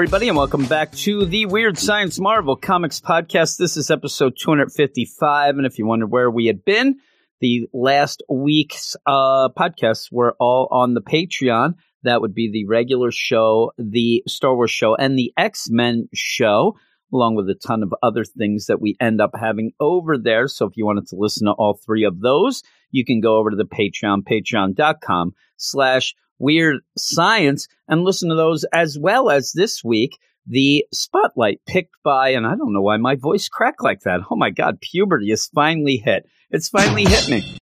Everybody, and welcome back to the Weird Science Marvel Comics Podcast. This is episode 255, and if you wonder where we had been, the last week's uh, podcasts were all on the Patreon. That would be the regular show, the Star Wars show, and the X Men show, along with a ton of other things that we end up having over there. So if you wanted to listen to all three of those, you can go over to the Patreon, patreon.com slash weird science, and listen to those as well as this week. The spotlight picked by, and I don't know why my voice cracked like that. Oh my God, puberty is finally hit. It's finally hit me.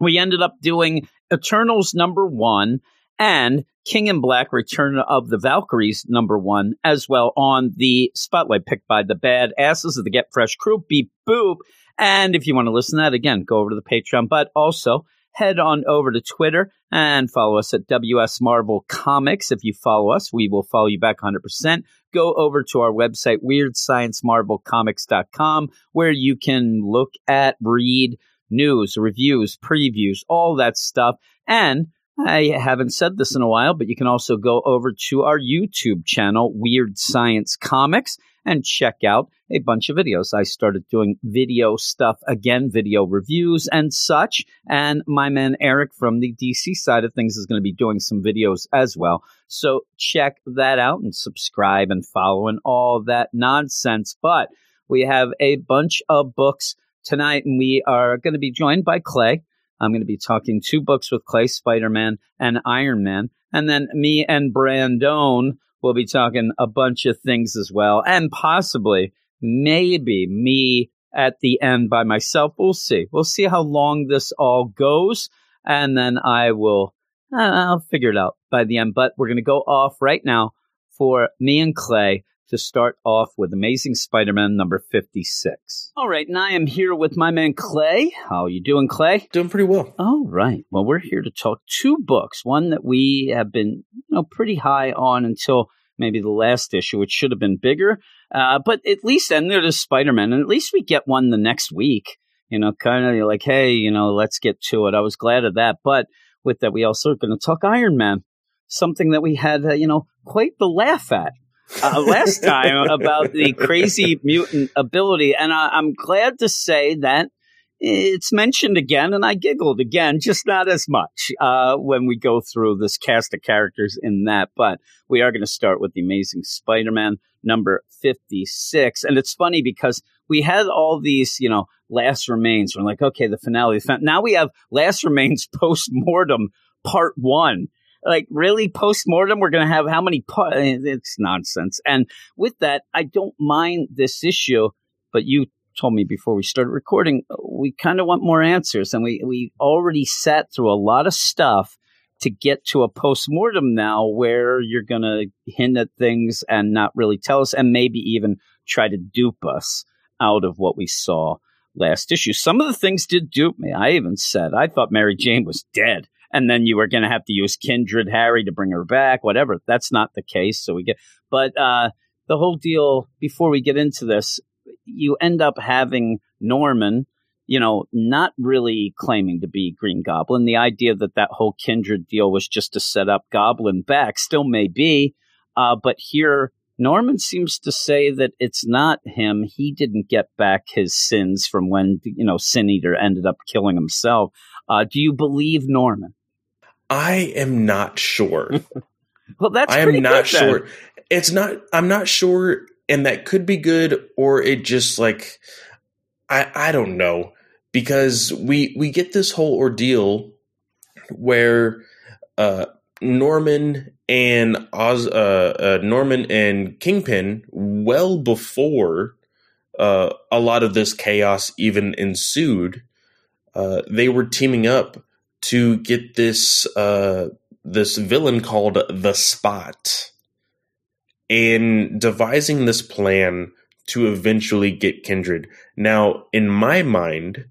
We ended up doing Eternals number one and King in Black Return of the Valkyries number one as well on the spotlight picked by the bad asses of the Get Fresh crew. Beep boop. And if you want to listen to that again, go over to the Patreon, but also head on over to Twitter and follow us at WS Marvel Comics. If you follow us, we will follow you back 100%. Go over to our website, weirdsciencemarvelcomics.com, where you can look at, read news, reviews, previews, all that stuff. And I haven't said this in a while, but you can also go over to our YouTube channel, Weird Science Comics, and check out a bunch of videos. I started doing video stuff again, video reviews and such. And my man Eric from the DC side of things is going to be doing some videos as well. So check that out and subscribe and follow and all that nonsense. But we have a bunch of books tonight, and we are going to be joined by Clay. I'm going to be talking two books with Clay, Spider Man and Iron Man. And then me and Brandon will be talking a bunch of things as well. And possibly, maybe me at the end by myself. We'll see. We'll see how long this all goes. And then I will, I'll figure it out by the end. But we're going to go off right now for me and Clay to start off with Amazing Spider-Man number 56. All right, and I am here with my man Clay. How you doing, Clay? Doing pretty well. All right. Well, we're here to talk two books. One that we have been, you know, pretty high on until maybe the last issue, which should have been bigger. Uh, but at least, and there is Spider-Man, and at least we get one the next week. You know, kind of like, hey, you know, let's get to it. I was glad of that. But with that, we also are going to talk Iron Man, something that we had, uh, you know, quite the laugh at uh, last time about the crazy mutant ability. And I, I'm glad to say that it's mentioned again, and I giggled again, just not as much uh, when we go through this cast of characters in that. But we are going to start with the Amazing Spider Man number 56. And it's funny because we had all these, you know, last remains. We're like, okay, the finale. Now we have last remains post mortem part one like really post-mortem we're going to have how many pa- eh, it's nonsense. And with that i don't mind this issue but you told me before we started recording uh, we kind of want more answers and we we already sat through a lot of stuff to get to a post-mortem now where you're going to hint at things and not really tell us and maybe even try to dupe us out of what we saw last issue. Some of the things did dupe me. I even said i thought mary jane was dead and then you were going to have to use Kindred Harry to bring her back, whatever. That's not the case. So we get, but uh, the whole deal. Before we get into this, you end up having Norman, you know, not really claiming to be Green Goblin. The idea that that whole Kindred deal was just to set up Goblin back still may be, uh, but here. Norman seems to say that it's not him. He didn't get back his sins from when, you know, Sin Eater ended up killing himself. Uh, do you believe Norman? I am not sure. well, that's I am not good then. sure. It's not. I'm not sure, and that could be good, or it just like I I don't know because we we get this whole ordeal where uh, Norman and Oz uh, uh, Norman and Kingpin well before uh, a lot of this chaos even ensued. Uh, they were teaming up to get this uh, this villain called the Spot, and devising this plan to eventually get Kindred. Now, in my mind,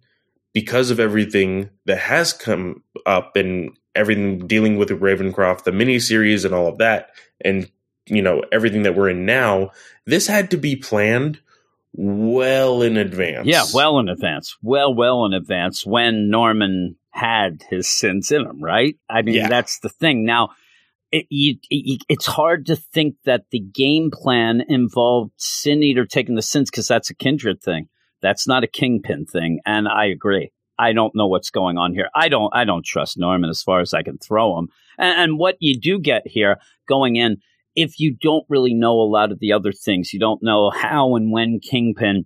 because of everything that has come up and everything dealing with Ravencroft, the miniseries and all of that, and you know, everything that we're in now, this had to be planned well in advance. Yeah, well in advance. Well, well in advance when Norman had his sins in him, right? I mean, Yeah. that's the thing. Now, it, you, it, it's hard to think that the game plan involved Sin Eater taking the sins because that's a kindred thing. That's not a kingpin thing, and I agree. I don't know what's going on here. I don't. I don't trust Norman as far as I can throw him. And, and what you do get here going in, if you don't really know a lot of the other things, you don't know how and when Kingpin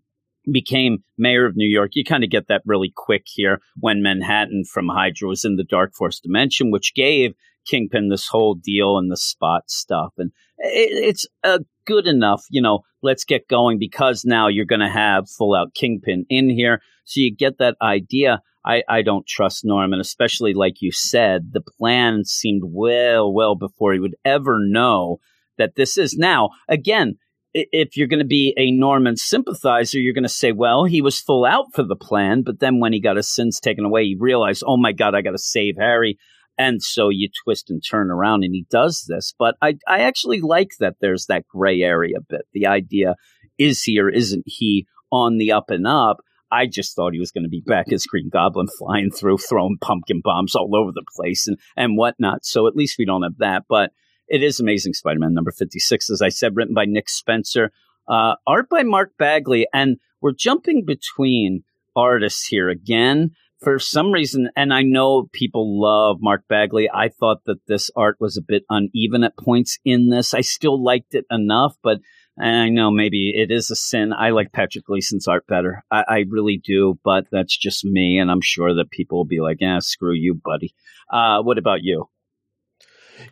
became mayor of New York. You kind of get that really quick here when Manhattan from Hydra was in the Dark Force dimension, which gave Kingpin this whole deal and the spot stuff. And it, it's uh, good enough, you know, let's get going because now you're going to have full out Kingpin in here. So you get that idea. I, I don't trust Norman, especially like you said, the plan seemed well, well before he would ever know that this is now, again, if you're going to be a Norman sympathizer, you're going to say, well, he was full out for the plan, but then when he got his sins taken away, he realized, oh my God, I got to save Harry. And so you twist and turn around and he does this. But I, I actually like that there's that gray area bit. The idea is he or isn't he on the up and up? I just thought he was going to be back as Green Goblin flying through, throwing pumpkin bombs all over the place and, and whatnot. So at least we don't have that. But it is Amazing Spider Man number 56, as I said, written by Nick Spencer, uh, art by Mark Bagley. And we're jumping between artists here again for some reason. And I know people love Mark Bagley. I thought that this art was a bit uneven at points in this. I still liked it enough, but I know maybe it is a sin. I like Patrick Gleason's art better. I, I really do, but that's just me. And I'm sure that people will be like, yeah, screw you, buddy. Uh, what about you?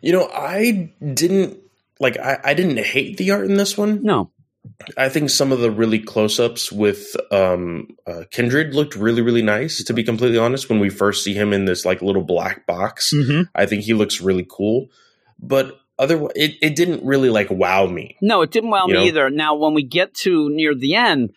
You know, I didn't like I, I didn't hate the art in this one. No. I think some of the really close ups with um, uh, Kindred looked really, really nice. To be completely honest, when we first see him in this like little black box, Mm-hmm. I think he looks really cool. But otherwise, it, it didn't really like wow me. No, it didn't wow You me know? either. Now, when we get to near the end,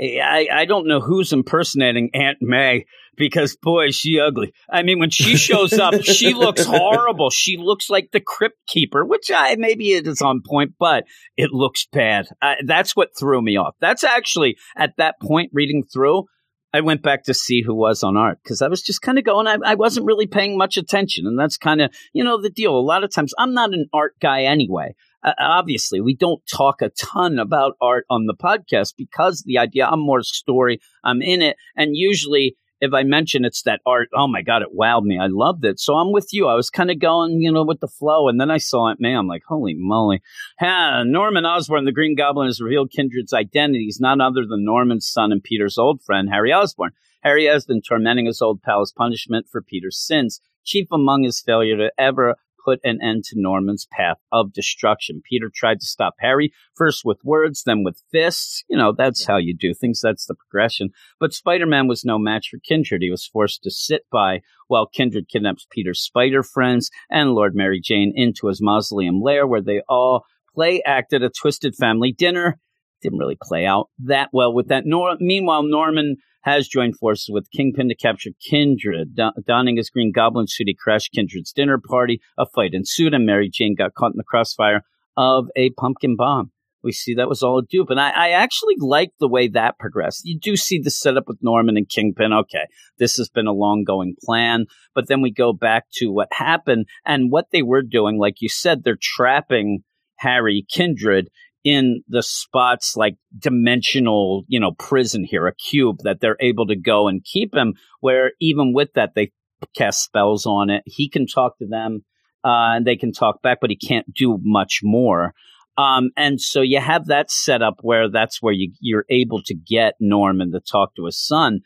I, I don't know who's impersonating Aunt May because boy, is she ugly. I mean, when she shows up, she looks horrible. She looks like the crypt keeper, which I maybe it is on point, but it looks bad. Uh, that's what threw me off. That's actually at that point reading through. I went back to see who was on art because I was just kind of going. I, I wasn't really paying much attention, and that's kind of you know the deal. A lot of times, I'm not an art guy anyway uh, obviously we don't talk a ton about art on the podcast because the idea I'm more story, I'm in it, and usually if I mention it's that art, oh my god, it wowed me. I loved it. So I'm with you. I was kind of going, you know, with the flow, and then I saw it. Man, I'm like, holy moly! Norman Osborn, the Green Goblin, has revealed Kindred's identity. He's none other than Norman's son and Peter's old friend, Harry Osborn. Harry has been tormenting his old pal as punishment for Peter's sins, chief among his failure to ever put an end to Norman's path of destruction. Peter tried to stop Harry, first with words, then with fists. You know, that's how you do things. That's the progression. But Spider Man was no match for Kindred. He was forced to sit by while Kindred kidnaps Peter's spider friends and Lord Mary Jane into his mausoleum lair where they all play acted a twisted family dinner. Didn't really play out that well with that. Nor- meanwhile, Norman has joined forces with Kingpin to capture Kindred. Don- donning his Green Goblin suit, he crashed Kindred's dinner party. A fight ensued, and Mary Jane got caught in the crossfire of a pumpkin bomb. We see that was all a dupe. And I, I actually like the way that progressed. You do see the setup with Norman and Kingpin. Okay, this has been a long going plan. But then we go back to what happened and what they were doing. Like you said, they're trapping Harry Kindred in the spots like dimensional, you know, prison here, a cube that they're able to go and keep him. Where even with that, they cast spells on it. He can talk to them, uh, and they can talk back, but he can't do much more. Um, and so you have that set up where that's where you, you're able to get Norman to talk to his son.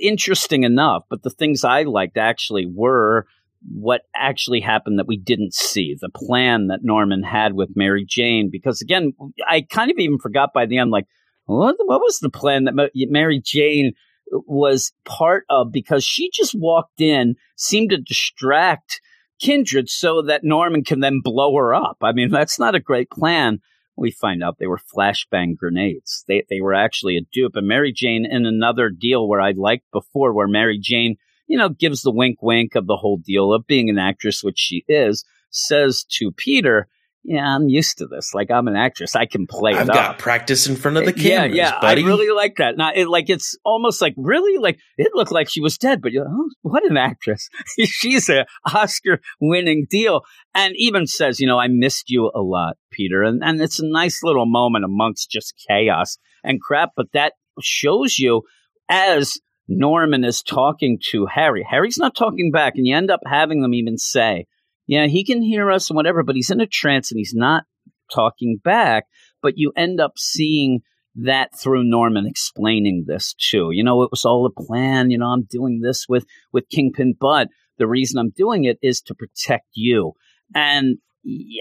Interesting enough, but the things I liked actually were what actually happened that we didn't see the plan that Norman had with Mary Jane. Because again, I kind of even forgot by the end, like, what, what was the plan that Mary Jane was part of? Because she just walked in, seemed to distract Kindred so that Norman can then blow her up. I mean, that's not a great plan. We find out they were flashbang grenades. They they were actually a dupe. And Mary Jane in another deal where I liked before, where Mary Jane, you know, gives the wink wink of the whole deal of being an actress, which she is, says to Peter, yeah, I'm used to this. Like I'm an actress, I can play I've it got up. practice in front of the yeah, cameras, yeah, buddy. I really like that. Now, it, like it's almost like really like it looked like she was dead, but you're like, oh, what an actress! She's a Oscar-winning deal, and even says, you know, I missed you a lot, Peter, and and it's a nice little moment amongst just chaos and crap. But that shows you as Norman is talking to Harry. Harry's not talking back, and you end up having them even say, "Yeah, he can hear us and whatever," but he's in a trance and he's not talking back. But you end up seeing that through Norman explaining this too. You know, it was all a plan. You know, I'm doing this with with Kingpin, but the reason I'm doing it is to protect you. And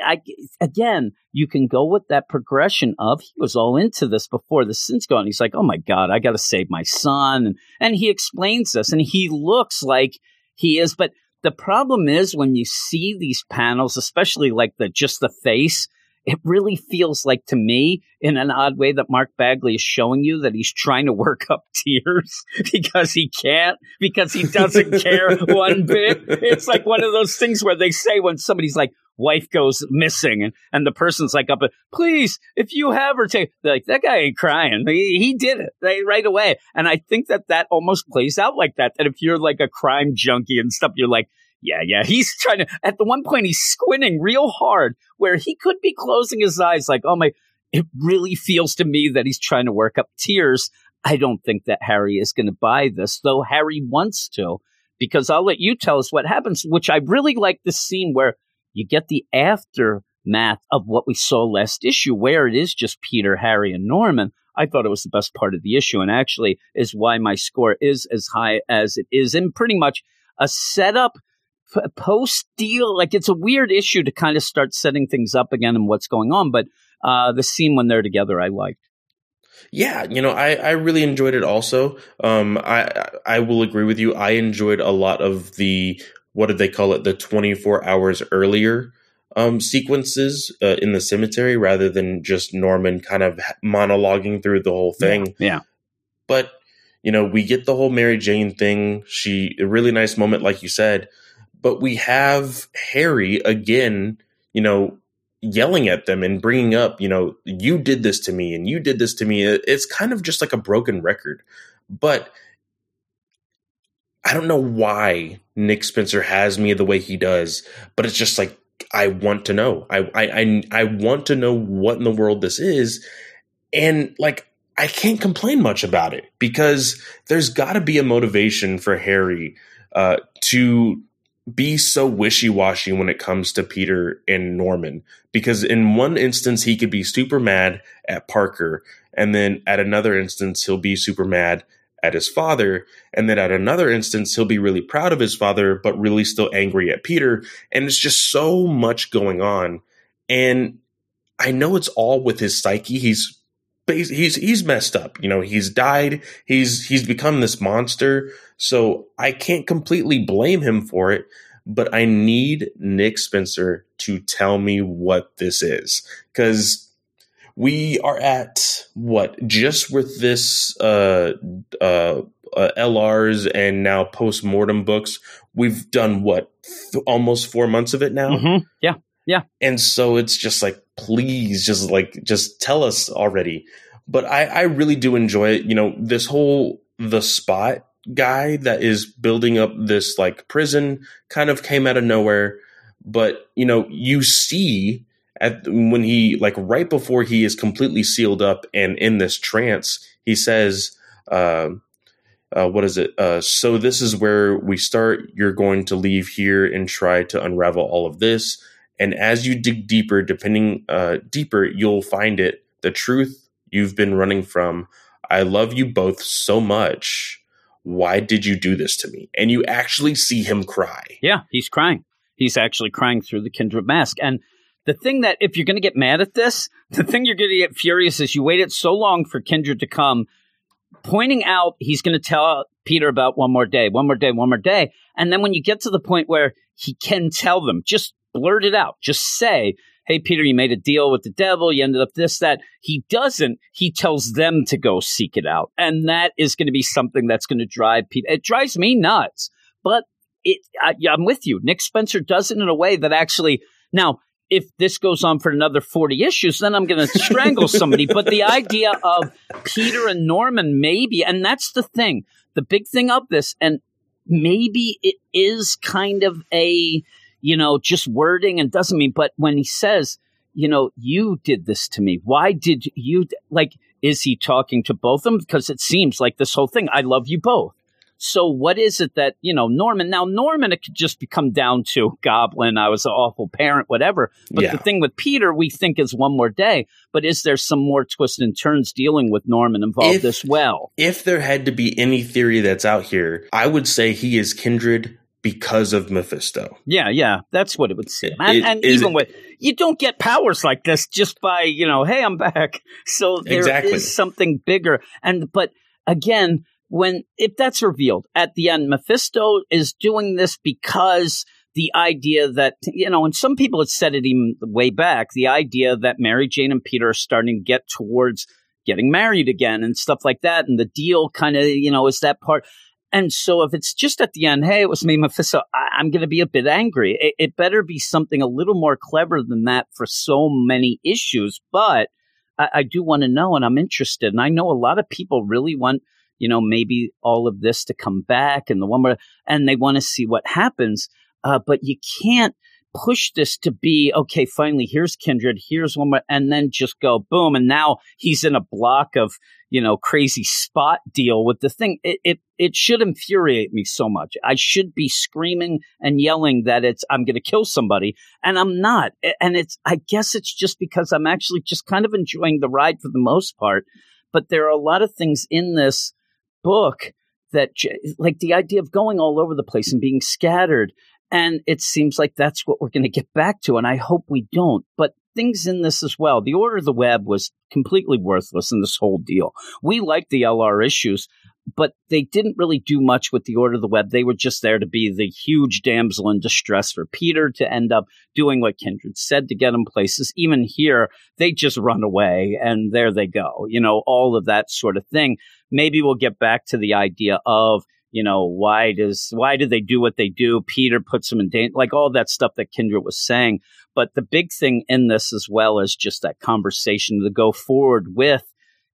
I, again, you can go with that progression of he was all into this before the sin's gone. He's like, oh my God, I got to save my son. And, and he explains this and he looks like he is. But the problem is when you see these panels, especially like the just the face, it really feels like to me in an odd way that Mark Bagley is showing you that he's trying to work up tears because he can't, because he doesn't care one bit. It's like one of those things where they say when somebody's like, wife goes missing and, and the person's like up, please, if you have her take, like, that guy ain't crying. He, he did it right, right away. And I think that that almost plays out like that, that if you're like a crime junkie and stuff, you're like, yeah, yeah. He's trying to, at the one point, he's squinting real hard where he could be closing his eyes like, oh my, it really feels to me that he's trying to work up tears. I don't think that Harry is going to buy this, though Harry wants to, because I'll let you tell us what happens, which I really like this scene where you get the aftermath of what we saw last issue, where it is just Peter, Harry, and Norman. I thought it was the best part of the issue, and actually is why my score is as high as it is, and pretty much a setup post deal. Like it's a weird issue to kind of start setting things up again and what's going on, but uh, the scene when they're together, I liked. Yeah, you know, I, I really enjoyed it also. Um, I I will agree with you. I enjoyed a lot of the what did they call it? The twenty four hours earlier um, sequences uh, in the cemetery, rather than just Norman kind of monologuing through the whole thing. Yeah. But you know, we get the whole Mary Jane thing. She a really nice moment, like you said. But we have Harry again. You know, yelling at them and bringing up, you know, you did this to me and you did this to me. It's kind of just like a broken record. But I don't know why Nick Spencer has me the way he does, but it's just like I want to know. I I I, I want to know what in the world this is, and like I can't complain much about it because there's got to be a motivation for Harry uh, to be so wishy-washy when it comes to Peter and Norman because in one instance he could be super mad at Parker and then at another instance he'll be super mad at his father and then at another instance he'll be really proud of his father but really still angry at Peter and it's just so much going on. And I know it's all with his psyche. He's he's he's messed up you know he's died he's he's become this monster so I can't completely blame him for it, but I need Nick Spencer to tell me what this is because we are at what just with this uh, uh, uh, LRs and now post mortem books. We've done what th- almost four months of it now. Mm-hmm. Yeah, yeah. And so it's just like, please, just like, just tell us already. But I, I really do enjoy it. You know, this whole the spot guy that is building up this like prison kind of came out of nowhere but you know you see at when he like right before he is completely sealed up and in this trance he says uh, uh, what is it uh, so this is where we start you're going to leave here and try to unravel all of this and as you dig deeper depending uh, deeper you'll find it the truth you've been running from i love you both so much why did you do this to me? And you actually see him cry. Yeah, he's crying. He's actually crying through the Kindred mask. And the thing that, if you're going to get mad at this, the thing you're going to get furious is you waited so long for Kindred to come, pointing out he's going to tell Peter about one more day, one more day, one more day. And then when you get to the point where he can tell them, just blurt it out, just say, hey, Peter, you made a deal with the devil. You ended up this, that. He doesn't. He tells them to go seek it out. And that is going to be something that's going to drive people. It drives me nuts. But it, I, I'm with you. Nick Spencer does it in a way that actually, now, if this goes on for another 40 issues, then I'm going to strangle somebody. But the idea of Peter and Norman, maybe, and that's the thing, the big thing of this, and maybe it is kind of a, you know, just wording and doesn't mean, but when he says, you know, you did this to me, why did you, like, is he talking to both of them? Because it seems like this whole thing, I love you both. So what is it that, you know, Norman, now Norman, it could just become down to Goblin. I was an awful parent, whatever. But Yeah. the thing with Peter, we think is one more day. But is there some more twists and turns dealing with Norman involved If- as well? If there had to be any theory that's out here, I would say he is kindred because of Mephisto. Yeah, yeah, that's what it would seem. And, It- and even it- with you don't get powers like this just by you know, hey, I'm back. So there is Exactly. something bigger. And but again, when if that's revealed at the end, Mephisto is doing this because the idea that you know, and some people had said it even way back, the idea that Mary Jane and Peter are starting to get towards getting married again and stuff like that, and the deal kind of you know is that part. And so if it's just at the end, hey, it was me, Mephisto, I- I'm going to be a bit angry. It-, it better be something a little more clever than that for so many issues. But I, I do want to know, and I'm interested. And I know a lot of people really want, you know, maybe all of this to come back and the one where, and they want to see what happens. Uh, but you can't push this to be okay. Finally, here's Kindred. Here's one more, and then just go boom, and now he's in a block of you know crazy spot deal with the thing. It it it should infuriate me so much. I should be screaming and yelling that it's I'm going to kill somebody, and I'm not. And it's I guess it's just because I'm actually just kind of enjoying the ride for the most part. But there are a lot of things in this book that like the idea of going all over the place and being scattered and it seems like that's what we're going to get back to. And I hope we don't. But things in this as well. The Order of the Web was completely worthless in this whole deal. We like the LR issues, but they didn't really do much with the Order of the Web. They were just there to be the huge damsel in distress for Peter to end up doing what Kindred said to get him places. Even here, they just run away and there they go. You know, all of that sort of thing. Maybe we'll get back to the idea of you know why does why do they do what they do peter puts them in danger like all that stuff that kindred was saying but the big thing in this as well is just that conversation to go forward with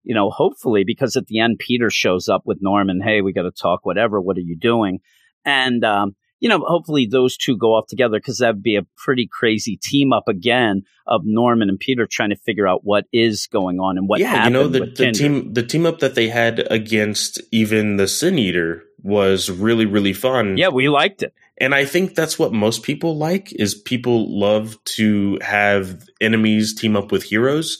you know hopefully because at the end peter shows up with norman hey we got to talk whatever what are you doing and um you know hopefully those two go off together because that'd be a pretty crazy team up again of norman and peter trying to figure out what is going on and what yeah, you know the, the team the team up that they had against even the Sin Eater was really really fun. yeah we liked it And I think that's what most people like is people love to have enemies team up with heroes.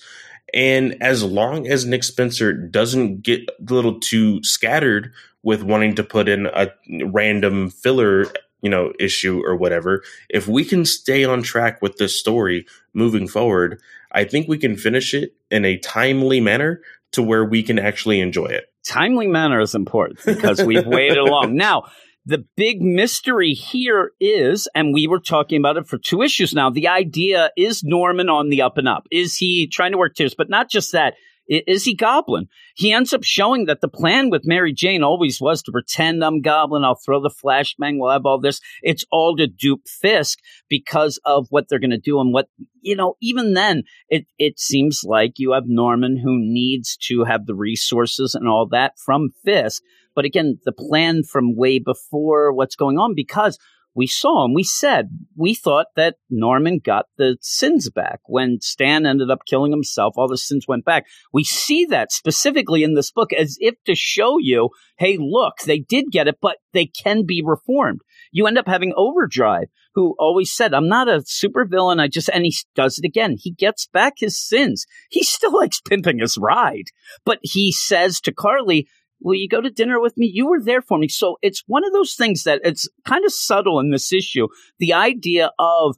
And as long as Nick Spencer doesn't get a little too scattered with wanting to put in a random filler, you know, issue or whatever, if we can stay on track with this story moving forward, I think we can finish it in a timely manner to where we can actually enjoy it. timely manner is important because we've waited along. Now, the big mystery here is, and we were talking about it for two issues now. The idea is Norman on the up and up? Is he trying to work tears? But not just that. Is he Goblin? He ends up showing that the plan with Mary Jane always was to pretend I'm Goblin. I'll throw the flashbang. We'll have all this. It's all to dupe Fisk because of what they're going to do and what, you know, even then, it, it seems like you have Norman who needs to have the resources and all that from Fisk. But again, the plan from way before what's going on because we saw and we said we thought that Norman got the sins back when Stan ended up killing himself. All the sins went back. We see that specifically in this book as if to show you, hey, look, they did get it, but they can be reformed. You end up having Overdrive, who always said, I'm not a supervillain. I just, and he does it again. He gets back his sins. He still likes pimping his ride, but he says to Carly, Will you go to dinner with me? You were there for me. So it's one of those things that it's kind of subtle in this issue. The idea of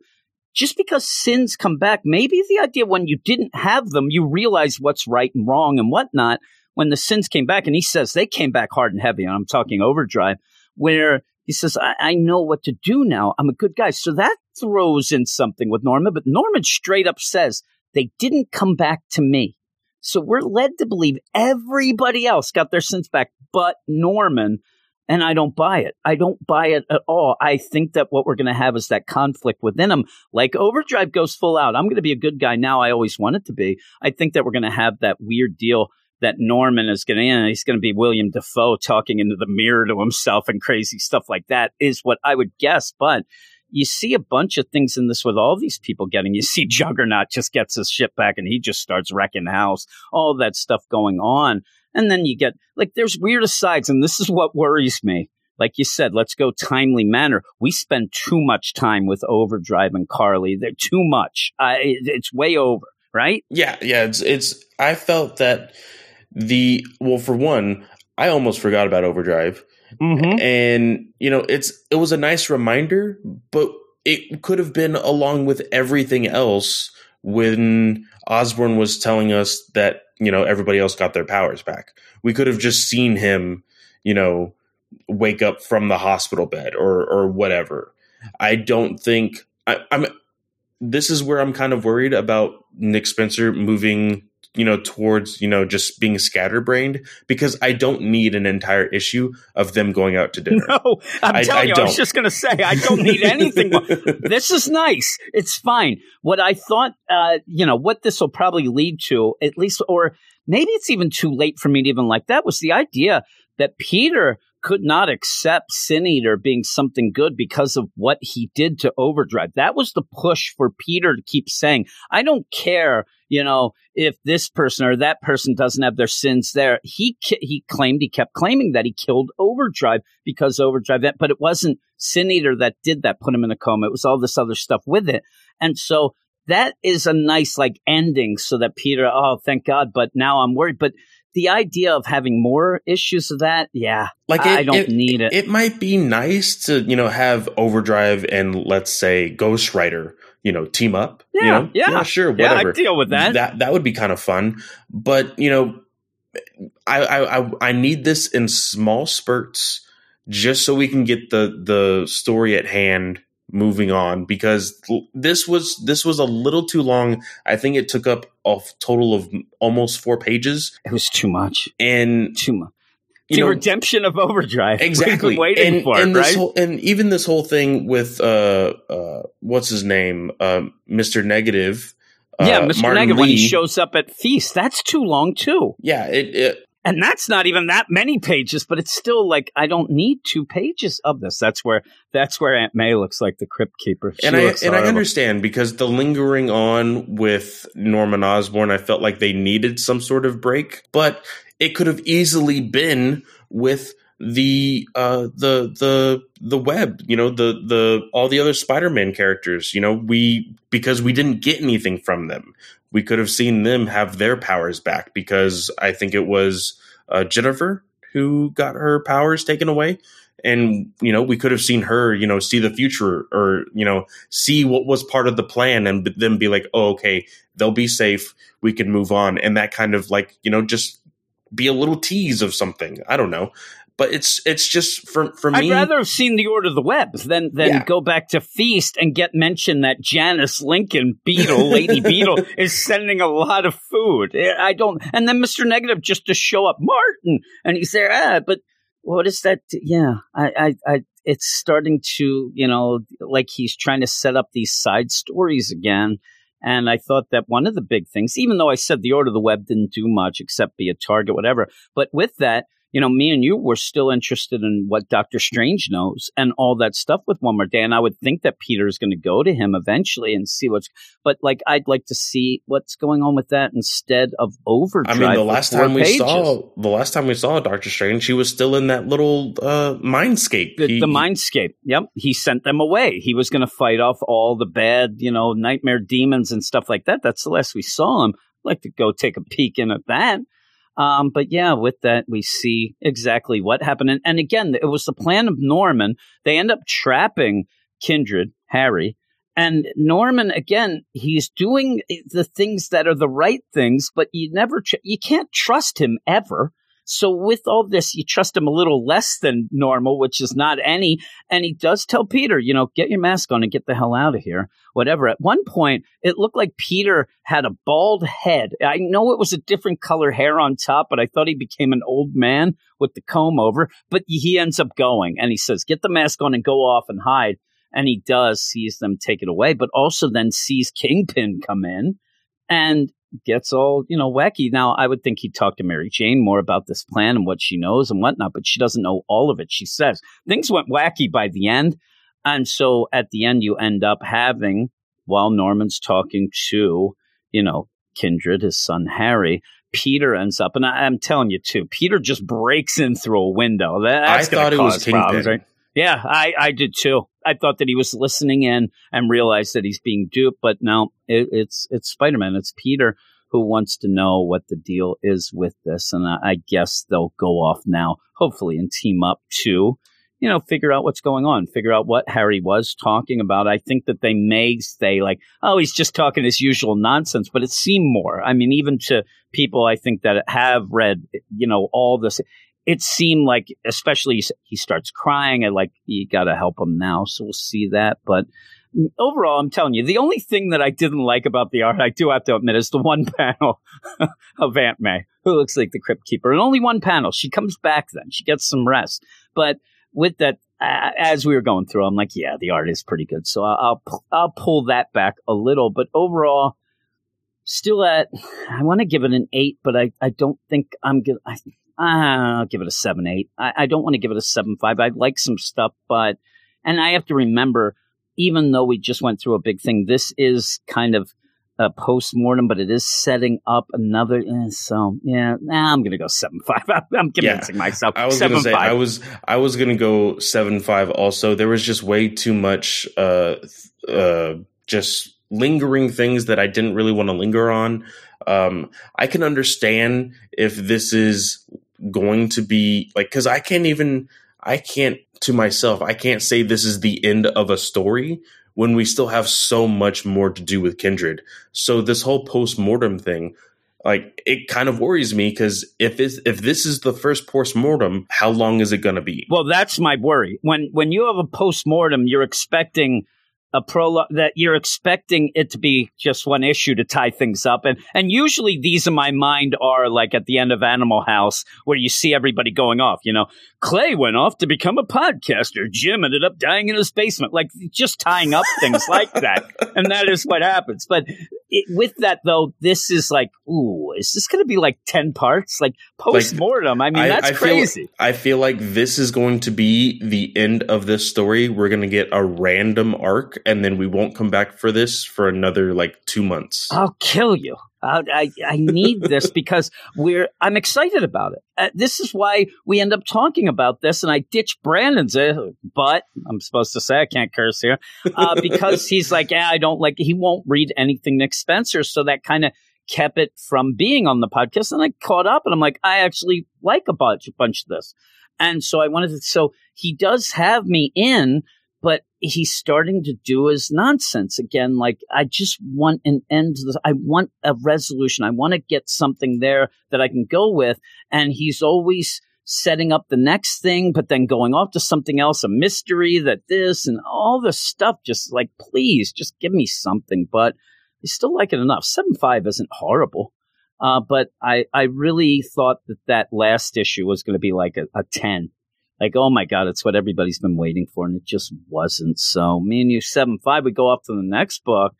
just because sins come back, maybe the idea when you didn't have them, you realize what's right and wrong and whatnot. When the sins came back, and he says they came back hard and heavy, and I'm talking overdrive, where he says, I, I know what to do now. I'm a good guy. So that throws in something with Norman, but Norman straight up says, they didn't come back to me. So we're led to believe everybody else got their sins back but Norman. And I don't buy it. I don't buy it at all. I think that what we're going to have is that conflict within him. Like Overdrive goes full out. I'm going to be a good guy now. I always wanted to be. I think that we're going to have that weird deal that Norman is going to, and he's going to be William Dafoe talking into the mirror to himself and crazy stuff like that is what I would guess. But you see a bunch of things in this with all these people getting. You see Juggernaut just gets his shit back and he just starts wrecking house. All that stuff going on, and then you get like there's weird asides, and this is what worries me. Like you said, let's go timely manner. We spend too much time with Overdrive and Carly. They're too much. It, it's way over, right? Yeah, yeah. It's it's. I felt that the well, for one, I almost forgot about Overdrive Mm-hmm. and you know it's it was a nice reminder but it could have been along with everything else when osborn was telling us that you know everybody else got their powers back we could have just seen him you know wake up from the hospital bed or or whatever i don't think I, i'm this is where i'm kind of worried about nick spencer moving you know towards you know just being scatterbrained because i don't need an entire issue of them going out to dinner No, I'm I- telling I you, I don't. was just going to say, I don't need anything. this is nice. It's fine. What I thought, uh, you know, what this will probably lead to, at least, or maybe it's even too late for me to even like that, was the idea that Peter could not accept Sin Eater being something good because of what he did to Overdrive. That was the push for Peter to keep saying, I don't care, you know, if this person or that person doesn't have their sins there. He he claimed, he kept claiming that he killed Overdrive because Overdrive, but it wasn't Sin Eater that did that, put him in a coma. It was all this other stuff with it. And so that is a nice like ending so that Peter, oh, thank God, but now I'm worried. But the idea of having more issues of that, yeah, like I don't it- need it. It might be nice to you know have Overdrive and let's say Ghost Rider you know team up. you Yeah, know? yeah. sure, yeah, whatever. I deal with that. That that would be kind of fun. But you know, I I I, I need this in small spurts just so we can get the the story at hand moving on because this was this was a little too long. I think it took up a total of almost four pages, it was too much, and too much. you the know redemption of Overdrive. Exactly waiting and, for and it, right? whole, and even this whole thing with uh uh what's his name um mr negative Uh, yeah, uh, Mr. Martin Negative when he shows up at Feast, that's too long too. yeah it, it And that's not even that many pages, but it's still like I don't need two pages of this. That's where that's where Aunt May looks like the crypt keeper. She and I and I understand because the lingering on with Norman Osborn, I felt like they needed some sort of break, but it could have easily been with the uh the the the web you know the the all the other spider-man characters you know we because we didn't get anything from them we could have seen them have their powers back because i think it was uh jennifer who got her powers taken away. And you know we could have seen her you know see the future or you know see what was part of the plan and then be like oh okay they'll be safe. We can move on. And that kind of like you know just be a little tease of something. I don't know but it's it's just for for me I'd rather have seen the Order of the Web than than Yeah. go back to Feast and get mentioned that Janice Lincoln Beetle, Lady Beetle, is sending a lot of food. I don't, and then Mister Negative just to show up, Martin, and he's there. Ah, but what is that? Yeah, I, I, I, it's starting to, you know, like he's trying to set up these side stories again. And I thought that one of the big things, even though I said the Order of the Web didn't do much except be a target, whatever, but with that, you know, me and you were still interested in what Doctor Strange knows and all that stuff with One More Day. And I would think that Peter is going to go to him eventually and see what's, but like, I'd like to see what's going on with that instead of over. I mean, the last time we pages. saw the last time we saw Doctor Strange, she was still in that little uh, mindscape. the, He- the mindscape. Yep. He sent them away. He was going to fight off all the bad, you know, nightmare demons and stuff like that. That's the last we saw him. I'd like to go take a peek in at that. Um, but yeah, with that, we see exactly what happened. And, and again, it was the plan of Norman. They end up trapping Kindred, Harry. And Norman, again, he's doing the things that are the right things, but you never, tr- you can't trust him ever So with all this, you trust him a little less than normal, which is not any. And he does tell Peter, you know, get your mask on and get the hell out of here. Whatever. At one point, it looked like Peter had a bald head. I know it was a different color hair on top, but I thought he became an old man with the comb over. But he ends up going and he says, get the mask on and go off and hide. And he does, sees them take it away, but also then sees Kingpin come in and gets all, you know, wacky. Now, I would think he'd talk to Mary Jane more about this plan and what she knows and whatnot, but she doesn't know all of it. She says things went wacky by the end. And so at the end, you end up having, while Norman's talking to, you know, Kindred, his son Harry, Peter ends up, and I, am telling you too, Peter just breaks in through a window. That's I thought it was problems, right? Yeah, I, I did too. I thought that he was listening in and realized that he's being duped, but no, it, it's it's Spider Man. It's Peter who wants to know what the deal is with this, and I, I guess they'll go off now, hopefully, and team up to you know, figure out what's going on, figure out what Harry was talking about. I think that they may say like, oh, he's just talking his usual nonsense, but it seemed more. I mean, even to people I think that have read, you know, all this, it seemed like, especially he starts crying and like, you got to help him now. So we'll see that. But overall, I'm telling you, the only thing that I didn't like about the art, I do have to admit, is the one panel of Aunt May, who looks like the Crypt Keeper. And only one panel. She comes back then. She gets some rest. But with that, uh, as we were going through, I'm like, yeah, the art is pretty good. So I'll, I'll, I'll pull that back a little. But overall, still at, I want to give it an eight, but I, I don't think I'm going to, I'll give it a seven, eight. I, I don't want to give it a seven, five. I like some stuff, but, and I have to remember, even though we just went through a big thing, this is kind of a post mortem, but it is setting up another. Eh, so yeah, nah, I'm gonna go seven five. I'm convincing yeah, myself. I was seven, gonna say five. I was I was gonna go seven five. Also, there was just way too much, uh, uh, just lingering things that I didn't really want to linger on. Um, I can understand if this is going to be like because I can't even I can't to myself I can't say this is the end of a story when we still have so much more to do with Kindred. So this whole post mortem thing, like it kind of worries me because if it's, if this is the first post mortem, how long is it going to be? Well, that's my worry. When when you have a post mortem, you're expecting a prologue that you're expecting it to be just one issue to tie things up. And and usually these in my mind are like at the end of animal house where you see everybody going off you know. Clay went off to become a podcaster. Jim ended up dying in his basement. Like just tying up things like that. And that is what happens. But it, with that though this is like ooh is this going to be like 10 parts? Like post-mortem like, i mean that's I crazy. Feel, i feel like this is going to be the end of this story. We're going to get a random arc and then we won't come back for this for another like two months. I'll kill you. I, I, I need this because we're. I'm excited about it. Uh, this is why we end up talking about this, and I ditch Brandon's uh, but I'm supposed to say I can't curse here uh, because he's like, yeah, I don't like. He won't read anything Nick Spencer, so that kind of kept it from being on the podcast. And I caught up, and I'm like, I actually like a bunch, a bunch of this, and so I wanted to. So he does have me in he's starting to do his nonsense again. Like, I just want an end to this. I want a resolution. I want to get something there that I can go with. And he's always setting up the next thing, but then going off to something else, a mystery that this and all this stuff. Just like, please, just give me something. But I still like it enough. Seven five isn't horrible. Uh, but I, I really thought that that last issue was going to be like a, a 10 like, oh my God, it's what everybody's been waiting for. And it just wasn't. So me and you, 7 5, we go up to the next book.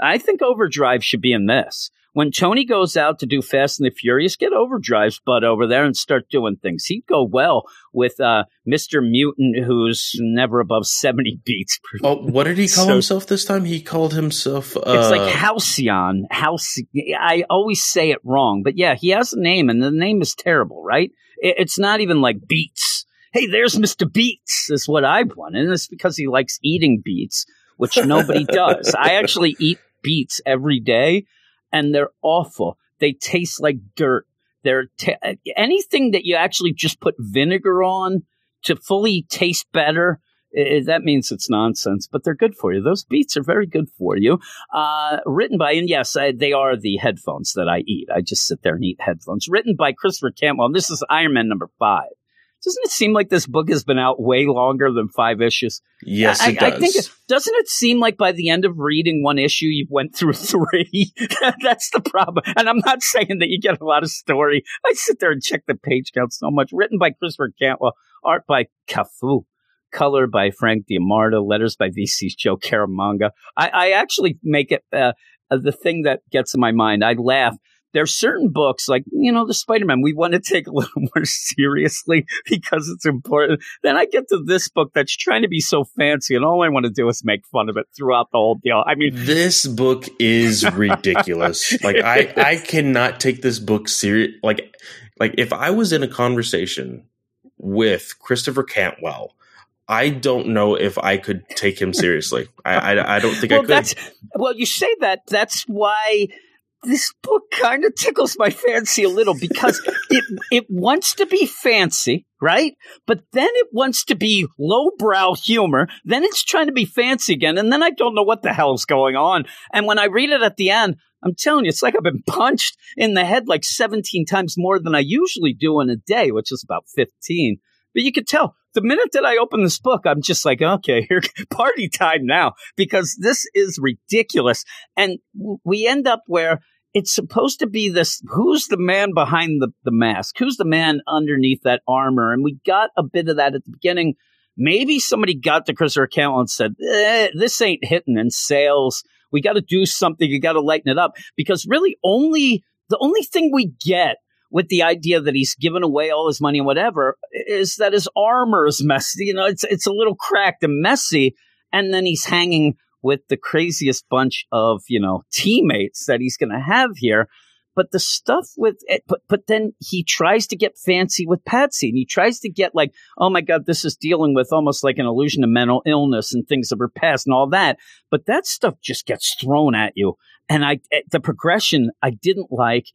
I think Overdrive should be in this. When Tony goes out to do Fast and the Furious, get Overdrive's butt over there and start doing things. He'd go well with uh, Mr. Mutant, who's never above 70 beats per Oh, what did he call so, himself this time? He called himself. Uh... It's like Halcyon. Halcyon. I always say it wrong, but yeah, he has a name, and the name is terrible, right? It's not even like Beats hey, there's Mr. Beats, is what I want. And it's because he likes eating beets, which nobody does. I actually eat beets every day, and they're awful. They taste like dirt. They're t- anything that you actually just put vinegar on to fully taste better i that means it's nonsense, but they're good for you. Those beats are very good for you. Uh, written by, and yes, I, they are the headphones that I eat. I just sit there and eat headphones. Written by Christopher. And this is Iron Man number five. Doesn't it seem like this book has been out way longer than five issues? Yes, I, it does. I think doesn't it seem like by the end of reading one issue, you went through three? That's the problem. And I'm not saying that you get a lot of story. I sit there and check the page count so much. Written by Christopher Cantwell, art by Cafu, color by Frank D'Amardo, letters by VC's Joe Caramagna. I, I actually make it uh, uh, the thing that gets in my mind. I laugh there's certain books like you know the spider-man we want to take a little more seriously because it's important then i get to this book that's trying to be so fancy and all i want to do is make fun of it throughout the whole deal i mean this book is ridiculous like i i cannot take this book serious like like if i was in a conversation with christopher cantwell I don't know if I could take him seriously. I, I, I don't think well, I could. well, you say that. That's why this book kind of tickles my fancy a little because it it wants to be fancy, right? But then it wants to be lowbrow humor. Then it's trying to be fancy again, and then I don't know what the hell's going on. And when I read it at the end, I'm telling you, it's like I've been punched in the head like 17 times more than I usually do in a day, which is about 15. But you could tell the minute that I open this book, I'm just like, okay, here, party time now, because this is ridiculous. And we end up where it's supposed to be this who's the man behind the, the mask? Who's the man underneath that armor? And we got a bit of that at the beginning. Maybe somebody got to Christopher Cantwell and said, eh, this ain't hitting in sales. We got to do something. You got to lighten it up because really only the only thing we get with the idea that he's given away all his money and whatever is that his armor is messy. You know, it's it's a little cracked and messy, and then he's hanging with the craziest bunch of you know teammates that he's going to have here. But the stuff with it, but but then he tries to get fancy with Patsy, and he tries to get like, oh my god, this is dealing with almost like an illusion of mental illness and things of her past and all that. But that stuff just gets thrown at you, and I eh, the progression I didn't like.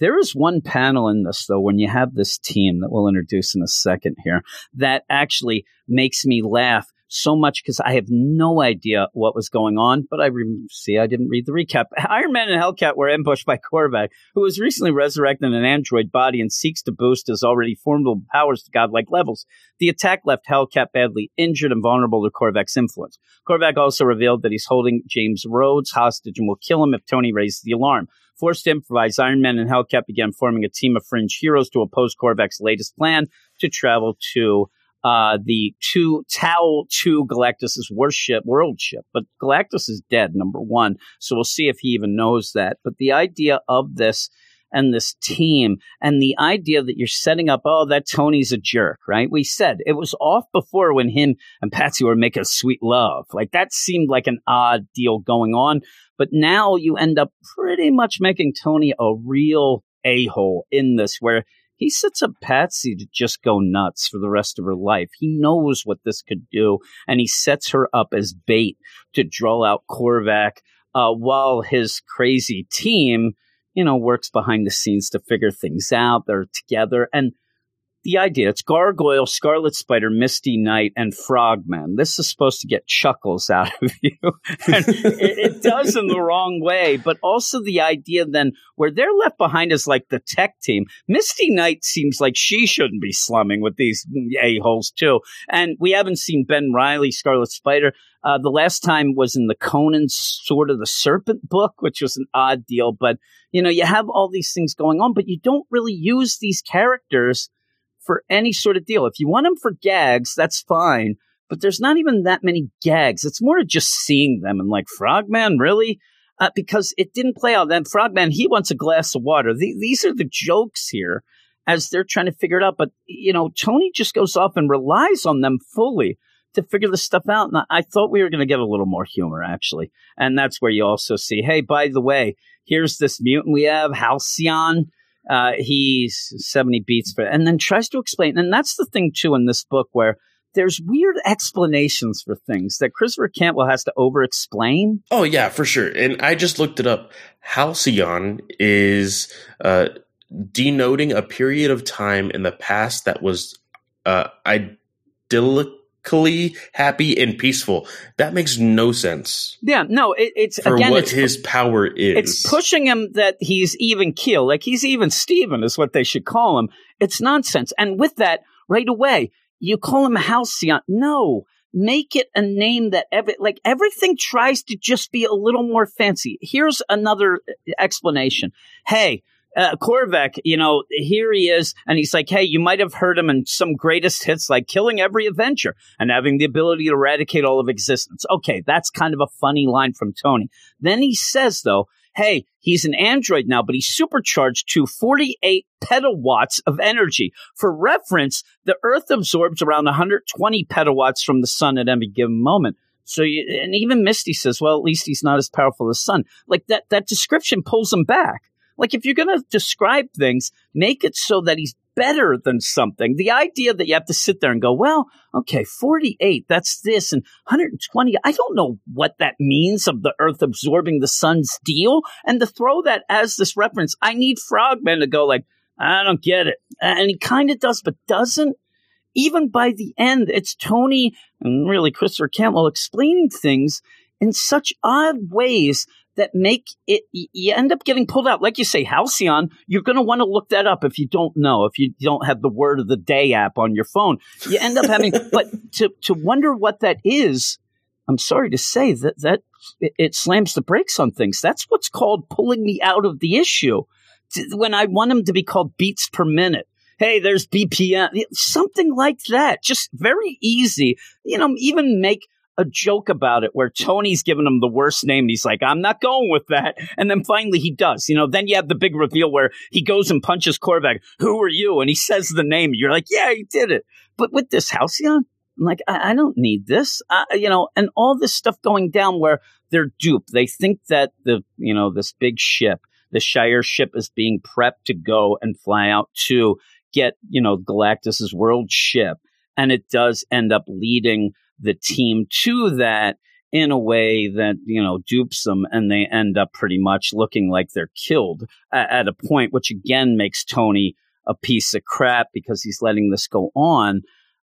There is one panel in this, though, when you have this team that we'll introduce in a second here, that actually makes me laugh so much because I have no idea what was going on. But I re- see, I didn't read the recap. Iron Man and Hellcat were ambushed by Korvac, who was recently resurrected in an android body and seeks to boost his already formidable powers to godlike levels. The attack left Hellcat badly injured and vulnerable to Korvac's influence. Korvac also revealed that he's holding James Rhodes hostage and will kill him if Tony raises the alarm. Forced to improvise, Iron Man and Hellcat began forming a team of fringe heroes to oppose Korvac's latest plan to travel to uh, the two Tau two Galactus's worship world ship, but Galactus is dead. Number one, so we'll see if he even knows that. But the idea of this and this team and the idea that you're setting up, oh, that Tony's a jerk, right? We said it was off before when him and Patsy were making sweet love. Like that seemed like an odd deal going on. But now you end up pretty much making Tony a real a hole in this, where he sets up Patsy to just go nuts for the rest of her life. He knows what this could do, and he sets her up as bait to draw out Korvac uh, while his crazy team, you know, works behind the scenes to figure things out. They're together. And the idea. It's Gargoyle, Scarlet Spider, Misty Knight, and Frogman. This is supposed to get chuckles out of you. it, it, does in the wrong way, but also the idea then where they're left behind is like the tech team. Misty Knight seems like she shouldn't be slumming with these a-holes too. And we haven't seen Ben Riley, Scarlet Spider. Uh, the last time was in the Conan Sword of the Serpent book, which was an odd deal. But, you know, you have all these things going on, but you don't really use these characters for any sort of deal. If you want them for gags, that's fine. But there's not even that many gags. It's more of just seeing them and like Frogman, really? Uh, because it didn't play out. Then Frogman, he wants a glass of water. The, these are the jokes here as they're trying to figure it out. But, you know, Tony just goes off and relies on them fully to figure this stuff out. And I thought we were going to get a little more humor, actually. And that's where you also see, hey, by the way, here's this mutant we have, Halcyon uh, he's 70 beats for it and then tries to explain and that's the thing too in this book where there's weird explanations for things that Christopher Cantwell has to over explain. Oh yeah, for sure. And I just looked it up. Halcyon is uh, denoting a period of time in the past that was uh, idyllic happy and peaceful. That makes no sense Yeah, no, it, it's for again, what it's, his power is. it's pushing him that he's even keel, like he's even Steven is what they should call him. It's nonsense. And with that, right away, you call him Halcyon. No, make it a name that every like everything tries to just be a little more fancy. Here's another uh, explanation. Hey. Uh, Korvac, you know, here he is, and he's like, "Hey, you might have heard him in some greatest hits, like killing every Avenger and having the ability to eradicate all of existence." Okay, that's kind of a funny line from Tony. Then he says, though, "Hey, he's an android now, but he's supercharged to 48 petawatts of energy. For reference, the Earth absorbs around 120 petawatts from the sun at any given moment." So, you, and even Misty says, "Well, at least he's not as powerful as sun." Like that, that description pulls him back. Like if you're going to describe things, make it so that he's better than something. The idea that you have to sit there and go, well, okay, 48, that's this, and 120, I don't know what that means of the earth absorbing the sun's deal. And to throw that as this reference, I need Frogman to go like, I don't get it. And he kind of does, but doesn't. Even by the end, it's Tony and really Christopher Cantwell explaining things in such odd ways that make it you end up getting pulled out. Like you say halcyon you're going to want to look that up if you don't know if you don't have the word of the day app on your phone. You end up having but to to wonder what that is i'm sorry to say that that it, it slams the brakes on things. That's what's called pulling me out of the issue. When i want them to be called beats per minute. Hey there's bpm something like that. Just very easy. You know even make a joke about it where Tony's giving him the worst name. And he's like, I'm not going with that. And then finally he does. You know, then you have the big reveal where he goes and punches Korvac. Who are you? And he says the name. You're like, yeah, he did it. But with this Halcyon, I'm like, I, I don't need this. Uh, you know, and all this stuff going down where they're duped. They think that the, you know, this big ship, the Shi'ar ship is being prepped to go and fly out to get, you know, Galactus's world ship. And it does end up leading the team to that in a way that you know dupes them and they end up pretty much looking like they're killed at, at, a point which again makes tony a piece of crap because he's letting this go on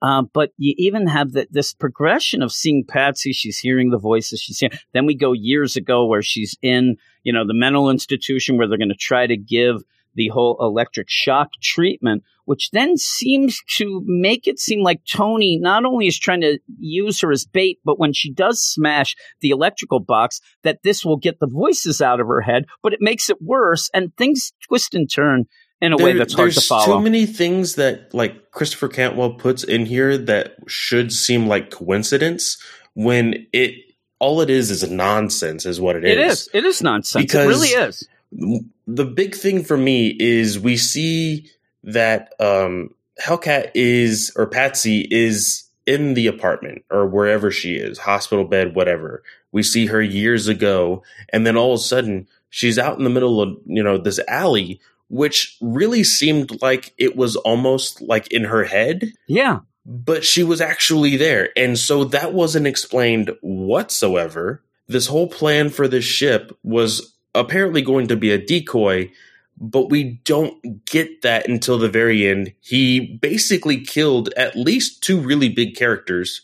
uh, but you even have the, this progression of seeing Patsy. She's hearing the voices. She's hearing. Then we go years ago where she's in, you know, the mental institution where they're going to try to give the whole electric shock treatment, which then seems to make it seem like Tony not only is trying to use her as bait, but when she does smash the electrical box, that this will get the voices out of her head, but it makes it worse and things twist and turn in a There- way that's hard to follow. there's too many things that like Christopher Cantwell puts in here that should seem like coincidence when it all it is is nonsense is what it is. it is. It is nonsense. Because- it really is. The big thing for me is we see that um Hellcat is or Patsy is in the apartment or wherever she is, hospital bed, whatever. We see her years ago, and then all of a sudden she's out in the middle of you know this alley, which really seemed like it was almost like in her head Yeah. but she was actually there. And so that wasn't explained whatsoever. This whole plan for this ship was apparently going to be a decoy, but we don't get that until the very end. He basically killed at least two really big characters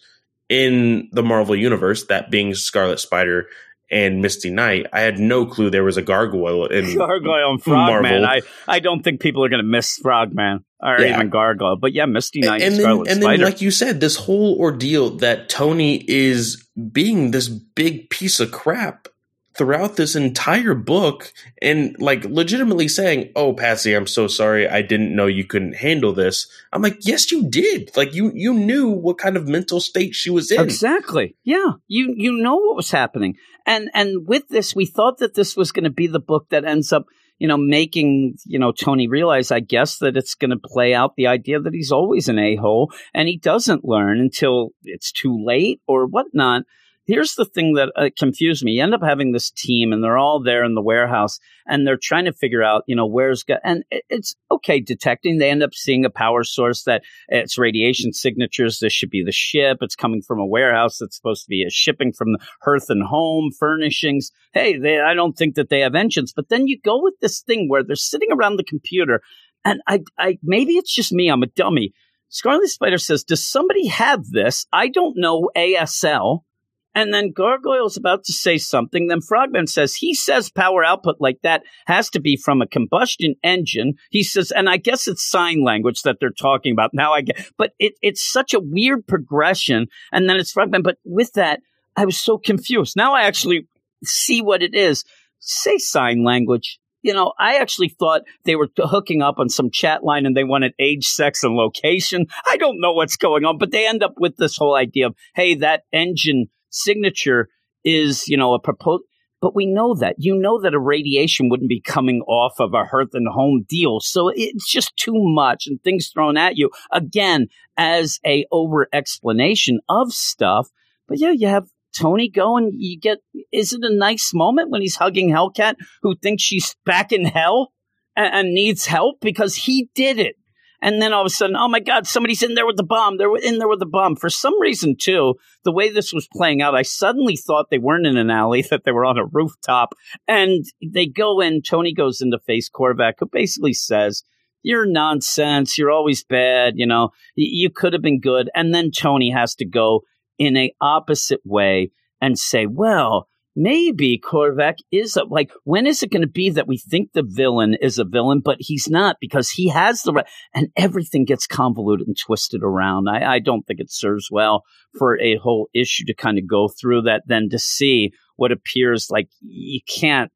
in the Marvel Universe, that being Scarlet Spider and Misty Knight. I had no clue there was a gargoyle in Gargoyle and Frogman. I, I don't think people are going to miss Frogman or Yeah. even Gargoyle. But yeah, Misty Knight and, and then, and then, like you said, this whole ordeal that Tony is being this big piece of crap throughout this entire book, and like legitimately saying, "Oh, Patsy, I'm so sorry. I didn't know you couldn't handle this." I'm like, "Yes, you did. Like you you knew what kind of mental state she was in." Exactly. Yeah. You you know what was happening. And and with this we thought that this was going to be the book that ends up, you know, making, you know, Tony realize I guess that it's going to play out the idea that he's always an a-hole and he doesn't learn until it's too late or whatnot. Here's the thing that uh, confused me. You end up having this team and they're all there in the warehouse and they're trying to figure out, you know, where's go- and it- it's okay detecting. They end up seeing a power source that it's radiation signatures. This should be the ship. It's coming from a warehouse that's supposed to be a shipping from the hearth and home furnishings. Hey, they, I don't think that they have engines. But then you go with this thing where they're sitting around the computer, and I, I maybe it's just me. I'm a dummy. Scarlet Spider says, Does somebody have this? I don't know ASL. And then Gargoyle's about to say something. Then Frogman says, he says power output like that has to be from a combustion engine. He says, and I guess it's sign language that they're talking about. Now I get, but it, it's such a weird progression. And then it's Frogman. But with that, I was so confused. Now I actually see what it is. Say sign language. You know, I actually thought they were hooking up on some chat line and they wanted age, sex, and location. I don't know what's going on, but they end up with this whole idea of, hey, that engine signature is, you know, a proposal. But we know that. You know that a radiation wouldn't be coming off of a hearth and home deal. So it's just too much and things thrown at you again as a over explanation of stuff. But yeah, you have Tony going. you get is it a nice moment when he's hugging Hellcat who thinks she's back in hell and, and needs help because he did it. And then all of a sudden, oh my God, somebody's in there with the bomb. They're in there with the bomb. For some reason, too, the way this was playing out, I suddenly thought they weren't in an alley, that they were on a rooftop. And they go in, Tony goes in to face Korvac, who basically says, You're nonsense. You're always bad. You know, you could have been good. And then Tony has to go in a opposite way and say, Well, maybe Korvac is a, like, when is it going to be that we think the villain is a villain, but he's not because he has the right, and everything gets convoluted and twisted around. I, I don't think it serves well for a whole issue to kind of go through that, then to see what appears like you can't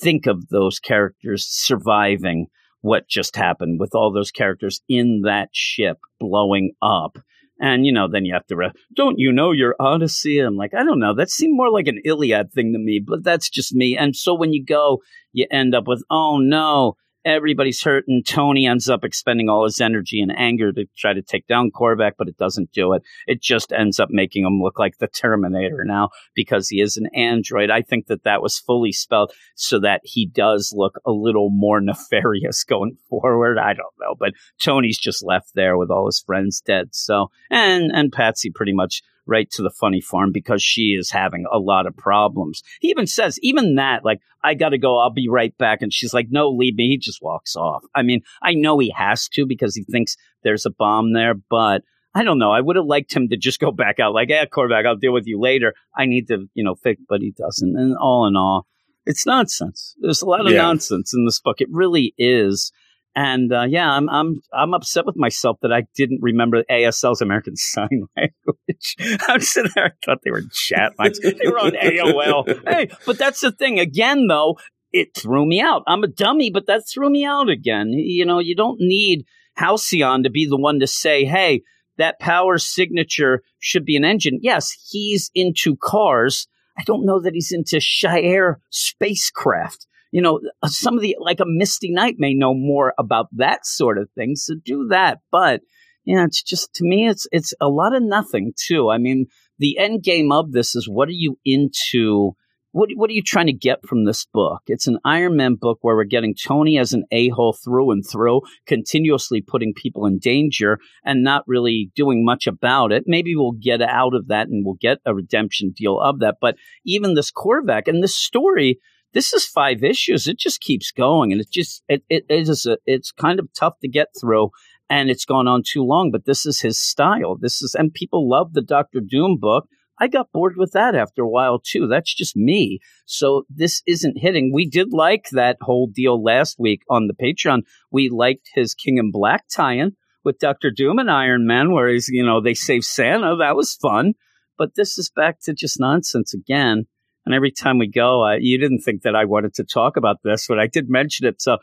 think of those characters surviving what just happened with all those characters in that ship blowing up and, you know, then you have to, re- don't you know your Odyssey? I'm like, I don't know. That seemed more like an Iliad thing to me, but that's just me. And so when you go, you end up with, oh no, everybody's hurt, and Tony ends up expending all his energy and anger to try to take down Korvac, but it doesn't do it. It just ends up making him look like the Terminator now because he is an android. I think that that was fully spelled so that he does look a little more nefarious going forward. I don't know, but Tony's just left there with all his friends dead. So, and and Patsy pretty much right to the funny farm because she is having a lot of problems. He even says, even that, like, I got to go. I'll be right back. And she's like, no, leave me. He just walks off. I mean, I know he has to because he thinks there's a bomb there, but I don't know. I would have liked him to just go back out, like, yeah, Korvac, I'll deal with you later. I need to, you know, fix, but he doesn't. And all in all, it's nonsense. There's a lot of yeah. nonsense in this book. It really is. And uh, yeah, I'm I'm I'm upset with myself that I didn't remember ASL's American Sign Language. I'm sitting there, I thought they were chat lines. they were on AOL. Hey, but that's the thing. Again, though, it threw me out. I'm a dummy, but that threw me out again. You know, you don't need Halcyon to be the one to say, "Hey, that power signature should be an engine." Yes, he's into cars. I don't know that he's into Shi'ar spacecraft you know, uh, some of the, like a Misty Knight may know more about that sort of thing. So do that. But, you know, it's just, to me, it's, it's a lot of nothing too. I mean, the end game of this is what are you into? What, what are you trying to get from this book? It's an Iron Man book where we're getting Tony as an a hole through and through, continuously putting people in danger and not really doing much about it. Maybe we'll get out of that and we'll get a redemption deal of that. But even this Korvac and this story, this is five issues. It just keeps going, and it just it, it, is a, it's kind of tough to get through, and it's gone on too long. But this is his style. This is and people love the Doctor Doom book. I got bored with that after a while too. That's just me. So this isn't hitting. We did like that whole deal last week on the Patreon. We liked his King in Black tie-in with Doctor Doom and Iron Man, where he's you know they save Santa. That was fun. But this is back to just nonsense again. And every time we go, uh, you didn't think that I wanted to talk about this, but I did mention it. So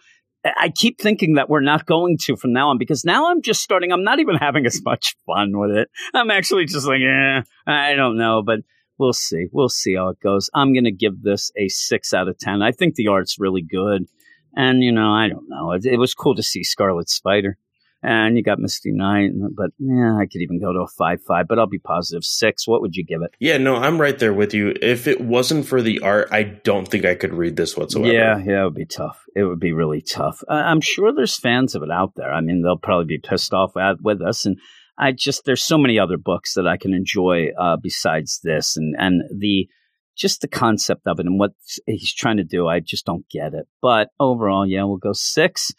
I keep thinking that we're not going to from now on because now I'm just starting. I'm not even having as much fun with it. I'm actually just like, eh, I don't know, but we'll see. We'll see how it goes. I'm going to give this a six out of 10. I think the art's really good. And, you know, I don't know. It, it was cool to see Scarlet Spider and you got Misty Knight. But yeah, I could even go to a five five, but I'll be positive six. What would you give it? Yeah, no, I'm right there with you. If it wasn't for the art, I don't think I could read this whatsoever. Yeah, yeah, it would be tough. It would be really tough. Uh, I'm sure there's fans of it out there. I mean, they'll probably be pissed off at, with us, and I just there's so many other books that I can enjoy uh, besides this, and and the just the concept of it and what he's trying to do. I just don't get it. But overall, yeah, we'll go six.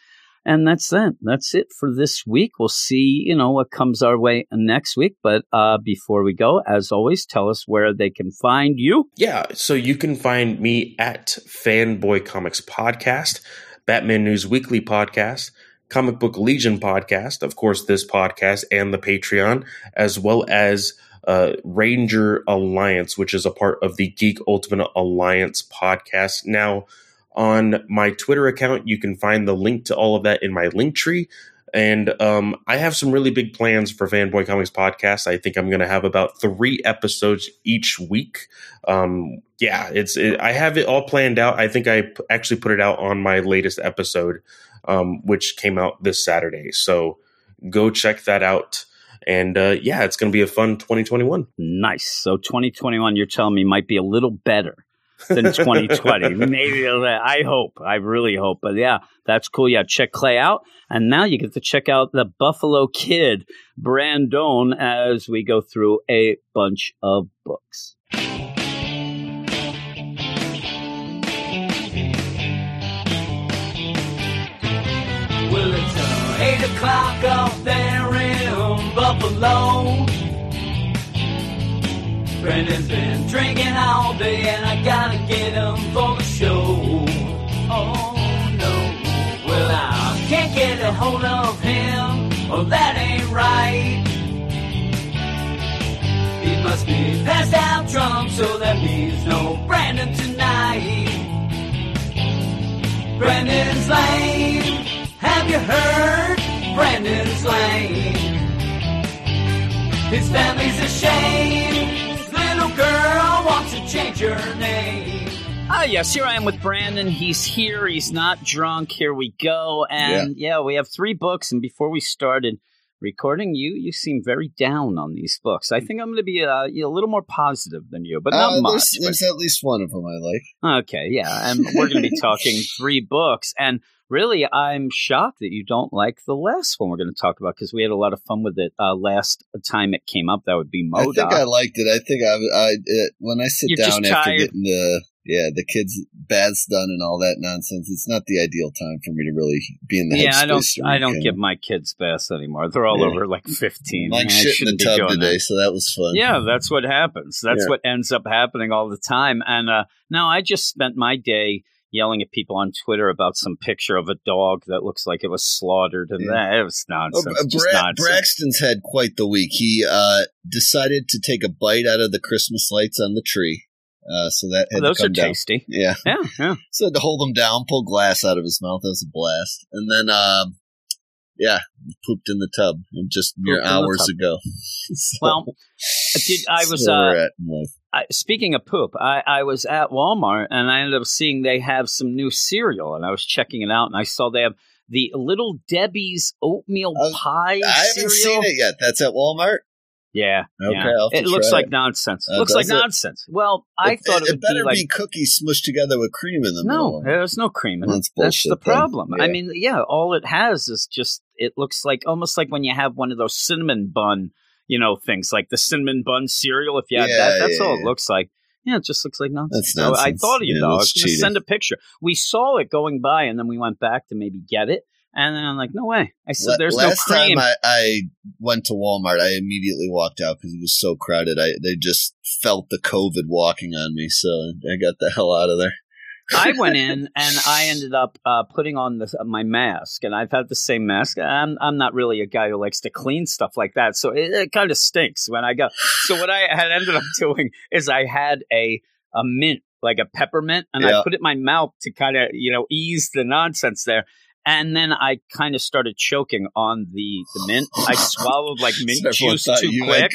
And that's it. That's it for this week. We'll see, you know, what comes our way next week. But uh, before we go, as always, tell us where they can find you. Yeah, so you can find me at Fanboy Comics Podcast, Batman News Weekly Podcast, Comic Book Legion Podcast, of course, this podcast and the Patreon, as well as uh, Ranger Alliance, which is a part of the Geek Ultimate Alliance podcast. Now, on my Twitter account, you can find the link to all of that in my link tree. And um, I have some really big plans for Fanboy Comics podcast. I think I'm going to have about three episodes each week. Um, yeah, it's it, I have it all planned out. I think I p- actually put it out on my latest episode, um, which came out this Saturday. So go check that out. And uh, yeah, it's going to be a fun 2021. Nice. So 2021, you're telling me might be a little better than 2020. Maybe I hope. I really hope. But yeah, that's cool. Yeah, check Clay out. And now you get to check out the Buffalo Kid, Brandon, as we go through a bunch of books. Well, it's uh, 8 o'clock up there in Buffalo. Brandon's been drinking all day, and I gotta get him for the show. Oh no. Well, I can't get a hold of him. Oh, that ain't right. He must be passed out drunk, so that means no Brandon tonight. Brandon's lane. Have you heard? Brandon's lane. His family's ashamed. Change her name. Ah, yes, here I am with Brandon. He's here. He's not drunk. Here we go. And yeah, we have three books. And before we started recording, you you seem very down on these books. I think I'm going to be uh, a little more positive than you, but not Uh, much. There's, there's at least one of them I like. okay, yeah. And we're going to be talking three books. And really, I'm shocked that you don't like the last one we're going to talk about because we had a lot of fun with it uh, last time it came up. That would be I think I liked it. I think I, I it, when I sit You're down after tired. getting the yeah the kids baths done and all that nonsense, it's not the ideal time for me to really be in the yeah, I don't. I don't give my kids baths anymore. They're all Yeah. over like fifteen. like shit in the tub today, that. so that was fun. Yeah, that's what happens. That's Yeah. what ends up happening all the time. And uh, now I just spent my day yelling at people on Twitter about some picture of a dog that looks like it was slaughtered, and Yeah. that it was Oh, nonsense. Bra- just nonsense. Braxton's had quite the week. He uh, decided to take a bite out of the Christmas lights on the tree, uh, so that had Well, those to are down. tasty. Yeah, Yeah, yeah. so had to hold him down, pull glass out of his mouth. That was a blast. And then, um, yeah, pooped in the tub and just mere Pooped in the hours ago. Well, Did, I was uh, we're at in life. I, speaking of poop, I, I was at Walmart and I ended up seeing they have some new cereal, and I was checking it out, and I saw they have the Little Debbie's oatmeal Uh, pie I haven't cereal. seen it yet. That's at Walmart. Yeah, Okay, yeah. It looks like it. nonsense. Uh, looks like it? nonsense. Well, I thought it, would better be like be cookies smushed together with cream in them. no, there's no cream in it. That's That's the problem. I mean, yeah, all it has is just it looks like almost like when you have one of those cinnamon bun, you know, things like the cinnamon bun cereal. If you have Yeah, that, that's yeah, all it looks like. Yeah, it just looks like nonsense. That's So I thought of you, Yeah, dog. I was that's going to send a picture. We saw it going by, and then we went back to maybe get it, and then I'm like, no way. I said, there's Last no cream. Last time I, I went to Walmart, I immediately walked out because it was so crowded. I they just felt the COVID walking on me, so I got the hell out of there. I went in and I ended up uh, putting on the, my mask, and I've had the same mask. I'm I'm not really a guy who likes to clean stuff like that, so it, it kind of stinks when I go. So what I had ended up doing is I had a a mint, like a peppermint, and Yeah. I put it in my mouth to kind of you know ease the nonsense there. And then I kind of started choking on the, the mint. I swallowed like mint So juice too quick.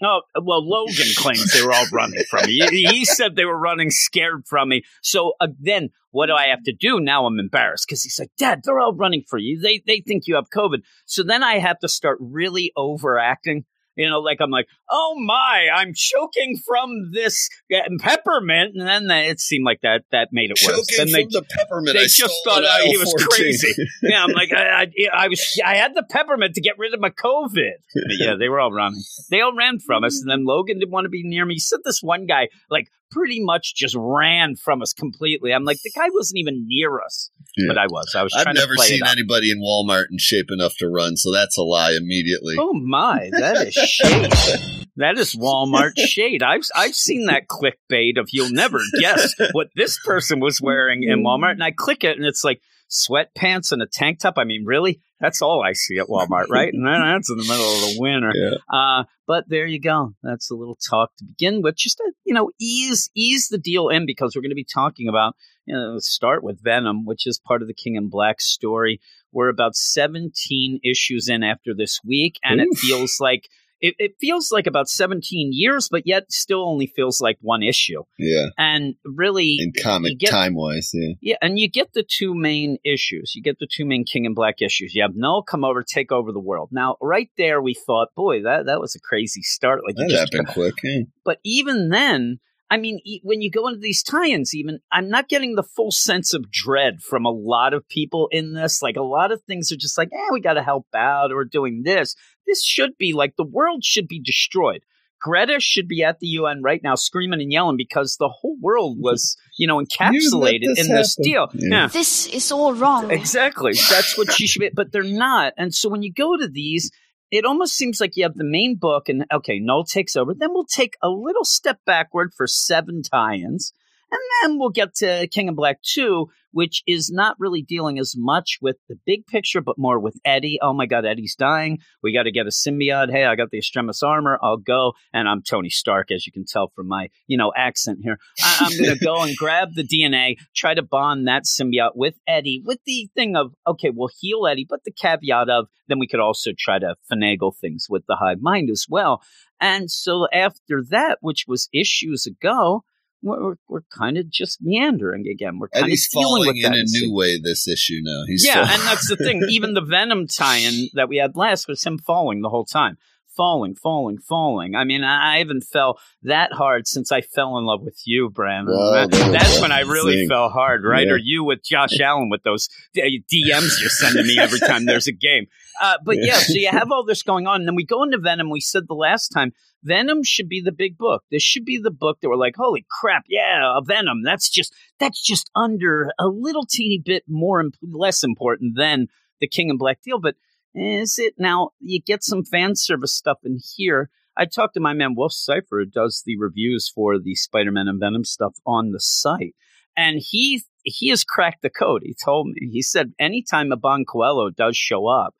No, well, Logan claims they were all running from me. He, he said they were running scared from me. So uh, then, what do I have to do? Now I'm embarrassed because he's like, Dad, they're all running for you. They they think you have COVID. So then I have to start really overacting. You know, like I'm like, oh my, I'm choking from this uh, peppermint, and then it seemed like that that made it worse. Choking Then they the peppermint. they I just thought uh, he was 14. crazy. yeah, I'm like, I, I, I was, I had the peppermint to get rid of my COVID. But yeah, they were all running. They all ran from us, and then Logan didn't want to be near me. He said this one guy like pretty much just ran from us completely. I'm like, the guy wasn't even near us, Yeah. but I was. I was I've trying never to play seen anybody in Walmart in shape enough to run, so that's a lie immediately. Oh my, that is shade. That is Walmart shade. I've I've seen that clickbait of you'll never guess what this person was wearing in Walmart, and I click it, and it's like sweatpants and a tank top. I mean, really? That's all I see at Walmart, right? And then that's in the middle of the winter. Yeah. Uh, but there you go. That's a little talk to begin with. Just to, you know, ease ease the deal in because we're going to be talking about. You know, start with Venom, which is part of the King in Black story. We're about 17 issues in after this week, and it feels like it, it feels like about 17 years, but yet still only feels like one issue. Yeah, And really, in comic get- time wise, yeah. yeah, and you get the two main issues. You get the two main King in Black issues. You have Null come over, take over the world. Now, right there, we thought, boy, that that was a crazy start. Like That happened quick. Yeah. but even then, I mean, e- when you go into these tie-ins, even I'm not getting the full sense of dread from a lot of people in this. Like a lot of things are just like, eh, we got to help out or doing this. This should be like the world should be destroyed. Greta should be at the UN right now, screaming and yelling because the whole world was, you know, encapsulated this in this happen. deal. Yeah. yeah. This is all wrong. Exactly. That's what she should be. But they're not. And so when you go to these, it almost seems like you have the main book and okay, Null takes over. Then we'll take a little step backward for seven tie-ins. And then we'll get to King of Black 2, which is not really dealing as much with the big picture, but more with Eddie. Oh my God, Eddie's dying. We got to get a symbiote. Hey, I got the Extremis armor. I'll go. And I'm Tony Stark, as you can tell from my, you know, accent here. I- I'm going to go and grab the DNA, try to bond that symbiote with Eddie, with the thing of, okay, we'll heal Eddie, but the caveat of then we could also try to finagle things with the hive mind as well. And so after that, which was issues ago, we're, we're, kind of just meandering again. We're kind of dealing falling with in a new way this issue now. He's yeah, and that's the thing. Even the Venom tie-in that we had last was him falling the whole time. Falling, falling, falling. I mean, I haven't fell that hard since I fell in love with you, Brandon. Well, that's when I really thing. fell hard, right? Yeah. Or you with Josh Allen with those uh, DMs you're sending me every time there's a game. Uh, but yeah, so you have all this going on, and then we go into Venom. We said the last time Venom should be the big book. This should be the book that we're like, holy crap, yeah, a Venom. That's just that's just under a little teeny bit more imp- less important than the King in Black deal. But is it now? You get some fan service stuff in here. I talked to my man Wolf Cipher, who does the reviews for the Spider-Man and Venom stuff on the site, and he he has cracked the code. He told me he said anytime Iban Coello does show up,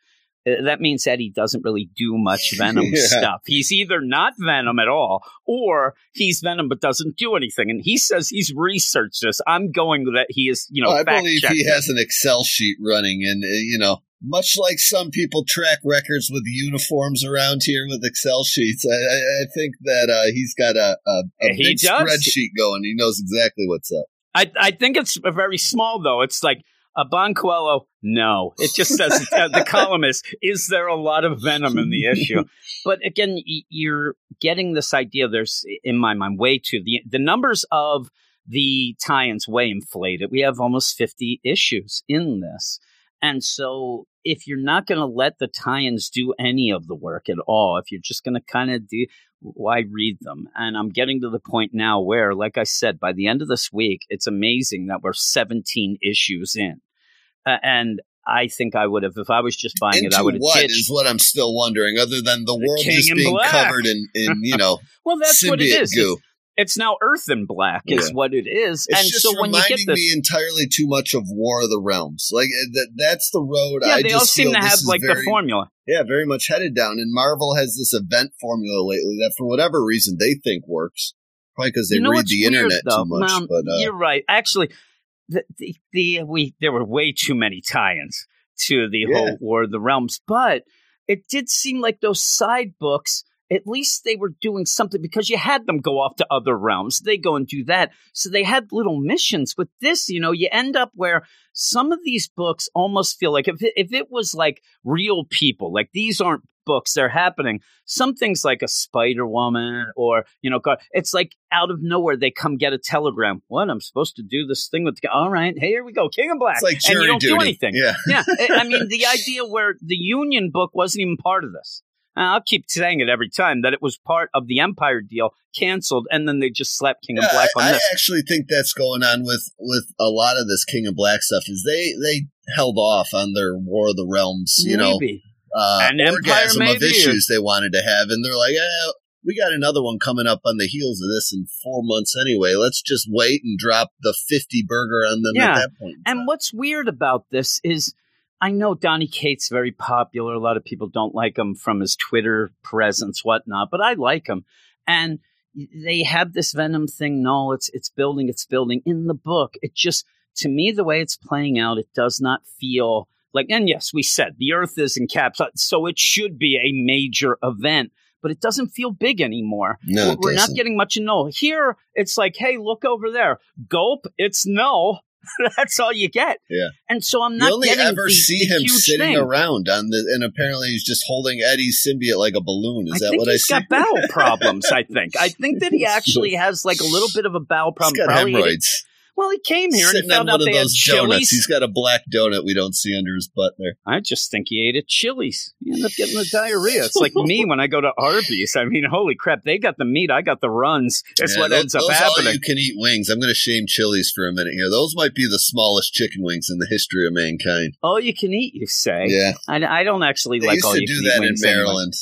that means Eddie doesn't really do much Venom Yeah. stuff. He's either not Venom at all, or he's Venom but doesn't do anything. And he says he's researched this. I'm going that he is, you know, I fact believe he it. has an Excel sheet running, and uh, you know, much like some people track records with uniforms around here with Excel sheets, I, I, I think that uh, he's got a, a, a He big does. spreadsheet going. He knows exactly what's up. I, I think it's very small though. It's like Iban Coello. No, it just says uh, the column is: Is there a lot of venom in the issue? But again, you're getting this idea. There's in my mind way too the the numbers of the tie-ins way inflated. We have almost 50 issues in this. And so if you're not going to let the tie-ins do any of the work at all, if you're just going to kind of do why read them? And I'm getting to the point now where like I said by the end of this week it's amazing that we're 17 issues in. And I think I would have if I was just buying Into it I would have what ditched. is what I'm still wondering. Other than the world King just being Black. covered in, in you know, well that's what it is. It's, it's now Earth and Black is what it is. It's and just so when you reminding get this me entirely too much of War of the Realms. Like uh, that, that's the road. yeah, I they all seem to have like very, the formula. Yeah, very much headed down. And Marvel has this event formula lately that, for whatever reason, they think works. Probably because they you know read the weird, internet though? too much. Mom, but uh, you're right. Actually, the, the, the we there were way too many tie-ins to the Yeah. whole War of the Realms, but it did seem like those side books. At least they were doing something because you had them go off to other realms. They go and do that. So they had little missions. With this, you know, you end up where some of these books almost feel like if it, if it was like real people, like these aren't books, they're happening. Some things like a Spider Woman or, you know, it's like out of nowhere they come get a telegram. What? I'm supposed to do this thing with, the, all right, hey, here we go, King of Black. it's like and you don't duty. do anything. Yeah. yeah, I mean, the idea where the Union book wasn't even part of this. And I'll keep saying it every time that it was part of the Empire deal, canceled, and then they just slapped King Yeah, of Black I, on I this. actually think that's going on with with a lot of this King of Black stuff. Is they they held off on their War of the Realms, you know, Maybe. uh, And Empire orgasm of maybe, or- issues they wanted to have, and they're like, eh, we got another one coming up on the heels of this in four months anyway. Let's just wait and drop the fifty burger on them Yeah. at that point. And what's weird about this is I know Donny Cates very popular. A lot of people don't like him from his Twitter presence, whatnot, but I like him. And they have this Venom thing. No, it's it's building, it's building. In the book, it just to me the way it's playing out, it does not feel like. And yes, we said the Earth is in caps, uh, so it should be a major event. But it doesn't feel big anymore. No, We're not doesn't. getting much no. Here, it's like, hey, look over there. Gulp, it's no. That's all you get. Yeah. And so I'm not. You only getting ever the, see the him sitting thing. around on the, and apparently he's just holding Eddie's symbiote like a balloon. Is I that what I he's see? got bowel problems. I think. I think that he actually has like a little bit of a bowel problem. got ate it- hemorrhoids. Well, he came here and he Sitting on found one out of they had those donuts. chilies. He's got a black donut we don't see under his butt there. I just think he ate at Chili's. He ended up getting the diarrhea. It's like me when I go to Arby's. I mean, holy crap! They got the meat, I got the runs. That's Yeah, what those, ends up those happening. All you can eat wings. I'm going to shame Chili's for a minute here. Those might be the smallest chicken wings in the history of mankind. all you can eat, you say? Yeah, I, I don't actually they like used all to you do can eat that in wings anyway. Maryland.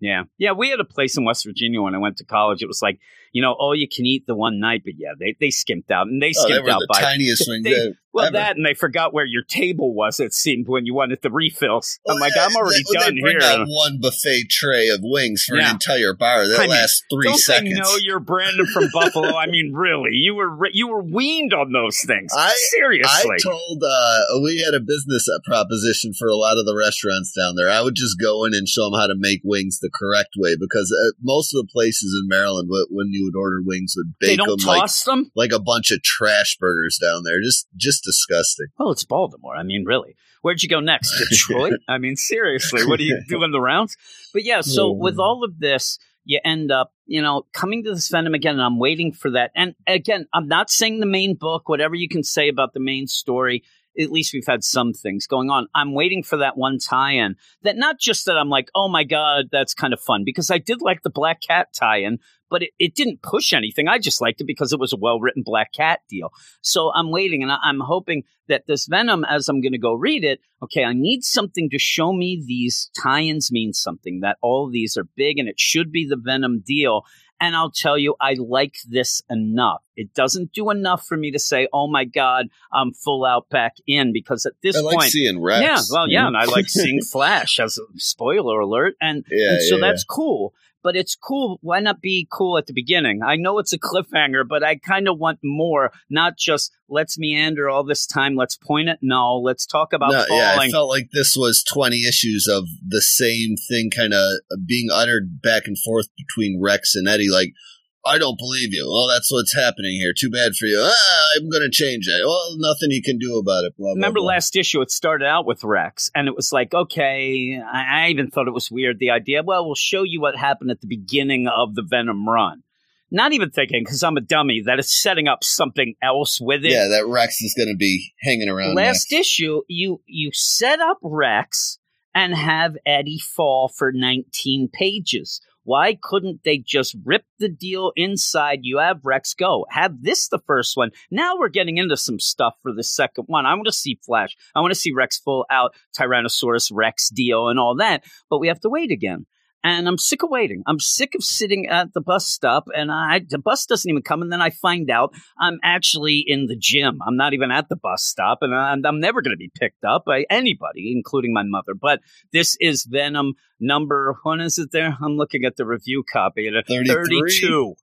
Yeah. Yeah. We had a place in West Virginia when I went to college. It was like, you know, all you can eat the one night, but yeah, they, they skimped out and they Oh, they skimped were out the by tiniest they- ever. Well ever. that and they forgot where your table was, it seemed, when you wanted the refills. I'm Well, like, yeah, I'm already they, done they bring here. out one buffet tray of wings for Yeah. an entire bar. That I mean, lasts 3 Don't seconds. they know you're Brandon from Buffalo? I mean, really, you were re- you were weaned on those things. I- Seriously, I told uh, we had a business proposition for a lot of the restaurants down there. I would just go in and show them how to make wings the correct way because uh, most of the places in Maryland, when you would order wings, would they bake don't them like them. like a bunch of trash burgers down there. Just just disgusting. Well, it's Baltimore. I mean, really. Where'd you go next? Detroit? I mean, seriously, what are you doing the rounds? But yeah, so Yeah. with all of this, you end up, you know, coming to this Venom again, and I'm waiting for that. And again, I'm not saying the main book, whatever you can say about the main story. At least we've had some things going on. I'm waiting for that one tie-in. That not just that I'm like, oh my god, that's kind of fun because I did like the Black Cat tie-in, but it, it didn't push anything. I just liked it because it was a well-written Black Cat deal. So I'm waiting, and I, I'm hoping that this Venom, as I'm going to go read it, okay, I need something to show me these tie-ins mean something. That all these are big, and it should be the Venom deal. And I'll tell you, I like this enough. It doesn't do enough for me to say, "Oh my God, I'm full out back in," because at this I like point, seeing Rex. yeah, well, yeah, mm-hmm. and I like seeing Flash as a spoiler alert, and, Yeah, and so yeah, that's cool. But it's cool. Why not be cool at the beginning? I know it's a cliffhanger, but I kind of want more. Not just let's meander all this time. Let's point at no. Let's talk about No, yeah, I felt like this was 20 issues of the same thing kind of uh, being uttered back and forth between Rex and Eddie. Like, I don't believe you. Well, that's what's happening here. Too bad for you. Ah, I'm going to change it. Well, nothing you can do about it. Blah, blah, Remember blah. last issue? It started out with Rex, and it was like, okay. I, I even thought it was weird. The idea, well, we'll show you what happened at the beginning of the Venom run. Not even thinking, because I'm a dummy, that it's setting up something else with it. Yeah, that Rex is going to be hanging around. last next. issue you you set up rex and have eddie fall for 19 pages why couldn't they just rip the deal inside? You have rex go. Have this the first one. Now we're getting into some stuff for the second one. I want to see flash. I want to see rex full out tyrannosaurus rex deal and all that but we have to wait again and I'm sick of waiting. I'm sick of sitting at the bus stop, and I the bus doesn't even come, and then I find out I'm actually in the gym. I'm not even at the bus stop, and I'm, I'm never going to be picked up by anybody, including my mother. But this is Venom number. When is it there? I'm looking at the review copy. At 33? 32.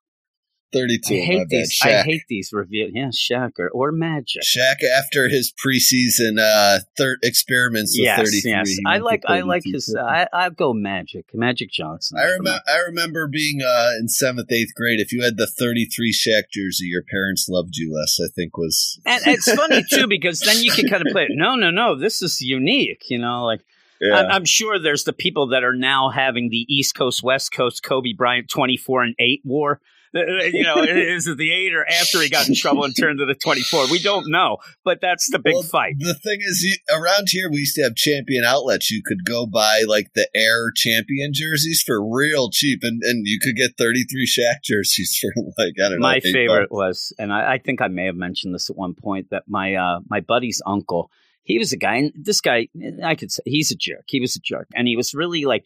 32. I hate these. I hate these reviews. Yeah, Shaq or, or Magic. Shaq after his preseason uh, third experiments with Yes, 33. yes. I like. I like 32. his. I I go Magic. Magic Johnson. I remember. I remember being uh, in seventh, eighth grade. If you had the thirty-three Shaq jersey, your parents loved you less. I think was. And it's funny too because then you can kind of play it. No, no, no. This is unique. You know, like I'm, I'm sure there's the people that are now having the East Coast West Coast Kobe Bryant 24 and eight war. You know, is it the eight or after he got in trouble and turned to the 24? We don't know, but that's the big Well, fight. The thing is, around here we used to have champion outlets. You could go buy like the Air champion jerseys for real cheap, and, and you could get 33 Shaq jerseys for like I don't know. My favorite bucks. was, and I, I think I may have mentioned this at one point, that my uh, my buddy's uncle, he was a guy, and this guy, I could say he's a jerk. He was a jerk, and he was really like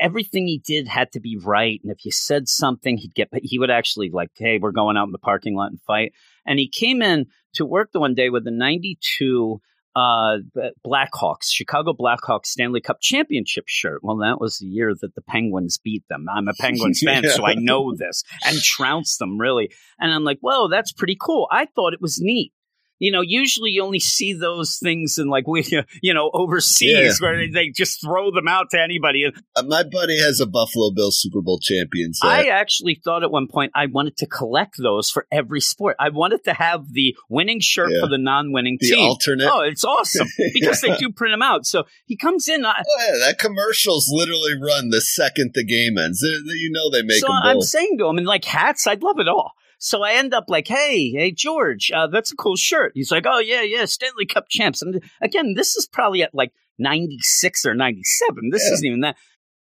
everything he did had to be right. And if you said something, he'd get he would actually like, hey, we're going out in the parking lot and fight. And he came in to work the one day with a '92 uh, Blackhawks, Chicago Blackhawks Stanley Cup championship shirt. Well, that was the year that the Penguins beat them. I'm a Penguins fan, so I know this and trounced them really. And I'm like, whoa, that's pretty cool. I thought it was neat. You know, usually you only see those things in like we, you know, overseas where they just throw them out to anybody. Uh, my buddy has a Buffalo Bills Super Bowl champion set. I actually thought at one point I wanted to collect those for every sport. I wanted to have the winning shirt Yeah. for the non-winning the team. alternate. Oh, it's awesome because they do print them out. So he comes in. I, Oh, yeah, that commercial's literally run the second the game ends. They- they- You know they make so them I'm saying to him, and like hats, I'd love it all. So I end up like, hey, hey, George, uh, that's a cool shirt. He's like, oh, yeah, yeah, Stanley Cup champs. And again, this is probably at like 96 or 97. This Yeah. isn't even that.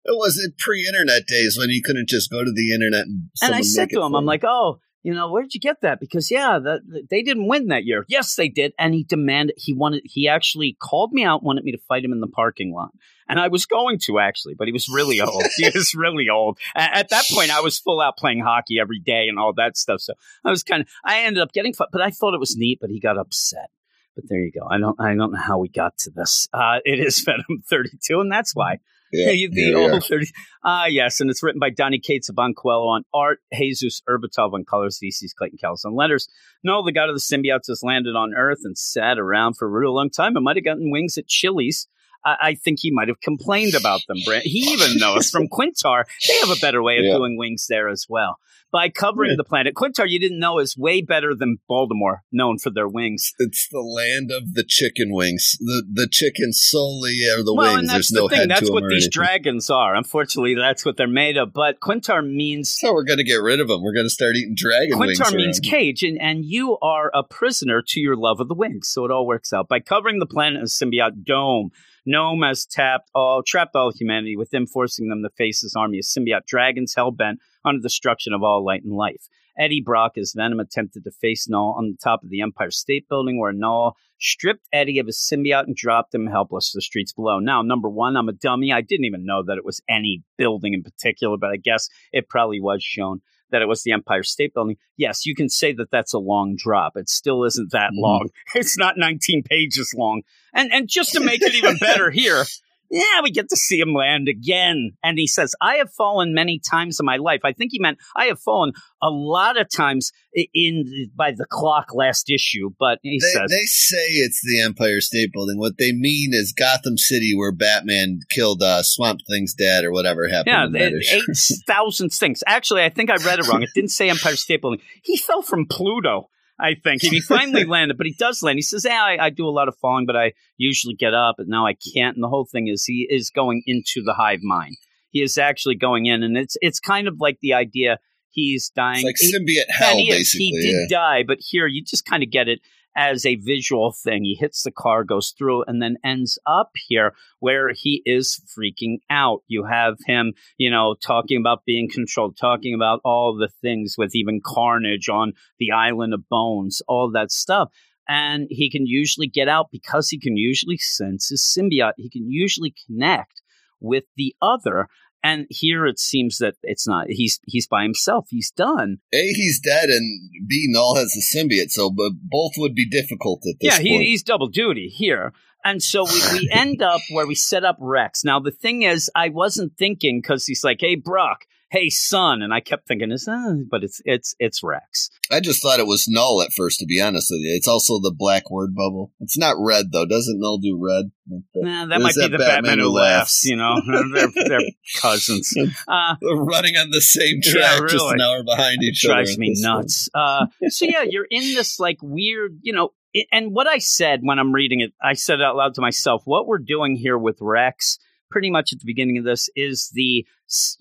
It wasn't pre-internet days when you couldn't just go to the internet and. And I said to him, I'm like, oh, you know, where'd you get that? Because yeah, that they didn't win that year. Yes, they did. And he demanded, he wanted, he actually called me out, wanted me to fight him in the parking lot. And I was going to actually, but he was really old. he was really old. At that point, I was full out playing hockey every day and all that stuff. So I was kind of, I ended up getting, but I thought it was neat, but he got upset. But there you go. I don't, I don't know how we got to this. Uh, it is Venom 32, and that's why. yeah, the yeah, old yeah. 30. Ah, yes, and it's written by Donny Cates of Coello on art, Jesus Aburtov on colors, VC's Clayton Cowles on letters. No, the god of the symbiotes has landed on Earth and sat around for a real long time. It might have gotten wings at Chili's. I, I think he might have complained about them. Brent. He even knows from Klyntar, they have a better way of Yeah. doing wings there as well. By covering Yeah. the planet, Klyntar, you didn't know, is way better than Baltimore, known for their wings. It's the land of the chicken wings. The the chicken solely are the well, wings. and that's There's no the thing. head That's to what these anything. dragons are. Unfortunately, that's what they're made of. But Klyntar means So we're gonna get rid of them. We're gonna start eating dragon wings. Klyntar means cage, and, and you are a prisoner to your love of the wings. So it all works out. By covering the planet as symbiote dome, Knull has tapped all trapped all humanity with him, forcing them to face his army of symbiote dragons hell bent on the destruction of all light and life. Eddie Brock as Venom attempted to face Knull on the top of the Empire State Building, where Knull stripped Eddie of his symbiote and dropped him helpless to the streets below. Now, number one, I'm a dummy. I didn't even know that it was any building in particular, but I guess it probably was shown that it was the Empire State Building. Yes, you can say that that's a long drop. It still isn't that Mhm. long. It's not 19 pages long. And and just to make it even better here, yeah, we get to see him land again. And he says, I have fallen many times in my life. I think he meant I have fallen a lot of times in by the clock last issue, but he They, says they say it's the Empire State Building. What they mean is Gotham City, where Batman killed uh, Swamp Thing's dad or whatever happened. Yeah, in that it- issue. eight thousand things. Actually, I think I read it wrong. It didn't say Empire State Building. He fell from Pluto, I think, and he finally landed. But he does land. He says, "Yeah, I, I do a lot of falling, but I usually get up, and now I can't." And the whole thing is, he is going into the hive mind. He is actually going in, and it's it's kind of like the idea he's dying. It's like He- symbiote hell, he, basically. he did yeah. die, but here you just kind of get it as a visual thing. He hits the car, goes through, and then ends up here where he is freaking out. You have him, you know, talking about being controlled, talking about all the things with even carnage on the island of bones, all that stuff. And he can usually get out because he can usually sense his symbiote. He can usually connect with the other. And here it seems that it's not. He's he's by himself. He's done. A, he's dead, and B, Knull has the symbiote, so but both would be difficult at this yeah, he, he's double duty here. And so we, we end up where we set up Rex. Now, the thing is, I wasn't thinking because he's like, hey, Brock, hey, son. And I kept thinking, is uh, but it's it's it's Rex. I just thought it was Knull at first, to be honest with you. It's also the black word bubble. It's not red, though. Doesn't Knull do red? Nah, that might is be that the Batman, Batman who laughs, laughs? you know? they're, they're cousins. Uh, They're running on the same Yeah, track, just an hour behind each other. drives me nuts. Uh, so yeah, you're in this like weird, you know. i and what I said when I'm reading it, I said out loud to myself, "What we're doing here with Rex, pretty much at the beginning of this, is the,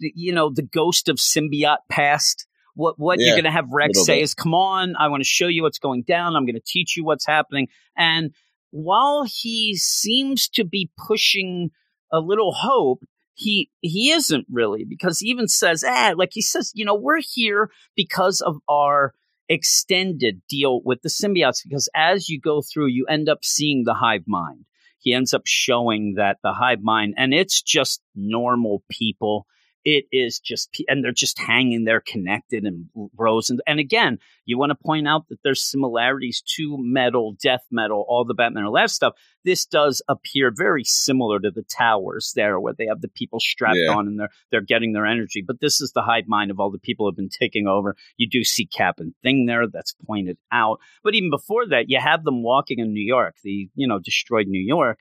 you know, the ghost of symbiote past." what what Yeah, you're going to have Rex say bit. is, "Come on, I want to show you what's going down. I'm going to teach you what's happening." And while he seems to be pushing a little hope, he he isn't really because he even says, "Ah," like he says, you know, we're here because of our extended deal with the symbiotes because as you go through you end up seeing the hive mind he ends up showing that the hive mind and it's just normal people it is just and they're just hanging there connected and rows and, and again you want to point out that there's similarities to metal death metal all the batman and that stuff. This does appear very similar to the towers there where they have the people strapped Yeah. on and they're they're getting their energy. But this is the hive mind of all the people who have been taking over. You do see cap and thing there that's pointed out. But even before that you have them walking in new york the you know destroyed new york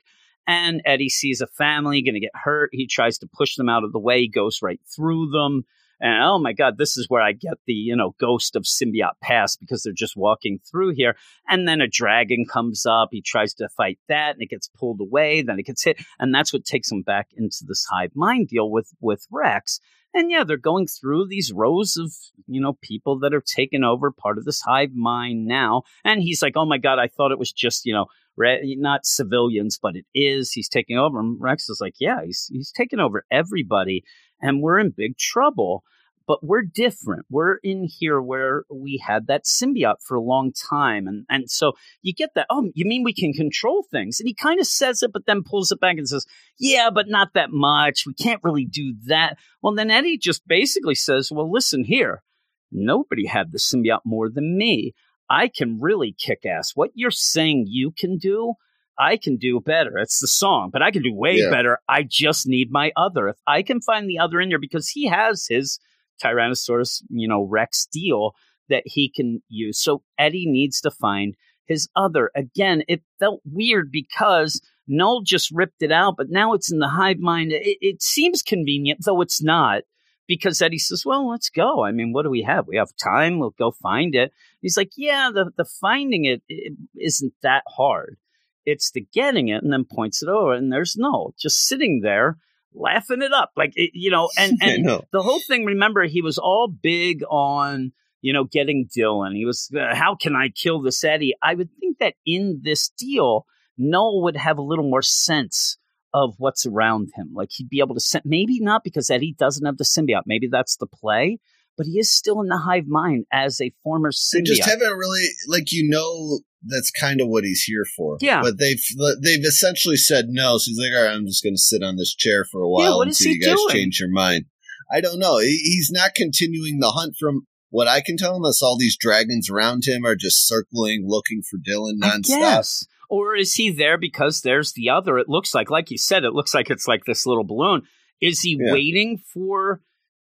and Eddie sees a family going to get hurt. He tries to push them out of the way, goes right through them. And oh my God, this is where I get the, you know, ghost of symbiote past because they're just walking through here. And then a dragon comes up. He tries to fight that and it gets pulled away. Then it gets hit. And that's what takes him back into this hive mind deal with, with Rex. And yeah, they're going through these rows of, you know, people that are taking over part of this hive mind now. And he's like, oh my God, I thought it was just, you know, not civilians, but it is. He's taking over. And Rex is like, yeah, he's he's taking over everybody, and we're in big trouble. But we're different. We're in here where we had that symbiote for a long time, and and so you get that. Oh, you mean we can control things? And he kind of says it, but then pulls it back and says, "Yeah, but not that much. We can't really do that." Well, then Eddie just basically says, "Well, listen here. Nobody had the symbiote more than me. I can really kick ass. What you're saying you can do, I can do better. It's the song, but I can do way Yeah. better. I just need my other. If I can find the other in there, because he has his Tyrannosaurus, you know, Rex deal that he can use. So Eddie needs to find his other. Again, it felt weird because Null just ripped it out, but now it's in the hive mind. It, it seems convenient, though it's not because Eddie says, "Well, let's go. I mean, what do we have? We have time. We'll go find it." He's like, "Yeah, the the finding it, it isn't that hard. It's the getting it." And then points it over, and there's no just sitting there laughing it up, like it, you know. And and know. the whole thing. Remember, he was all big on you know getting Dylan. He was, uh, "How can I kill this Eddie?" I would think that in this deal, Knull would have a little more sense of what's around him. Like he'd be able to send, maybe not because Eddie doesn't have the symbiote. Maybe that's the play, but he is still in the hive mind as a former They symbiote. just haven't really like you know that's kind of what he's here for. Yeah. but they've they've essentially said no. So he's like, all right, I'm just going to sit on this chair for a while Yeah, until you guys doing? change your mind. I don't know. He's not continuing the hunt from what I can tell, unless all these dragons around him are just circling, looking for Dylan nonstop. Or is he there because there's the other? It looks like, like you said, it looks like it's like this little balloon. Is he Yeah. waiting for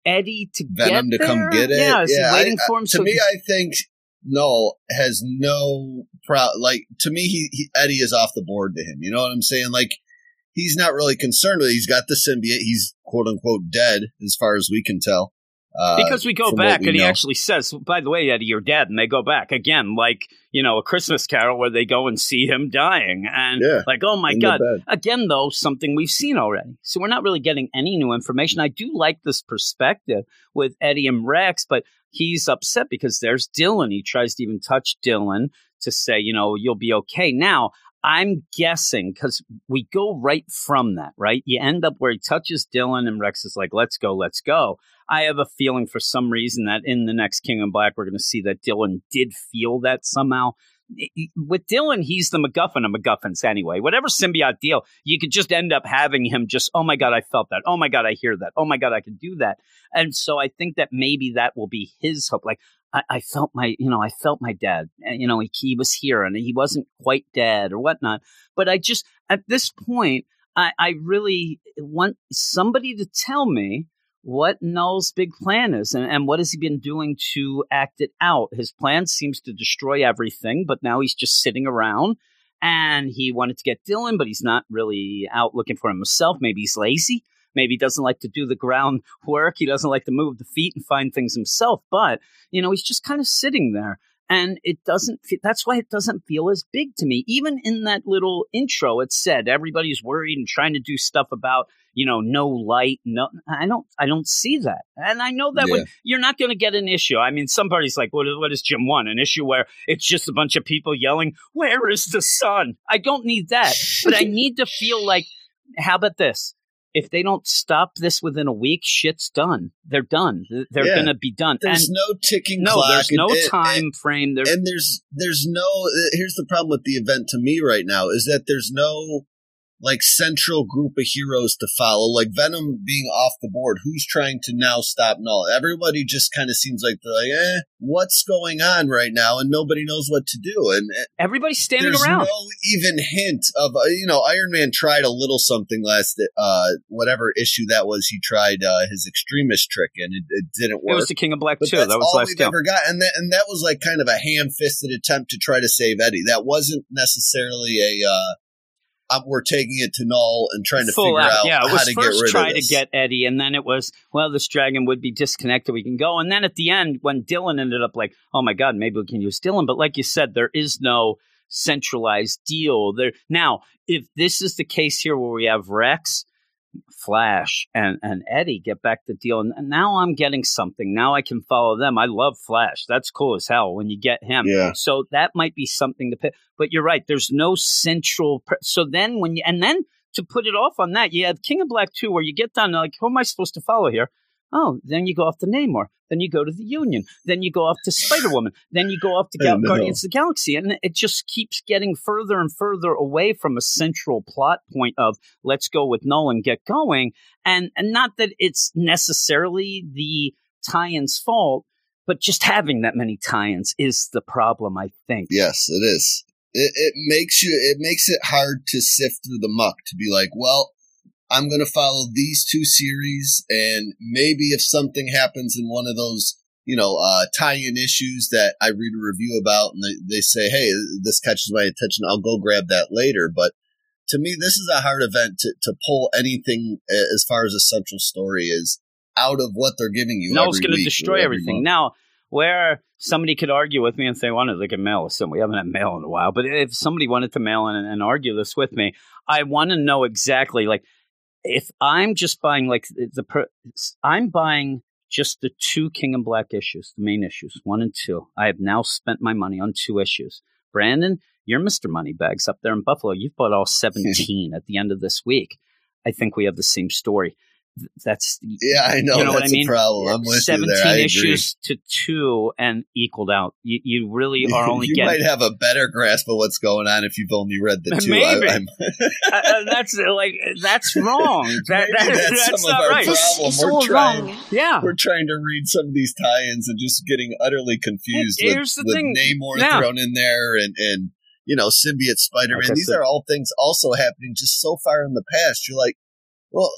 Eddie to Venom get to come get it. Yeah, is he waiting I- for him? To so me, he- I think Knull has no pro. Like to me, he, he Eddie is off the board to him. You know what I'm saying? Like he's not really concerned with. it. He's got the symbiote. He's quote unquote dead as far as we can tell. Uh, because we go back we and he actually says, "By the way, Eddie, you're dead," and they go back again, like you know, a Christmas Carol where they go and see him dying, and Yeah. like, oh my god, again though something we've seen already. So we're not really getting any new information. I do like this perspective with eddie and rex but he's upset because there's dylan. He tries to even touch dylan to say you know you'll be okay. Now i'm guessing because we go right from that right you end up where he touches dylan and rex is like let's go let's go i have a feeling for some reason that in the next king in black we're going to see that dylan did feel that somehow with Dylan, he's the MacGuffin of MacGuffins anyway. Whatever symbiote deal, you could just end up having him just, oh my God, I felt that. Oh my God, I hear that. Oh my God, I can do that. And so I think that maybe that will be his hope. Like, I, I felt my, you know, I felt my dad. Eh, you know, he, he was here and he wasn't quite dead or whatnot. But I just, at this point, I, I really want somebody to tell me what Knull's big plan is and, and what has he been doing to act it out. His plan seems to destroy everything, but now he's just sitting around and he wanted to get Dylan, but he's not really out looking for him himself. Maybe he's lazy. Maybe he doesn't like to do the ground work. He doesn't like to move the feet and find things himself. But, you know, he's just kind of sitting there. and it doesn't. Fe- that's why it doesn't feel as big to me. Even in that little intro, it said everybody's worried and trying to do stuff about you know no light. No, I don't. I don't see that, and I know that Yeah. when you're not going to get an issue. I mean, somebody's like, what, what is Jim want? An issue where it's just a bunch of people yelling, "Where is the sun?" I don't need that, but I need to feel like. How about this? If they don't stop this within a week, shit's done. They're done. They're Yeah. going to be done. There's and no ticking no, clock. there's no and- and- time frame. There's and there's there's no here's the problem with the event to me right now is that there's no like central group of heroes to follow like venom being off the board who's trying to now stop knull everybody just kind of seems like they're like eh what's going on right now and nobody knows what to do and uh, everybody's standing there's around. no even hint of uh, you know iron man tried a little something last uh whatever issue that was he tried uh his Extremis trick and it, it didn't work. it was the King in Black but too. That was all last we've ever got, and that and that was like kind of a ham-fisted attempt to try to save Eddie. That wasn't necessarily a uh, uh, we're taking it to knull and trying to Full figure out, yeah. It how was to get first try to get Eddie, and then it was well, this dragon would be disconnected. We can go, and then at the end, when Dylan ended up like, oh my god, maybe we can use Dylan. But like you said, there is no centralized deal there. Now, if this is the case here, where we have Rex. Flash and, and Eddie get back the deal. And and now I'm getting something. Now I can follow them. I love Flash. That's cool as hell when you get him. Yeah. So that might be something to pick. But you're right. There's no central. So then when you, and then to put it off on that, you have King in Black 2 where you get done, like, who am I supposed to follow here? Oh, then you go off to Namor. Then you go to the Union. Then you go off to Spider Woman. then you go off to Gal- Guardians of the Galaxy. And it just keeps getting further and further away from a central plot point of let's go with Nolan, get going. And, and not that it's necessarily the tie in's fault, but just having that many tie ins is the problem, I think. Yes, it is. It, it makes you. It makes it hard to sift through the muck to be like, well, I'm going to follow these two series, and maybe if something happens in one of those, you know, uh, tie-in issues that I read a review about, and they, they say, hey, this catches my attention, I'll go grab that later. But to me, this is a hard event to to pull anything as far as a central story is out of what they're giving you. No, it's going to destroy every everything. month. Now, where somebody could argue with me and say, "Wanted they can mail us in," we haven't had mail in a while. But if somebody wanted to mail in and, and argue this with me, I want to know exactly like if I'm just buying like the, per, I'm buying just the two King in Black issues, the main issues, one and two. I have now spent my money on two issues. Brandon, you're Mr. Moneybags up there in Buffalo. You've bought all 17 at the end of this week. I think we have the same story. Th- That's Yeah, I know. You know what that's I mean? a problem. I'm with you 17 there. I agree. issues to two and equaled out. You, you really are only you getting. might have a better grasp of what's going on if you've only read the two. Maybe. I, I'm, Uh, that's like that's wrong. That, Maybe that- that's that's, some of not our right. problem. It's, it's We're all trying- wrong. Yeah, we're trying to read some of these tie-ins and just getting utterly confused Hey, with, here's the with thing. Namor Yeah. thrown in there and and you know symbiote Spider-Man. These said- are all things also happening just so far in the past. You're like, well.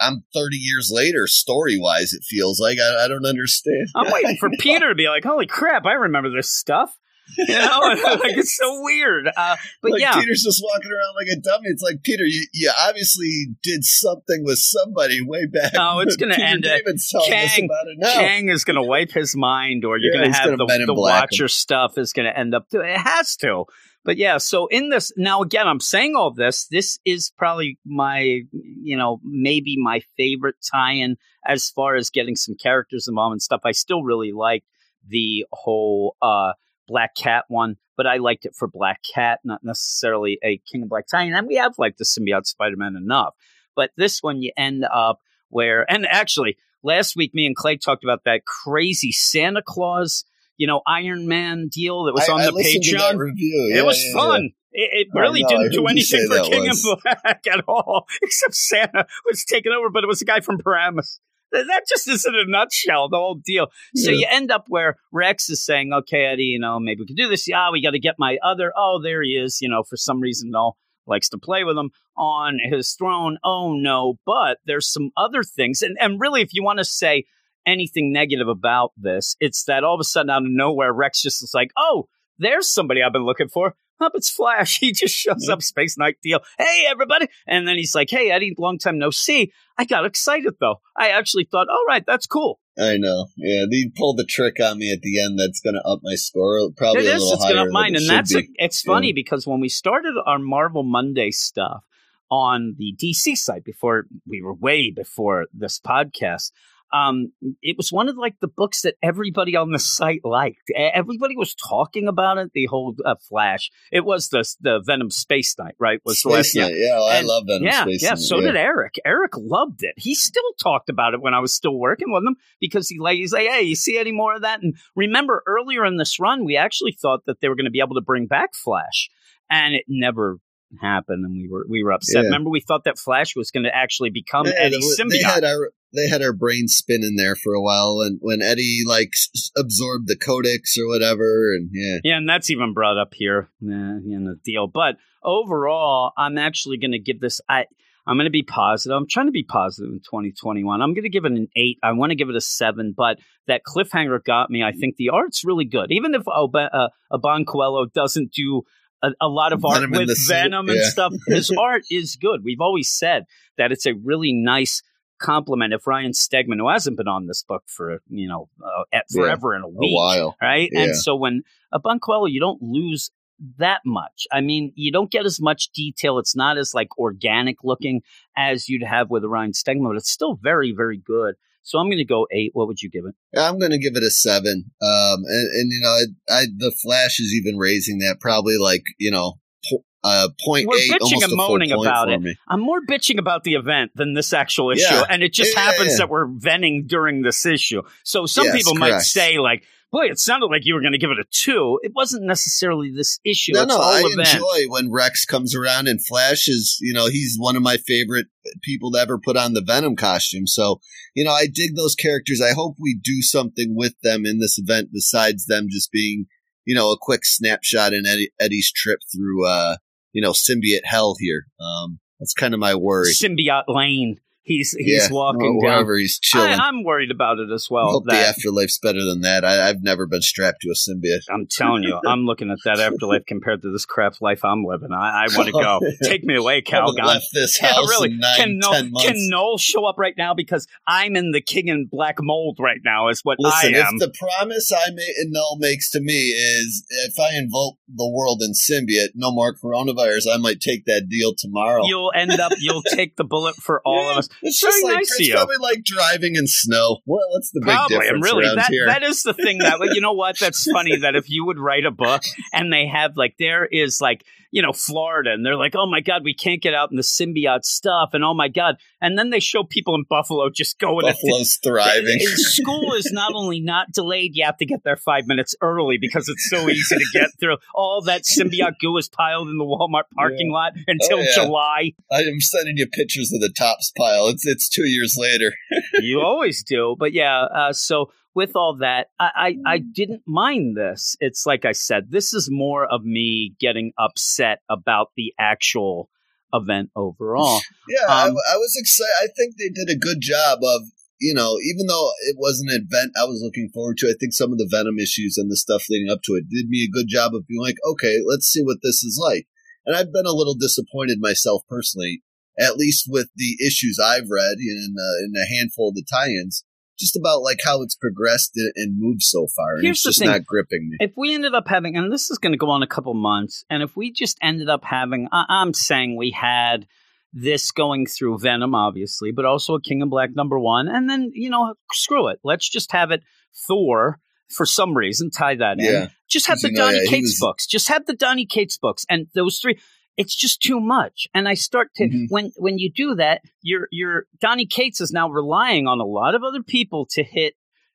I'm 30 years later, story wise, it feels like. I, I don't understand. I'm waiting for Peter to be like, "Holy crap, I remember this stuff." You know, like it's so weird. Uh, but like yeah, Peter's just walking around like a dummy. It's like Peter, you, you obviously did something with somebody way back. Oh, it's gonna end at David's telling Kang- about it now. Kang is going to wipe his mind, or you're Yeah, going to have the, the Watcher stuff is going to end up. It has to. But yeah, so in this now again, I'm saying all this. This is probably my, you know, maybe my favorite tie-in as far as getting some characters involved and stuff. I still really like the whole uh, Black Cat one, but I liked it for Black Cat, not necessarily a King in Black tie-in. And we have like the symbiote Spider-Man enough, but this one you end up where, and actually last week me and Clay talked about that crazy Santa Claus, you know, Iron Man deal that was I- on the listened to that Patreon. review. it was yeah, fun. It, it really didn't do anything for King in Black at all, except Santa was taken over, but it was a guy from Paramus. That just is in a nutshell, the whole deal. So Yeah. you end up where Rex is saying, okay, Eddie, you know, maybe we can do this. Yeah, we got to get my other. Oh, there he is. You know, for some reason, no likes to play with him on his throne. Oh, no. But there's some other things. And, and really, if you want to say anything negative about this, it's that all of a sudden out of nowhere, Rex just is like, oh, there's somebody I've been looking for. up, it's Flash. He just shows up, Space Knight deal. Hey, everybody. And then he's like, hey, Eddie, long time no see. I got excited, though. I actually thought, all right, that's cool. I know. Yeah, they pulled the trick on me at the end. That's going to up my score uh, probably it a little It's higher going to than mine. And that's, a, it's funny Yeah. because when we started our Marvel Monday stuff on the DC site before we were way before this podcast, um, it was one of like the books that everybody on the site liked. Everybody was talking about it. The whole uh, Flash. It was the the Venom Space Knight, right? Was Space Knight. Yeah, well, I love Venom yeah, Space yeah. Knight, So yeah. did Eric. Eric loved it. He still talked about it when I was still working with him because he like he's like, hey, you see any more of that? And remember earlier in this run, we actually thought that they were going to be able to bring back Flash, and it never happened, and we were we were upset. Yeah. Remember, we thought that Flash was going to actually become Yeah, Eddie's they, they had our they had our brain spinning there for a while, and when Eddie like absorbed the codex or whatever, and yeah, Yeah, and that's even brought up here uh, in the deal. But overall, I'm actually going to give this. I I'm going to be positive. I'm trying to be positive in 2021. I'm going to give it an eight. I want to give it a seven, but that cliffhanger got me. I think the art's really good, even if Oba, uh, Coello doesn't do. A, a lot of art Venom in with the suit, Venom and yeah. stuff. His art is good. We've always said that it's a really nice compliment. If Ryan Stegman, who hasn't been on this book for you know uh, at- Yeah, forever in a a while. right? Yeah. And so when Iban Coello, you don't lose that much. I mean, you don't get as much detail. It's not as like organic looking as you'd have with a Ryan Stegman, but it's still very, very good. So I'm going to go eight. What would you give it? I'm going to give it a seven. Um, and, and you know, I, I the Flash is even raising that probably like you know, po- uh, point We're eight, bitching almost and a moaning about it. me. I'm more bitching about the event than this actual issue, Yeah. and it just Yeah, happens yeah. that we're venting during this issue. So some Yes, people might say like. Boy, it sounded like you were going to give it a two. It wasn't necessarily this issue. No, it's no, I event. enjoy when Rex comes around and Flash is, you know, he's one of my favorite people to ever put on the Venom costume. So, you know, I dig those characters. I hope we do something with them in this event besides them just being, you know, a quick snapshot in Eddie, Eddie's trip through, uh, you know, symbiote hell here. Um, that's kind of my worry. Symbiote Lane. He's he's Yeah, walking or down. he's chilling. I, I'm worried about it as I well. hope the that- afterlife's better than that. I, I've never been strapped to a symbiote. I'm telling you, I'm looking at that afterlife compared to this crap life I'm living. I, I want to go. Take me away, I Calgon. left this Yeah, house really. in nine, can, Knull, months. can Knull show up right now because I'm in the King in Black mold right now? Is what Listen, I am. if the promise I ma- Knull makes to me is if I invoke the world in symbiote, no more coronavirus, I might take that deal tomorrow. You'll end up. You'll take the bullet for all Yeah, of us. It's just like nice it's probably like driving in snow. What, what's the big Probably, difference and really, around that here? that is the thing that you know what? That's funny that if you would write a book and they have like there is like you know Florida and they're like, oh my god, we can't get out in the symbiote stuff, and oh my god, and then they show people in Buffalo just going at Buffalo's thriving. And School is not only not delayed, you have to get there five minutes early because it's so easy to get through. All that symbiote goo is piled in the Walmart parking lot until Oh, yeah. July. I am sending you pictures of the tops pile. It's it's two years later. you always do. But yeah, uh, so with all that, I, I, I didn't mind this. It's like I said, this is more of me getting upset about the actual event overall. Yeah, I, Um, I was excited. I think they did a good job of, you know, even though it wasn't an event I was looking forward to, I think some of the Venom issues and the stuff leading up to it did me a good job of being like, okay, let's see what this is like. And I've been a little disappointed myself personally, at least with the issues I've read in, uh, in a handful of the tie-ins, just about like how it's progressed and- moved so far. And Here's it's the just thing. not gripping me. If we ended up having, and this is going to go on a couple months, and if we just ended up having, I, I'm saying we had this going through Venom, obviously, but also a King in Black number one, and then, you know, screw it. Let's just have it Thor for some reason, tie that in. Yeah. Just have the Donny Cates books. Just have the Donny Cates books, and those three. It's just too much, and I start to Mhm. when when you do that, your your Donny Cates is now relying on a lot of other people to hit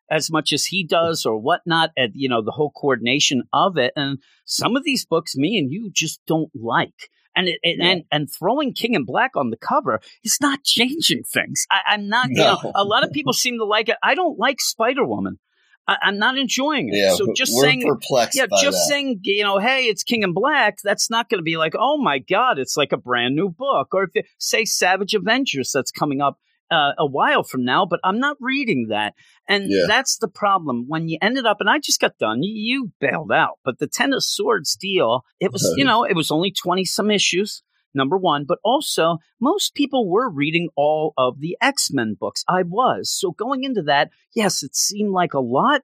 as much as he does or whatnot at you know the whole coordination of it. And some of these books me and you just don't like. And it, it- and and throwing king in black on the cover is not changing things. I, i'm not you know a lot of people seem to like it. I don't like spider woman I, i'm not enjoying it Yeah, so just saying perplexed yeah, just that. saying, you know, hey, it's King in Black. That's not going to be like, oh my god, it's like a brand new book. Or if they say Savage Avengers that's coming up uh, a while from now, but I'm not reading that. And Yeah. that's the problem. When you ended up, and I just got done, you, you bailed out. But the Ten of Swords deal, it was, you know, it was only 20 some issues, number one. But also, most people were reading all of the X Men books. I was. So going into that, yes, it seemed like a lot.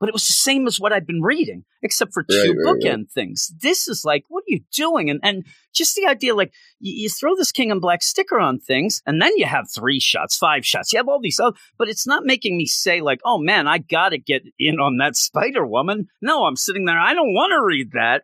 But it was the same as what I'd been reading, except for two Right, right, bookend right. things. This is like, what are you doing? And and just the idea, like you, you throw this King in Black sticker on things, and then you have three shots, five shots. You have all these other, but it's not making me say like, oh man, I got to get in on that Spider Woman. No, I'm sitting there. I don't want to read that.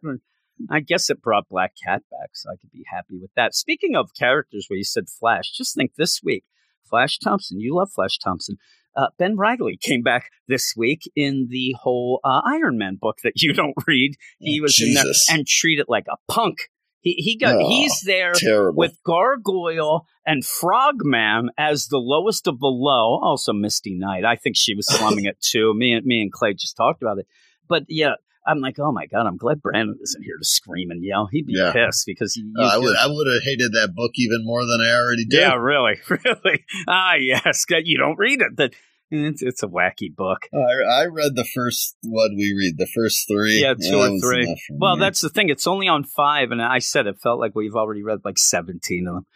I guess it brought Black Cat back, so I could be happy with that. Speaking of characters, where you said Flash, just think this week, Flash Thompson. You love Flash Thompson. Uh, ben Riley came back this week in the whole uh, Iron Man book that you don't read. He Oh, was in there Jesus. and treated like a punk. He he got Oh, he's there Terrible. with Gargoyle and Frogman as the lowest of the low. Also, Misty Knight. I think she was slumming it too. Me and me and Clay just talked about it. But yeah, I'm like, oh my god, I'm glad Brandon isn't here to scream and yell. He'd be Yeah. pissed because you, Uh, I would I would have hated that book even more than I already did. yeah, really, really. Ah, yes, you don't read it. That it's, it's a wacky book. I, I read the first what we read the first three. Yeah, two or three. Well, me. that's the thing. It's only on five, and I said it felt like we've already read like seventeen of them.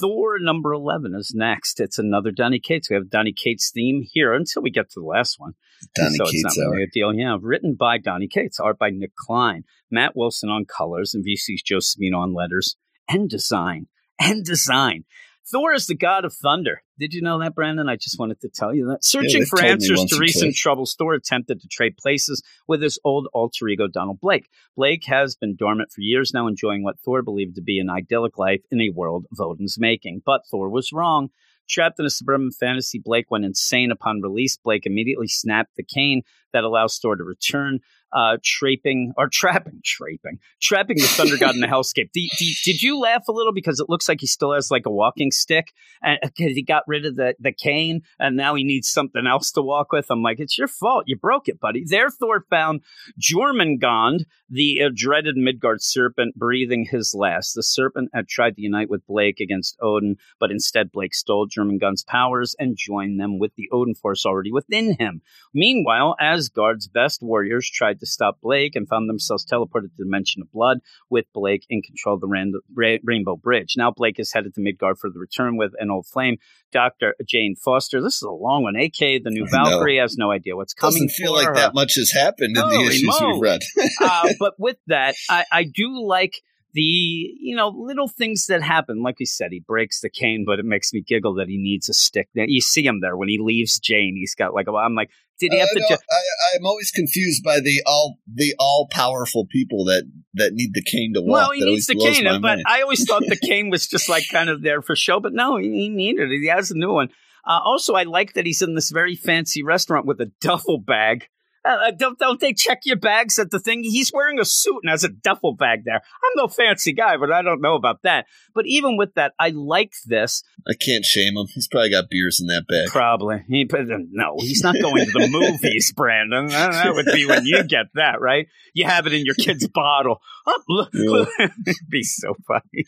Thor number eleven is next. It's another Donny Cates. We have Donny Cates theme here until we get to the last one. Donny so Cates it's not really a deal. Yeah, written by Donny Cates, art by Nic Klein, Matt Wilson on colors, and VC's Joe Sabino on letters and design and design. Thor is the god of thunder. Did you know that, Brandon? I just wanted to tell you that. Searching they've for answers to recent troubles, Thor attempted to trade places with his old alter ego, Donald Blake. Blake has been dormant for years now, enjoying what Thor believed to be an idyllic life in a world of Odin's making. But Thor was wrong. Trapped in a suburban fantasy, Blake went insane upon release. Blake immediately snapped the cane that allows Thor to return, uh, trapping or trapping, trapping, trapping the Thunder God in the hellscape. Did, did, did you laugh a little because it looks like he still has like a walking stick and because he got rid of the, the cane and now he needs something else to walk with? I'm like, it's your fault. You broke it, buddy. There, Thor found Jormungand, the uh, dreaded Midgard serpent, breathing his last. The serpent had tried to unite with Blake against Odin, but instead Blake stole Jormungand's powers and joined them with the Odin force already within him. Meanwhile, Asgard's best warriors tried to stop Blake and found themselves teleported to the Dimension of Blood with Blake in control of the Rand- Ra- Rainbow Bridge. Now Blake is headed to Midgard for the return with an old flame, Dr. Jane Foster. This is a long one. AK, the new. Valkyrie, has no idea what's coming. Doesn't feel like her. that much has happened in Holy the issues we've read. uh, but with that, I, I do like the you know little things that happen. Like we said, he breaks the cane, but it makes me giggle that he needs a stick. You see him there when he leaves Jane. He's got like a. I'm like, did he have I, to? Ju- I, I'm always confused by the all the all powerful people that that need the cane to walk. well, he That needs the cane, but mind. I always thought the cane was just like kind of there for show. But no, he, he needed it. He has a new one. Uh, also, I like that he's in this very fancy restaurant with a duffel bag. Uh, don't don't they check your bags at the thing? He's wearing a suit and has a duffel bag there. I'm no fancy guy, but I don't know about that. But even with that, I like this. I can't shame him. He's probably got beers in that bag. Probably. He, uh, no, he's not going to the movies, Brandon. That, would be when you get that, right? You have it in your kid's bottle. Oh, look, look. It'd be so funny.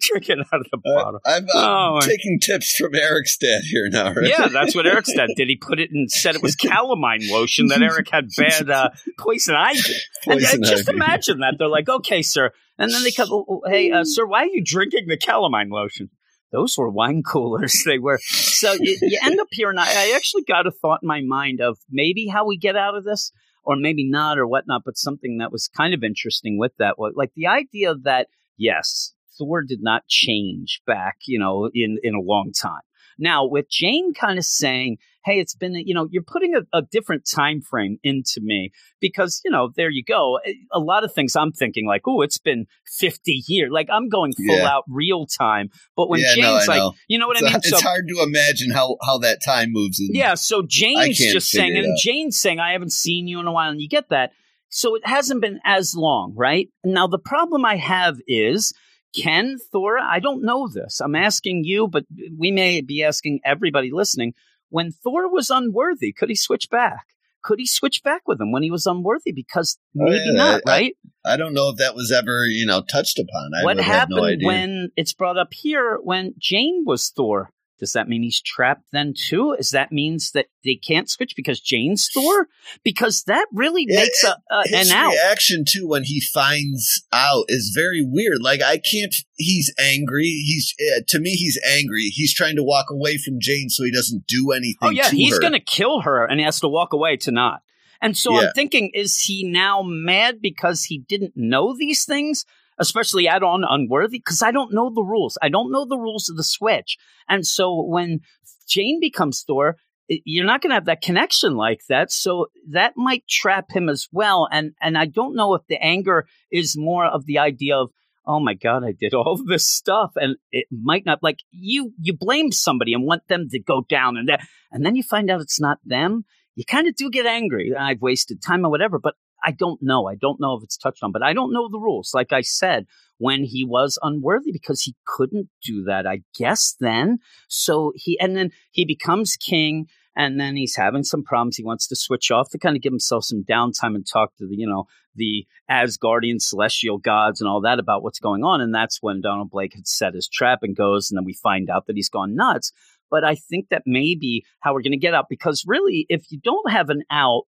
Drinking out of the Uh, bottle. I'm, I'm Oh, taking tips from Eric's dad here now, right? Yeah, that's what Eric's dad did. He put it and said it was calamine lotion that Eric had bad uh, poison ivy. And, and just ivy. imagine that. They're like, okay, sir. And then they come, oh, hey, uh, sir, why are you drinking the calamine lotion? Those were wine coolers they were. So you, you end up here, and I, I actually got a thought in my mind of maybe how we get out of this, or maybe not, or whatnot, but something that was kind of interesting with that was like the idea that, yes, Thor did not change back, you know, in, in a long time. Now, with Jane kind of saying, "Hey, it's been you know you're putting a, a different time frame into me because you know there you go. Eh, a lot of things I'm thinking like, oh, it's been 50 years. Like I'm going full Yeah. out real time. But when Yeah, no, Jane's like, know. you know what It's, I mean? it's hard to imagine how, how that time moves. In. Yeah, so Jane's just saying, and. Jane's saying, I haven't seen you in a while, and you get that. So it hasn't been as long, right? Now, the problem I have is, can Thor, I don't know this. I'm asking you, but we may be asking everybody listening. When Thor was unworthy, could he switch back? Could he switch back with him when he was unworthy? Because Oh, maybe yeah, not, I- right? I don't know if that was ever, you know, touched upon. I what happened no idea. when it's brought up here when Jane was Thor? Does that mean he's trapped then too? Is that means that they can't switch because Jane's Thor? Because that really makes a, a His an out. reaction too when he finds out is very weird. Like I can't. He's angry. He's uh, to me. He's angry. He's trying to walk away from Jane so he doesn't do anything. Oh yeah, he's her. going to kill her, and he has to walk away to not. And so Yeah. I'm thinking, is he now mad because he didn't know these things, especially add on unworthy? Because I don't know the rules. I don't know the rules of the Switch, and so when Jane becomes Thor. You're not going to have that connection like that, so that might trap him as well. And and I don't know if the anger is more of the idea of, oh my god, I did all this stuff, and it might not like you. You blame somebody and want them to go down, and that and then you find out it's not them, you kind of do get angry. I've wasted time or whatever, but I don't know. I don't know if it's touched on, but I don't know the rules. Like I said, when he was unworthy because he couldn't do that, I guess then. So he, and then he becomes king and then he's having some problems. He wants to switch off to kind of give himself some downtime and talk to the, you know, the Asgardian celestial gods and all that about what's going on. And that's when Donald Blake had set his trap and goes, and then we find out that he's gone nuts. But I think that may be how we're going to get out because really, if you don't have an out,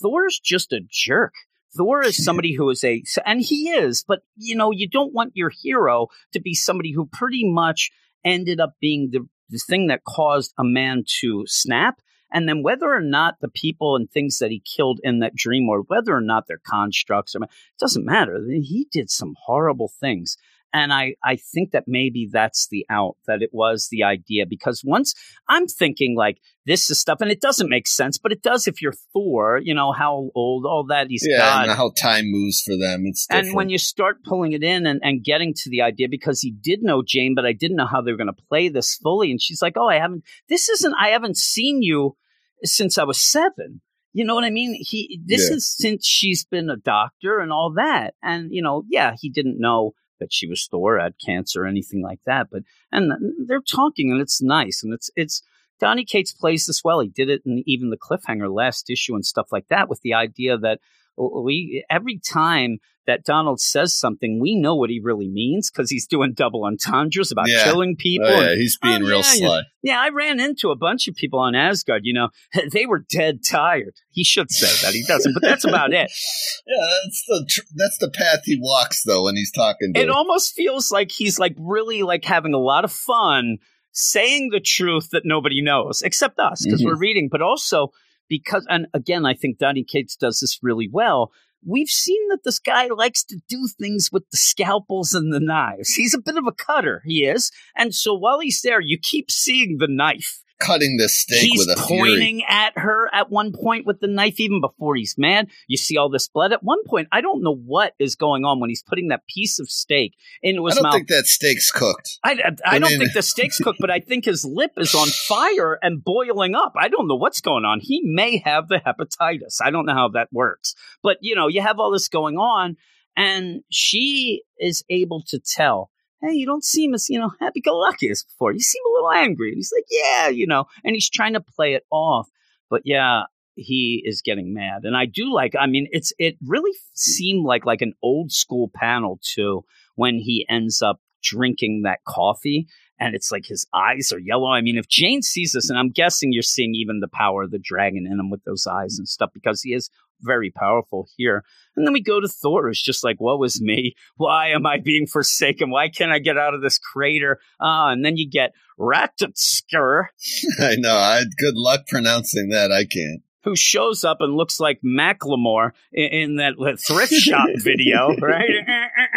Thor's just a jerk. Thor is somebody who is a, and he is, but you know, you don't want your hero to be somebody who pretty much ended up being the, the thing that caused a man to snap. And then whether or not the people and things that he killed in that dream or whether or not they're constructs or it doesn't matter. He did some horrible things. And I, I think that maybe that's the out, that it was the idea. Because once I'm thinking like this is stuff, and it doesn't make sense, but it does if you're Thor, you know, how old, all that he's yeah, got. and how time moves for them. It's And when you start pulling it in and, and getting to the idea, because he did know Jane, but I didn't know how they were going to play this fully. And she's like, Oh, I haven't, this isn't, I haven't seen you since I was seven. You know what I mean? He, this Yeah. is since she's been a doctor and all that. And, you know, yeah, he didn't know that she was Thor, had cancer, anything like that. But, and they're talking and it's nice. And it's, it's, Donny Cates plays this well. He did it in even the cliffhanger last issue and stuff like that with the idea that we every time that Donald says something, we know what he really means because he's doing double entendres about Yeah. killing oh, people. oh, and- yeah, he's being Oh, real yeah, sly. yeah, I ran into a bunch of people on Asgard. You know, they were dead tired. He should say that. He doesn't, but that's about it. Yeah, that's the tr- that's the path he walks though when he's talking to. It almost feels like he's like really like having a lot of fun saying the truth that nobody knows except us because Mhm. we're reading, but also because, and again, I think Donny Cates does this really well. We've seen that this guy likes to do things with the scalpels and the knives. He's a bit of a cutter, he is. And so while he's there, you keep seeing the knife. Cutting the steak he's with a fury. pointing at her at one point with the knife, even before he's mad. You see all this blood. At one point, I don't know what is going on when he's putting that piece of steak into his mouth. I don't mouth. think that steak's cooked. I, I, I don't mean- think the steak's cooked, but I think his lip is on fire and boiling up. I don't know what's going on. He may have the hepatitis. I don't know how that works. But, you know, you have all this going on, and she is able to tell, hey, you don't seem as, you know, happy go lucky as before. You seem a little angry. And he's like, yeah, you know, and he's trying to play it off. But yeah, he is getting mad. And I do like, I mean, it's, it really seemed like, like an old school panel too, when he ends up drinking that coffee and it's like his eyes are yellow. I mean, if Jane sees this, and I'm guessing you're seeing even the power of the dragon in him with those eyes and stuff because he is very powerful here. And then we go to Thor, who's just like, Woe is me. Why am I being forsaken? Why can't I get out of this crater? Ah, and then you get Ratatoskr, I know. I good luck pronouncing that. I can't. who shows up and looks like Macklemore in, in that thrift shop video, right?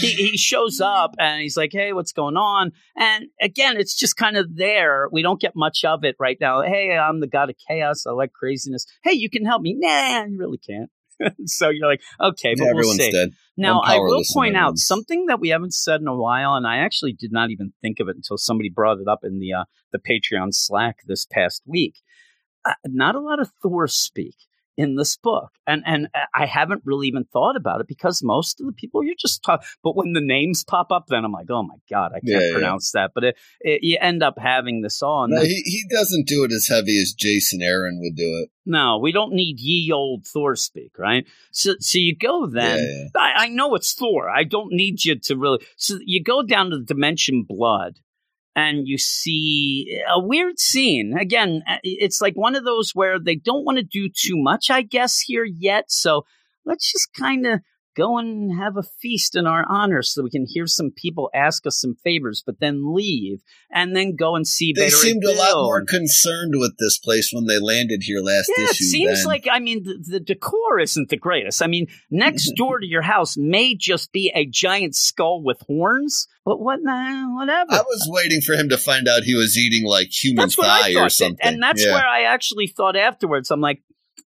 he, he shows up and he's like, "Hey, what's going on?" And again, it's just kind of there. We don't get much of it right now. Hey, I'm the god of chaos. I like craziness. Hey, you can help me. Nah, you really can't. so you're like, okay, but Yeah, we'll see. dead. Now, I'm will point out something that we haven't said in a while, and I actually did not even think of it until somebody brought it up in the uh, the Patreon Slack this past week. Uh, not a lot of Thor speak in this book, and and uh, I haven't really even thought about it because most of the people you're just talking. But when the names pop up, then I'm like, oh my god, I can't Yeah, yeah. pronounce that. But it, it, you end up having this on. No, he, he doesn't do it as heavy as Jason Aaron would do it. No, we don't need ye old Thor speak, right? So, so you go then. Yeah, yeah. I, I know it's Thor. I don't need you to really. So you go down to the Dimension Blood, and you see a weird scene. Again, uh, it's like one of those where they don't want to do too much, I guess, here yet. So let's just kind of go and have a feast in our honor so we can hear some people ask us some favors, but then leave and then go and see They Beta Ray seemed a lot Bill. more concerned with this place when they landed here last Yeah, it seems than- like I mean the, the decor isn't the greatest. I mean, next door to your house may just be a giant skull with horns, but what? Nah, whatever. I was waiting for him to find out he was eating like human that's thigh or something. and that's Yeah. where I actually thought afterwards. I'm like.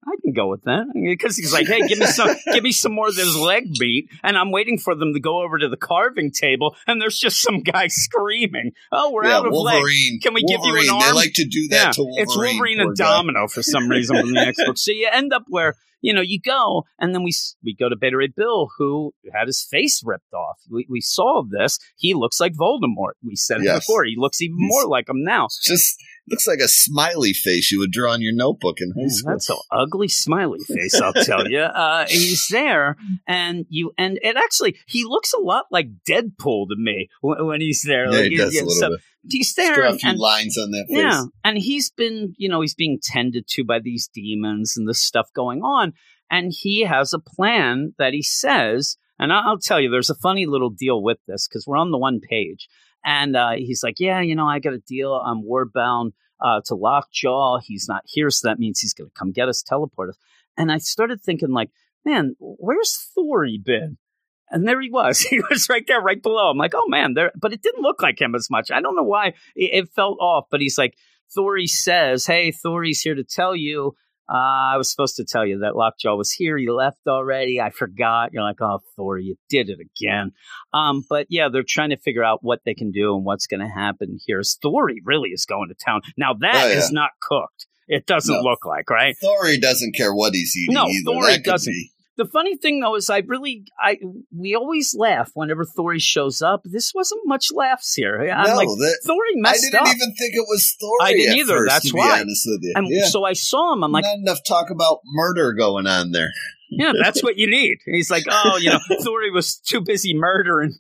I can go with that because he's like, "Hey, give me some, give me some more of this leg meat," and I'm waiting for them to go over to the carving table, and there's just some guy screaming, "Oh, we're yeah, out of! Wolverine. Can we give you an arm?" They like to do that yeah, to Wolverine. it's Wolverine and guy. Domino for some reason from the next book. So you end up where you know you go, and then we we go to Beta Ray Bill, who had his face ripped off. We we saw this. He looks like Voldemort. We said it before. He looks even He's- more like him now. Just looks like a smiley face you would draw on your notebook in high school. that's an ugly smiley face, I'll tell you. Uh, he's there, and you and it actually he looks a lot like Deadpool to me when, when he's there. yeah, Like, he does a little so bit. He's there, draw a and, few and- lines on that face. Yeah, and he's been, you know, he's being tended to by these demons and this stuff going on, and he has a plan that he says, and I'll tell you, there's a funny little deal with this because we're on the one page, and uh, he's like, yeah, you know, I got a deal. I'm warbound uh, to Lockjaw. He's not here, so that means he's going to come get us, teleport us. And I started thinking, like, man, where's Thori been? And there he was. He was right there, right below. I'm like, oh man, there. But it didn't look like him as much. I don't know why it, felt off. But he's like, Thori says, "Hey, Thori's here to tell you. Uh, I was supposed to tell you that Lockjaw was here. You left already. I forgot." You're like, "Oh, Thor, you did it again." Um, but yeah, they're trying to figure out what they can do and what's going to happen here. Thori really is going to town now. That is Oh, yeah. not cooked. It doesn't No. look like right. Thori doesn't care what he's eating. No, either. Thori doesn't. be- The funny thing though is I really I we always laugh whenever Thori shows up. This wasn't much laughs here. I'm no, like that, Thori I didn't up. even think it was Thori. I didn't either, first, that's why. Be honest with you. and yeah. so I saw him. I'm like, not enough talk about murder going on there. yeah, that's what you need. And he's like, oh, you know, Thori was too busy murdering.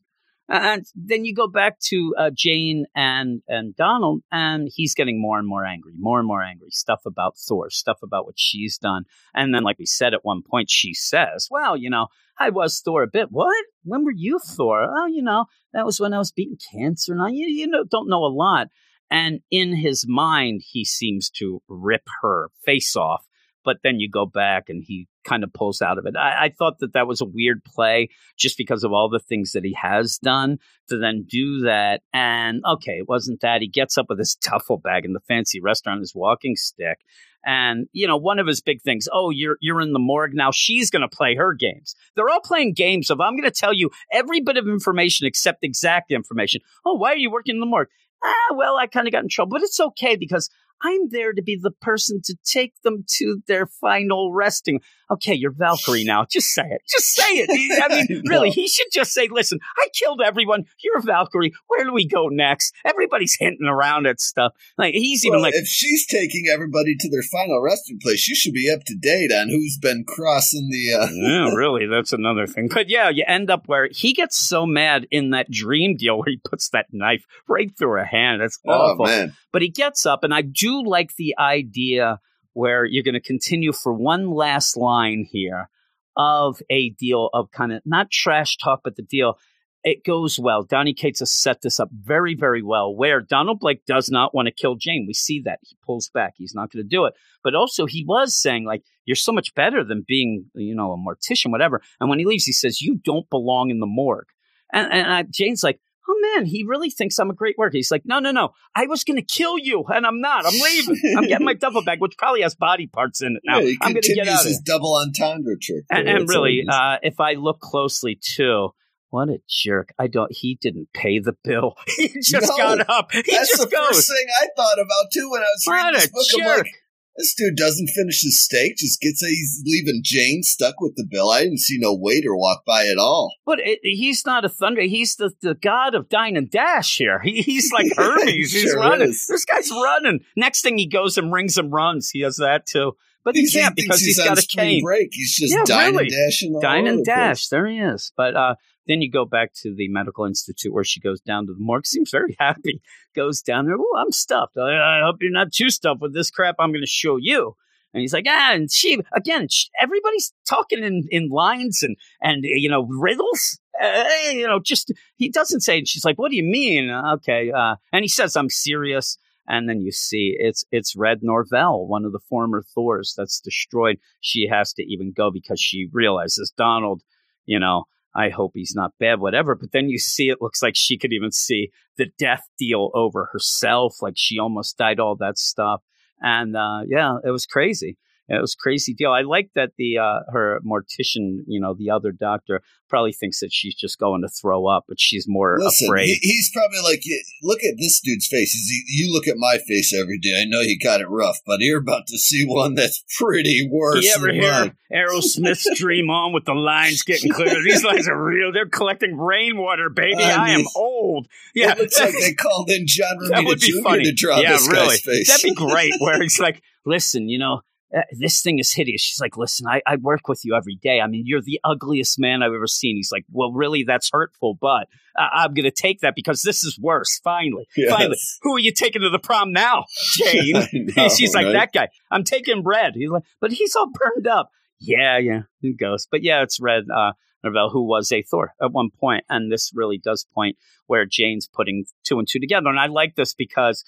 And then you go back to uh, Jane and and Donald, and he's getting more and more angry, more and more angry. Stuff about Thor, stuff about what she's done, and then, like we said at one point, she says, "Well, you know, I was Thor a bit. What? When were you Thor? Oh, you know, that was when I was beating cancer, and I, you, you know, don't know a lot." And in his mind, he seems to rip her face off. But then you go back and he kind of pulls out of it. I, I thought that that was a weird play just because of all the things that he has done to then do that. And okay, it wasn't that. He gets up with his duffel bag in the fancy restaurant, his walking stick. And, you know, one of his big things, oh, you're you're in the morgue now. She's gonna play her games. They're all playing games of I'm gonna tell you every bit of information except exact information. Oh, why are you working in the morgue? Ah, well, I kind of got in trouble, but it's okay because I'm there to be the person to take them to their final resting. Okay, you're Valkyrie now. Just say it. Just say it. I mean, really, No. he should just say, listen, I killed everyone. You're a Valkyrie. Where do we go next? Everybody's hinting around at stuff. Like, he's even Well, like, if she's taking everybody to their final resting place, you should be up to date on who's been crossing the. Uh, yeah, really, that's another thing. But yeah, you end up where he gets so mad in that dream deal where he puts that knife right through her hand. That's oh awful. man, But he gets up, and I do like the idea where you're going to continue for one last line here of a deal of kind of not trash talk, but the deal. It goes well. Donny Cates has set this up very, very well. Where Donald Blake does not want to kill Jane, we see that he pulls back. He's not going to do it. But also, he was saying like, "You're so much better than being, you know, a mortician, whatever." And when he leaves, he says, "You don't belong in the morgue." And, and I, Jane's like, oh man, he really thinks I'm a great worker. He's like, no, no, no. I was going to kill you, and I'm not. I'm leaving. I'm getting my duffel bag, which probably has body parts in it now. yeah, I'm going to get out of his double entendre trick. And, and really, uh, if I look closely too, what a jerk! I don't. He didn't pay the bill. He just No, got up. He that's just the goes. first thing I thought about too when I was reading What this a book. I'm like, this dude doesn't finish his steak, just gets he's leaving Jane stuck with the bill. I didn't see no waiter walk by at all. But it, he's not a thunder. He's the, the god of dine and dash here. He, he's like Hermes. he's Sure running. is. This guy's running. Next thing he goes and rings and runs. He has that too. But he He's- can't because he's on got a cane. break. He's just Yeah, dining really. and dashing. all Dine and place. dash. There he is. But uh, Then you go back to the medical institute where she goes down to the morgue. Seems very happy. Goes down there. Oh, I'm stuffed. I, I hope you're not too stuffed with this crap. I'm going to show you. And he's like, ah, and she again. sh everybody's talking in, in lines and and you know riddles. Uh, you know, just he doesn't say. And she's like, what do you mean? Okay, uh, and he says, I'm serious. And then you see it's it's Red Norvell, one of the former Thors that's destroyed. She has to even go because she realizes Donald, you know, I hope he's not bad, whatever. But then you see it looks like she could even see the death deal over herself, like she almost died, all that stuff. And uh, yeah, it was crazy. It was crazy deal. I like that the uh, her mortician, you know, the other doctor, probably thinks that she's just going to throw up, but she's more Listen, afraid. he, he's probably like, look at this dude's face. He's, you look at my face every day. I know you got it rough, but you're about to see one that's pretty worse. you ever hear mine." Aerosmith's "Dream On" with the lines getting clear? These lines are real. They're collecting rainwater, baby. I I am old. Yeah, It looks like they called in John that Romita would be Jr. funny. to draw yeah, this really. guy's face. That'd be great. Where he's like, "Listen, you know." Uh, this thing is hideous. She's like, listen, I, I work with you every day. I mean, you're the ugliest man I've ever seen. He's like, well, really, that's hurtful, but uh, I'm going to take that because this is worse. Finally, Yes. finally, who are you taking to the prom now, Jane? Know, She's like, right? that guy. I'm taking Red. He's like, but he's all burned up. Yeah, yeah, he goes. But yeah, it's Red uh, Norvell, who was a Thor at one point, and this really does point where Jane's putting two and two together. And I like this because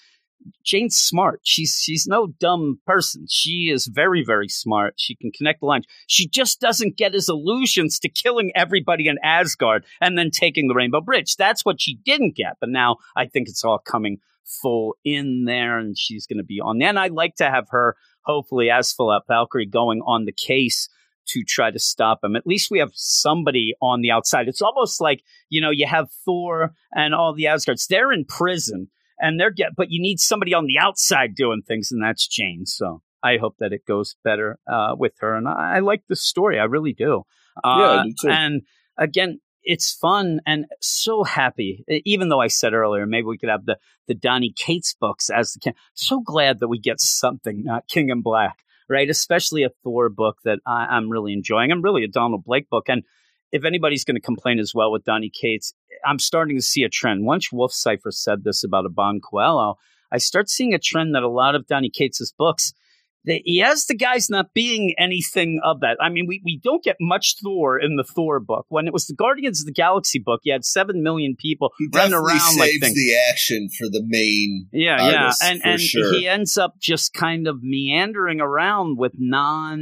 Jane's smart. She's she's no dumb person. She is very very smart. She can connect the lines. She just doesn't get his illusions to killing everybody in Asgard and then taking the Rainbow Bridge. That's what she didn't get. But now I think it's all coming full in there, and she's going to be on. And I'd like to have her hopefully as Philip Valkyrie going on the case to try to stop him. At least we have somebody on the outside. It's almost like you know you have Thor and all the Asgards. They're in prison and they're get, but you need somebody on the outside doing things, and that's Jane. So I hope that it goes better uh, with her, and I, I like the story. I really do. Uh, Yeah, I do too. And again, it's fun and so happy. Even though I said earlier, maybe we could have the the Donny Cates books as the can. So glad that we get something, not King in Black, right? Especially a Thor book that I, I'm really enjoying. I'm really a Donald Blake book, and if anybody's going to complain as well with Donny Cates, I'm starting to see a trend. Once Wolf Cipher said this about Iban Coello, I start seeing a trend that a lot of Donny Cates' books, they, he has the guys not being anything of that. I mean, we, we don't get much Thor in the Thor book. When it was the Guardians of the Galaxy book, you had seven million people He running around like saves things. the action for the main. Yeah, yeah, and and sure. he ends up just kind of meandering around with non,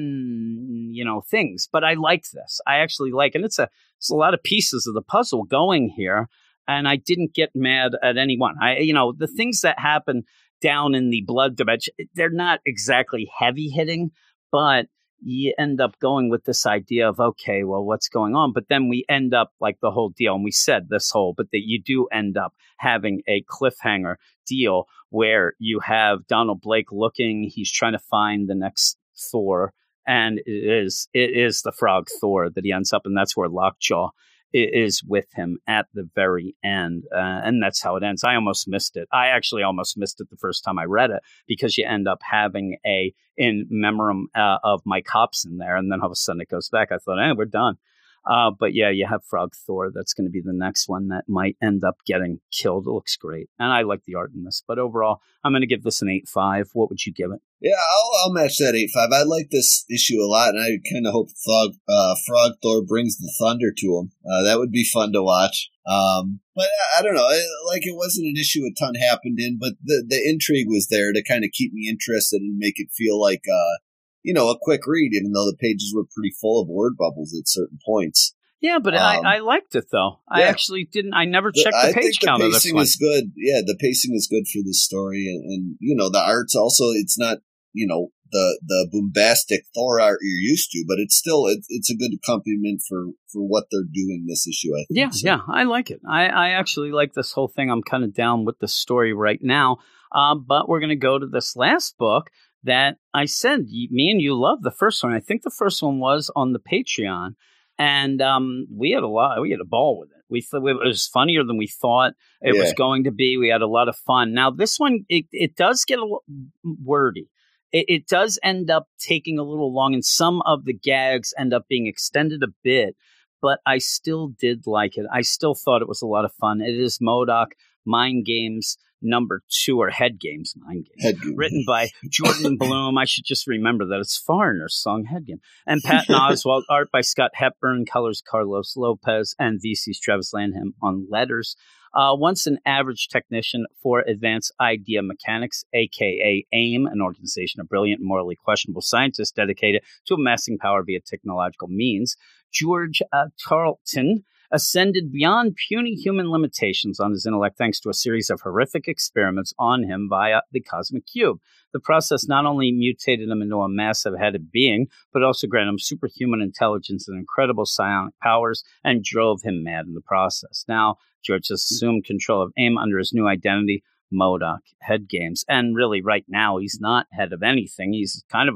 you know, things. But I like this. I actually like, and it's a it's a lot of pieces of the puzzle going here, and I didn't get mad at anyone. I, you know, the things that happen down in the blood dimension, they're not exactly heavy hitting, but you end up going with this idea of okay, well, what's going on? But then we end up like the whole deal, and we said this whole, but that you do end up having a cliffhanger deal where you have Donald Blake looking, he's trying to find the next Thor, and it is it is the Frog Thor that he ends up, and that's where Lockjaw is with him at the very end, uh, and that's how it ends. I almost missed it. I actually almost missed it the first time I read it because you end up having a in memoriam uh, of Mike Hobson there, and then all of a sudden it goes back. I thought, eh, we're done. Uh, but yeah, you have Frog Thor. That's going to be the next one that might end up getting killed. It looks great, and I like the art in this. But overall, I'm going to give this an eight five. What would you give it? Yeah, I'll, I'll match that eight five. I like this issue a lot, and I kind of hope Frog, uh, Frog Thor brings the thunder to him. Uh, that would be fun to watch. Um, but I, don't know, like it wasn't an issue a ton happened in, but the the intrigue was there to kind of keep me interested and make it feel like uh, you know, a quick read, even though the pages were pretty full of word bubbles at certain points. Yeah, but Um, I, I liked it though. I actually didn't. I never checked I the page the count of this pacing is good. Yeah, the pacing is good for this story, and, and you know the art's also. It's not you know the the bombastic Thor art you're used to, but it's still it's it's a good accompaniment for for what they're doing this issue. I think. Yeah, So, yeah, I like it. I, I actually like this whole thing. I'm kind of down with the story right now. Uh, but we're going to go to this last book that I said me and you love the first one. I think the first one was on the Patreon, and um, we had a lot. We had a ball with it. We thought it was funnier than we thought it was going to be. We had a lot of fun. Now this one, it, it does get a little wordy. It, it does end up taking a little long, and some of the gags end up being extended a bit but I still did like it. I still thought it was a lot of fun. It is MODOK Mind Games number two or Head Games Mind Games. Head game. Written by Jordan Blum. I should just remember that it's Foreigner's song Head Game. And Patton Oswalt, art by Scott Hepburn, colors Carlos Lopez, and VC's Travis Lanham on letters. Uh, once an average technician for Advanced Idea Mechanics, aka AIM, an organization of brilliant and morally questionable scientists dedicated to amassing power via technological means, George uh, Tarleton ascended beyond puny human limitations on his intellect thanks to a series of horrific experiments on him via the cosmic cube. The process not only mutated him into a massive headed being, but also granted him superhuman intelligence and incredible psionic powers and drove him mad in the process. Now, George has mm. assumed control of AIM under his new identity, MODOK Head Games. And really, right now, he's not head of anything. He's kind of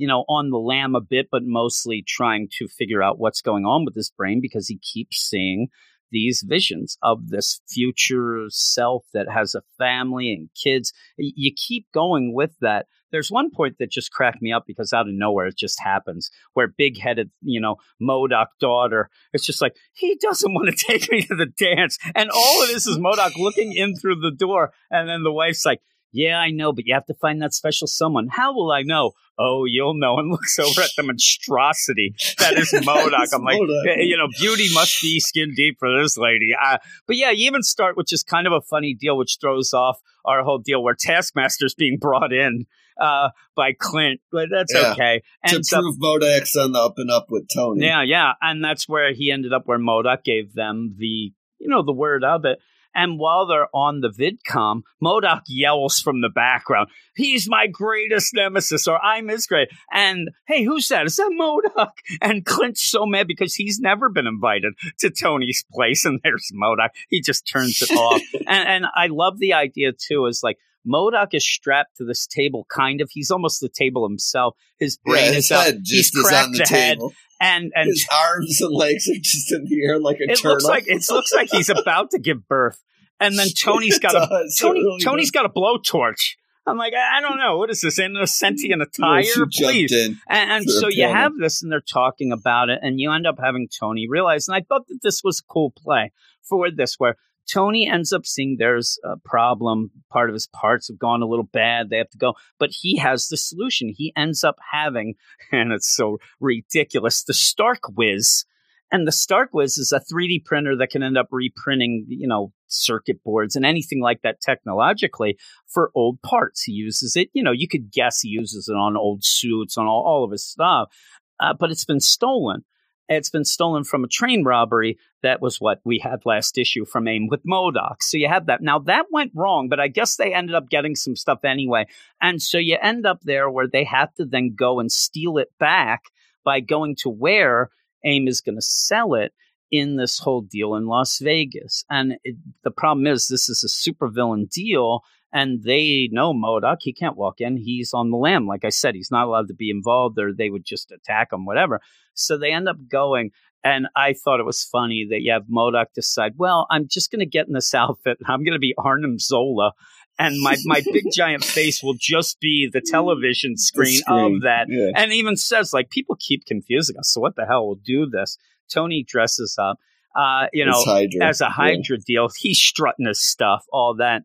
you know, on the lam a bit, but mostly trying to figure out what's going on with his brain because he keeps seeing these visions of this future self that has a family and kids. You keep going with that. There's one point that just cracked me up because out of nowhere it just happens where big headed, you know, MODOK daughter, it's just like, he doesn't want to take me to the dance. And all of this is MODOK looking in through the door. And then the wife's like, yeah, I know, but you have to find that special someone. How will I know? Oh, you'll know. And looks over at the monstrosity that is MODOK. I'm like, MODOK. you know, beauty must be skin deep for this lady. Uh, but yeah, you even start with just kind of a funny deal, which throws off our whole deal where Taskmaster's being brought in uh, by Clint, but that's Yeah. okay. to And so, prove MODOK's on the up and up with Tony. yeah, yeah, and that's where he ended up where MODOK gave them the, you know, the word of it. And while they're on the VidCom, MODOK yells from the background, "He's my greatest nemesis," or "I'm his great." And hey, who's that? Is that MODOK? And Clint's so mad because he's never been invited to Tony's place, and there's MODOK. He just turns it off. And and I love the idea too. Is like. MODOK is strapped to this table, kind of. He's almost the table himself. His brain Yeah, his is up. head He's just is cracked on the the head, table. and and his arms and legs are just in the air like a it turtle. looks like it looks like he's about to give birth, and then Tony's got a Tony really Tony's does. got a blowtorch. I'm like, I I don't know, what is this? In a sentient attire, Yeah, please. And, and so you have this, and they're talking about it, and you end up having Tony realize. And I thought that this was a cool play for this, where Tony ends up seeing there's a problem. Part of his parts have gone a little bad. They have to go, but he has the solution. He ends up having, and it's so ridiculous, the Stark Whiz. And the Stark Whiz is a 3D printer that can end up reprinting, you know, circuit boards and anything like that technologically for old parts. He uses it, you know, you could guess he uses it on old suits, on all, all of his stuff, uh, but it's been stolen. It's been stolen from a train robbery. That was what we had last issue from AIM with MODOK. So you have that. Now that went wrong, but I guess they ended up getting some stuff anyway. And so you end up there where they have to then go and steal it back by going to where AIM is going to sell it in this whole deal in Las Vegas. And it, the problem is, this is a supervillain deal, and they know MODOK. He can't walk in. He's on the lam. Like I said, he's not allowed to be involved, or they would just attack him, whatever. So they end up going. And I thought it was funny that you have MODOK decide, well, I'm just going to get in this outfit. and I'm going to be Arnim Zola. And my, my big giant face will just be the television The screen, screen, of that yeah. and even says like people keep confusing us. So what the hell will do this? Tony dresses up, uh, you know, It's Hydra. as a Yeah. Hydra deal. He's strutting his stuff, all that.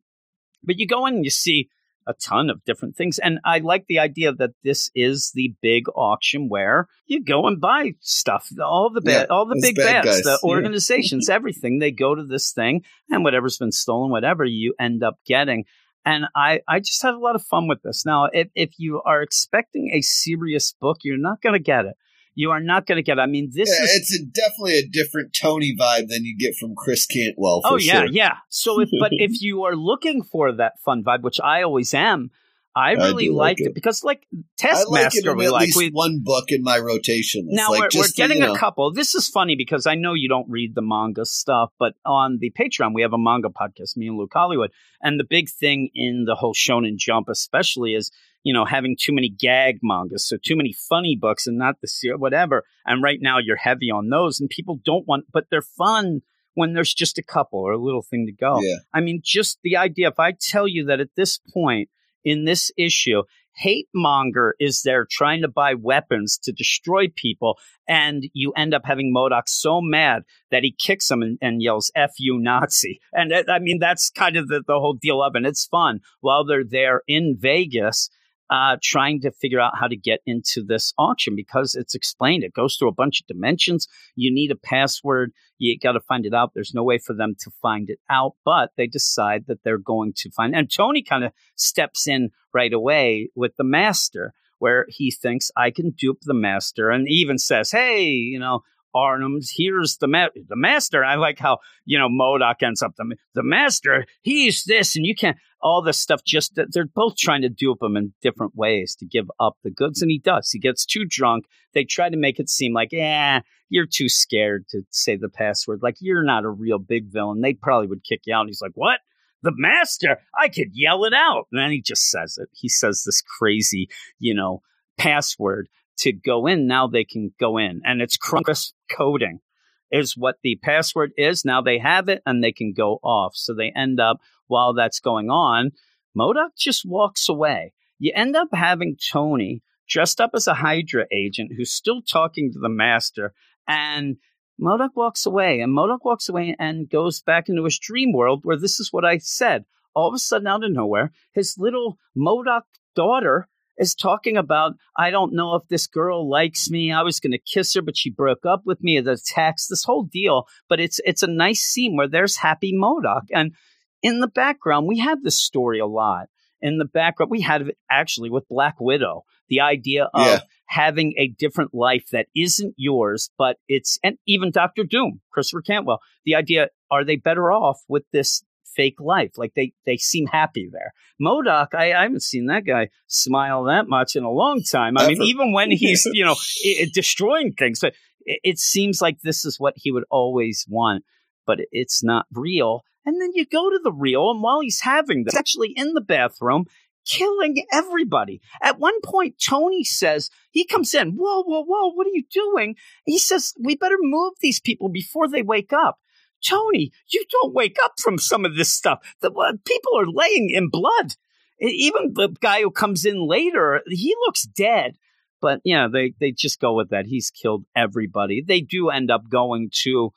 But you go in and you see a ton of different things, and I like the idea that this is the big auction where you go and buy stuff. All the bad, Yeah, all the big bad bads, guys. the Yeah. organizations, everything. They go to this thing, and whatever's been stolen, whatever you end up getting. And I, I just had a lot of fun with this. Now, if, if you are expecting a serious book, you're not going to get it. You are not going to get. I mean, this Yeah, is. it's a, definitely a different Tony vibe than you get from Chris Cantwell. For oh, yeah, sure. yeah. So, if, but if you are looking for that fun vibe, which I always am, I really like liked it. it. because, like, I like we at like. least We, one book in my rotation list. now like we're, we're getting you know, a couple. This is funny because I know you don't read the manga stuff, but on the Patreon we have a manga podcast, me and Luke Hollywood, and the big thing in the whole Shonen Jump, especially, is you know having too many gag mangas, so too many funny books, and not the ser- whatever. And right now you're heavy on those, and people don't want, but they're fun when there's just a couple or a little thing to go. Yeah. I mean, just the idea. If I tell you that at this point in this issue, hate monger is there trying to buy weapons to destroy people, and you end up having MODOK so mad that he kicks him and, and yells "F you Nazi," and I mean that's kind of the, the whole deal of it. And it's fun. While they're there in Vegas uh, trying to figure out how to get into this auction because it's explained. It goes through a bunch of dimensions. You need a password. You got to find it out. There's no way for them to find it out, but they decide that they're going to find. And Tony kind of steps in right away with the master, where he thinks I can dupe the master, and even says, "Hey, you know." Arnhem's. Here's the ma- the master. I like how you know MODOK ends up the the master. He's this, and you can't all this stuff. Just they're both trying to dupe him in different ways to give up the goods, and he does. He gets too drunk. They try to make it seem like, yeah, you're too scared to say the password. Like you're not a real big villain. They probably would kick you out. And he's like, what? The master, I could yell it out. And then he just says it. He says this crazy, you know, password to go in. Now they can go in, and it's cross coding is what the password is. Now they have it and they can go off. So they end up while that's going on, MODOK just walks away. You end up having Tony dressed up as a Hydra agent who's still talking to the master, and MODOK walks away. And MODOK walks away and goes back into his dream world where this is what I said. All of a sudden, out of nowhere, his little MODOK daughter is talking about I don't know if this girl likes me. I was going to kiss her, but she broke up with me. The text, this whole deal. But it's it's a nice scene where there's happy MODOK, and in the background we have this story a lot. In the background, we had it actually with Black Widow. The idea of Yeah. having a different life that isn't yours, but it's and even Doctor Doom, Christopher Cantwell. The idea: are they better off with this fake life? Like they they seem happy there. MODOK, I, I haven't seen that guy smile that much in a long time. I mean, even when he's you know i- i- destroying things, but it, it seems like this is what he would always want, but it's not real. And then you go to the real, and while he's having this, actually in the bathroom, killing everybody. At one point, Tony says he comes in. Whoa, whoa, whoa! What are you doing? He says we better move these people before they wake up. Tony, you don't wake up from some of this stuff. The uh, people are laying in blood. Even the guy who comes in later, he looks dead. But yeah, they they just go with that. He's killed everybody. They do end up going to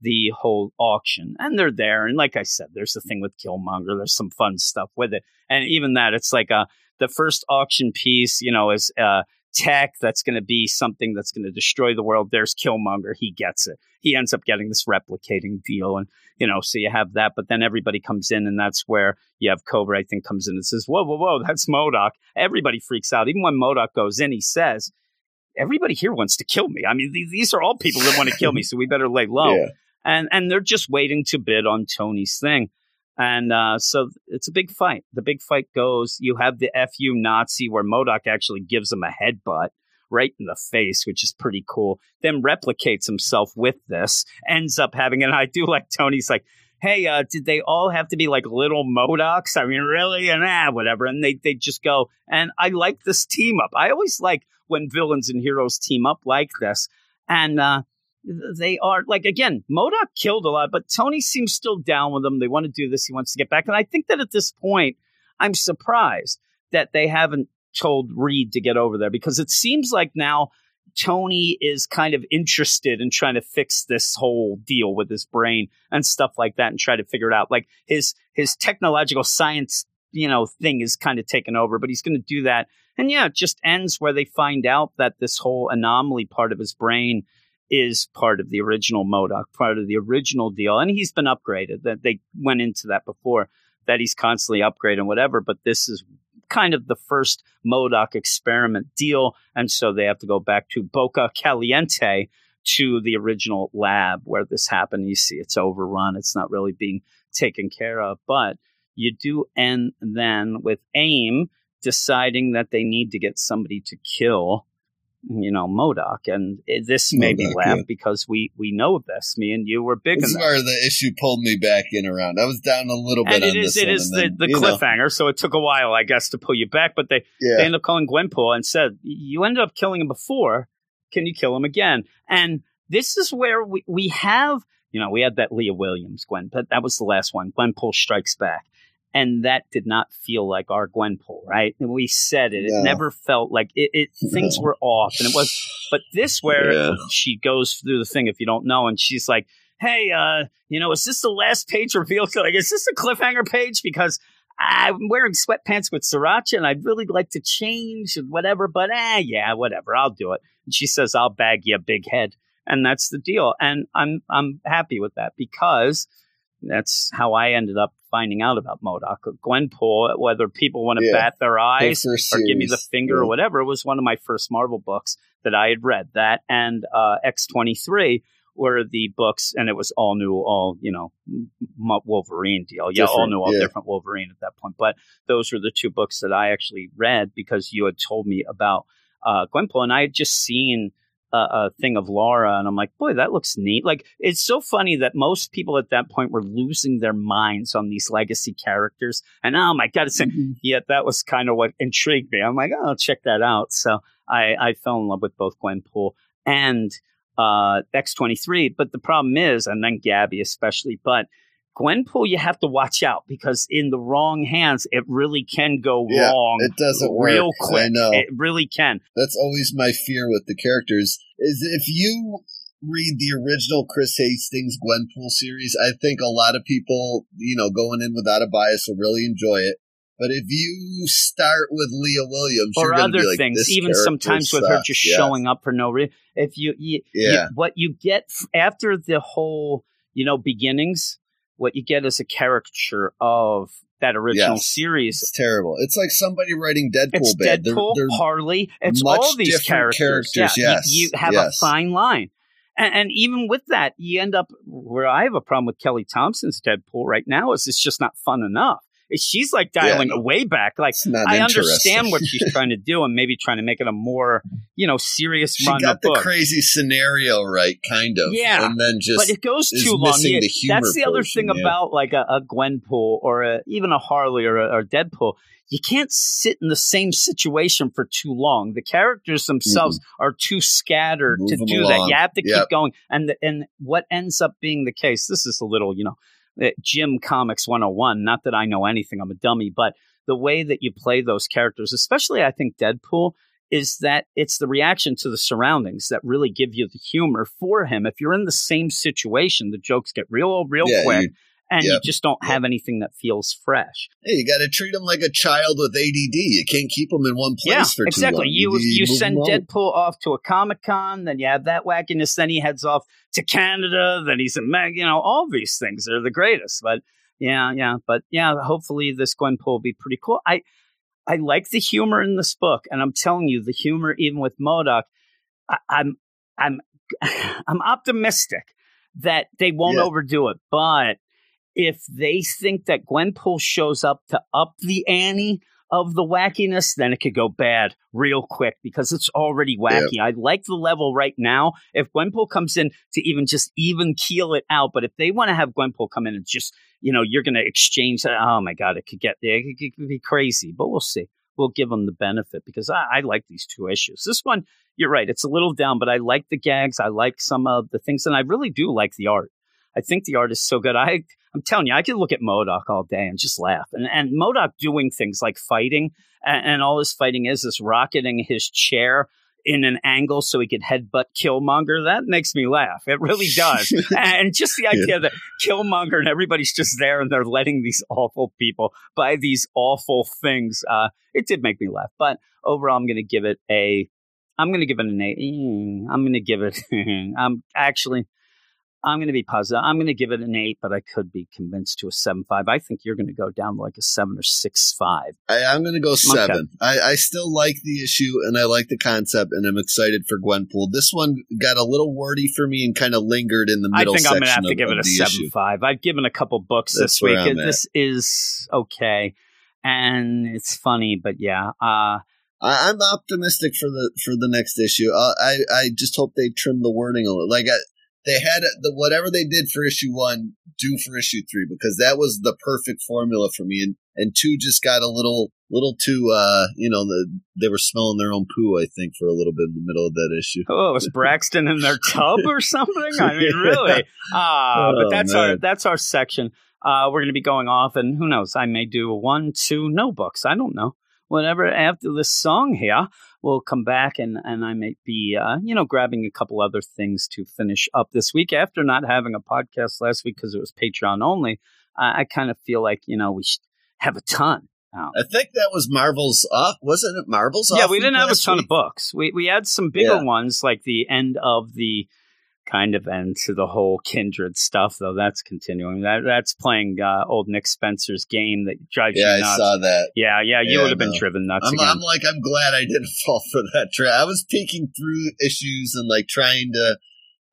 the whole auction, and they're there. And like I said, there's the thing with Killmonger. There's some fun stuff with it, and even that, it's like a the first auction piece. You know, is uh, tech that's going to be something that's going to destroy the world. There's Killmonger. He gets it. He ends up getting this replicating deal, and you know, so you have that. But then everybody comes in, and that's where you have Cobra. I think comes in and says, "Whoa, whoa, whoa! That's MODOK." Everybody freaks out. Even when MODOK goes in, he says. Everybody here wants to kill me. I mean, th- these are all people that want to kill me, so we better lay low Yeah. and and they're just waiting to bid on Tony's thing. And uh, so it's a big fight. The big fight goes. You have the fu Nazi where MODOK actually gives him a headbutt right in the face, which is pretty cool. Then replicates himself with this. Ends up having, and I do like Tony's like, "Hey, uh, did they all have to be like little MODOKs? I mean, really? And ah, whatever." And they they just go. And I like this team up. I always like when villains and heroes team up like this. And uh, they are like again MODOK killed a lot but tony seems still down with them. They want to do this. He wants to get back. And i think that at this point i'm surprised that they haven't told reed to get over there because it seems like now tony is kind of interested in trying to fix this whole deal with his brain and stuff like that and try to figure it out. Like his his technological science you know thing is kind of taken over but he's going to do that. And yeah it just ends where they find out that this whole anomaly part of his brain is part of the original MODOK, part of the original deal, and he's been upgraded. That they went into that before, that he's constantly upgrading whatever. But this is kind of the first MODOK experiment deal, and so they have to go back to Boca Caliente to the original lab where this happened. You see, it's overrun; it's not really being taken care of. But you do end then with AIM deciding that they need to get somebody to kill you know MODOK, and it, this made me laugh yeah. because we we know this. Me and you were big This is where the issue pulled me back in around. I was down a little bit And it is it is the, then, the you know, cliffhanger, so it took a while, I guess, to pull you back. But they yeah. they ended up calling Gwenpool and said, "You ended up killing him before. Can you kill him again?" And this is where we we have you know we had that Leah Williams Gwen, but that was the last one. Gwenpool strikes back, and that did not feel like our Gwenpool, right? And we said it. No. It never felt like it. it Things No. were off, and it was. But this, where Yeah. she goes through the thing, if you don't know, and she's like, "Hey, uh, you know, is this the last page reveal? Like, is this a cliffhanger page? Because I'm wearing sweatpants with sriracha, and I'd really like to change and whatever. But eh, yeah, whatever, I'll do it." And she says, "I'll bag you a big head." And that's the deal, and I'm I'm happy with that because that's how I ended up finding out about MODOK. Gwenpool, whether people want to Yeah. bat their eyes or give me the finger Yeah. or whatever, it was one of my first Marvel books that I had read. That and uh, X23 were the books, and it was all new, all, you know, Wolverine deal. Yeah, all new, all yeah. different Wolverine at that point. But those were the two books that I actually read because you had told me about uh, Gwenpool, and I had just seen a, a thing of Laura, and I'm like, boy, that looks neat. Like, it's so funny that most people at that point were losing their minds on these legacy characters. And oh my God, it's yet that was kind of what intrigued me. I'm like, oh, I'll check that out. So I, I fell in love with both Gwenpool and uh, X23. But the problem is, and then Gabby especially, but Gwenpool, you have to watch out because in the wrong hands, it really can go Yeah, wrong It doesn't work. real I quick. know. It really can. That's always my fear with the characters. Is if you read the original Chris Hastings Gwenpool series, I think a lot of people, you know, going in without a bias will really enjoy it. But if you start with Leah Williams or other be like, things, "This even sometimes with her just Yeah. showing up for no reason. If you, you, you- Yeah. what you get after the whole, you know, beginnings, what you get is a caricature of that original Yes. series. It's terrible. It's like somebody writing Deadpool It's bad. They're- Deadpool, they're- Harley. It's all these characters. characters, Yeah, yes, You, you have yes. a fine line. And, and even with that, you end up where I have a problem with Kelly Thompson's Deadpool right now is it's just not fun enough. She's like dialing no. way back. Like I understand what she's trying to do and maybe trying to make it a more, you know, serious She run got the book. crazy scenario right, kind of. Yeah, and then just but it goes too long. Yeah, the that's the other thing yeah. about like a, a Gwenpool or a, even a Harley or a or Deadpool. You can't sit in the same situation for too long. The characters themselves are too scattered Move to do that. You have to keep going. And the, and what ends up being the case, this is a little, you know, Eh, Jim Comics 101. Not that I know anything, I'm a dummy, but the way that you play those characters, especially I think Deadpool, is that it's the reaction to the surroundings that really give you the humor for him. If you're in the same situation, the jokes get real, real Yeah, quick, you- and you just don't yep. have anything that feels fresh. Hey, you got to treat him like a child with ADD. You can't keep him in one place yeah, for too exactly. long. You you move send. Deadpool off to a Comic Con, then you have that wackiness. Then he heads off to Canada. Then he's in Meg. You know, all these things are the greatest. But yeah, yeah, but yeah. Hopefully, this Gwenpool will be pretty cool. I I like the humor in this book, and I'm telling you, the humor even with MODOK, I, I'm I'm I'm optimistic that they won't Yeah. overdo it. But if they think that Gwenpool shows up to up the ante of the wackiness, then it could go bad real quick because it's already wacky. I like the level right now. If Gwenpool comes in to even just even keel it out, but if they want to have Gwenpool come in and just, you know, you're going to exchange that, oh my God, it could get, it could, it could be crazy, but we'll see. We'll give them the benefit because I, I like these two issues. This one, you're right, it's a little down, but I like the gags. I like some of the things, and I really do like the art. I think the art is so good. I I'm telling you, I could look at MODOK all day and just laugh. And and MODOK doing things like fighting, and, and all his fighting is is rocketing his chair in an angle so he could headbutt Killmonger. That makes me laugh. It really does. and just the idea that Killmonger and everybody's just there and they're letting these awful people buy these awful things. Uh, it did make me laugh. But overall, I'm going to give it a. I'm going to give it an eight. Mm, I'm going to give it. I'm actually. I'm going to be positive. I'm going to give it an eight, but I could be convinced to a seven five. I think you're going to go down like a seven or six five. I, I'm going to go seven. I, I still like the issue and I like the concept, and I'm excited for Gwenpool. This one got a little wordy for me and kind of lingered in the middle. I think I'm going to have to of- give it a seven issue. five. I've given a couple books That's this week. at. This is okay, and it's funny, but yeah. Uh, I, I'm optimistic for the for the next issue. Uh, I I just hope they trim the wording a little. Like I, they had the whatever they did for issue one, do for issue three because that was the perfect formula for me. And and two just got a little little too, uh, you know, the, they were smelling their own poo. I think for a little bit in the middle of that issue. Oh, was Braxton in their tub or something? I mean, really? Ah, Oh, but that's our that's our section. Uh, we're going to be going off, and who knows? I may do one, two, no books. I don't know. Whatever. After this song here, we'll come back, and and I may be, uh, you know, grabbing a couple other things to finish up this week. After not having a podcast last week because it was Patreon only, I, I kind of feel like you know we should have a ton. out. I think that was Marvel's off. Wasn't it Marvel's off? Yeah, we didn't have a ton week? of books. We we had some bigger Yeah. ones like the end of the kind of end to the whole kindred stuff though that's continuing that that's playing uh, old nick spencer's game that drives Yeah, you I nuts saw that. yeah yeah you Yeah, would have been driven nuts I'm, again I'm like, I'm glad I didn't fall for that trap. I was peeking through issues and like trying to,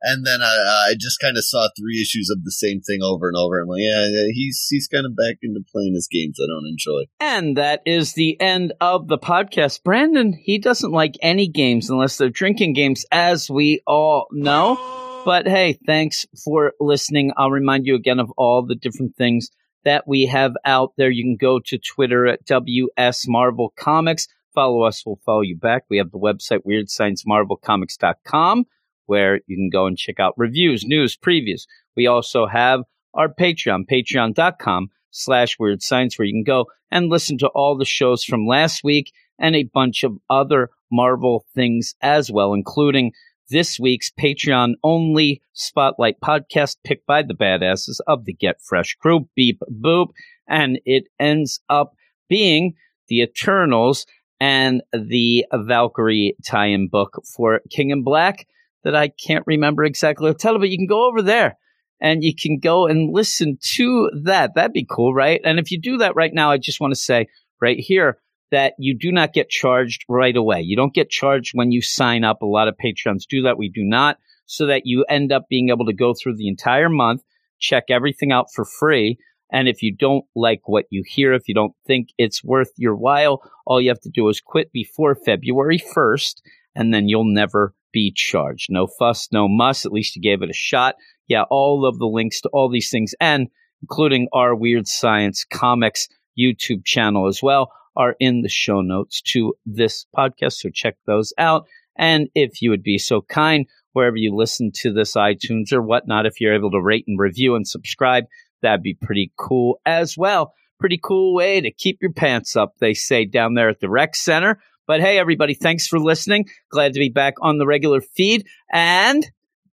and then I, I just kind of saw three issues of the same thing over and over. I'm like, yeah, yeah, he's he's kind of back into playing his games I don't enjoy. and that is the end of the podcast brandon he doesn't like any games unless they're drinking games as we all know But hey, thanks for listening. I'll remind you again of all the different things that we have out there. You can go to Twitter at WS Marvel Comics. Follow us, we'll follow you back. We have the website weirdsciencemarvelcomics.com where you can go and check out reviews, news, previews. We also have our Patreon, patreon.com slash weird science, where you can go and listen to all the shows from last week and a bunch of other Marvel things as well, including this week's Patreon only spotlight podcast picked by the badasses of the Get Fresh crew, Beep Boop. And it ends up being the Eternals and the Valkyrie tie in book for King in Black that I can't remember exactly the title, but you can go over there and you can go and listen to that. That'd be cool, right? And if you do that right now, I just want to say right here that you do not get charged right away. You don't get charged when you sign up. A lot of Patreons do that. We do not, so that you end up being able to go through the entire month, check everything out for free. And if you don't like what you hear, if you don't think it's worth your while, all you have to do is quit before February 1st, and then you'll never be charged. No fuss, no muss. At least you gave it a shot. Yeah, all of the links to all these things, and including our Weird Science Comics YouTube channel as well, are in the show notes to this podcast. So check those out. And if you would be so kind, wherever you listen to this, iTunes or whatnot, if you're able to rate and review and subscribe, that'd be pretty cool as well. Pretty cool way to keep your pants up, they say down there at the rec center. But hey, everybody, thanks for listening. Glad to be back on the regular feed and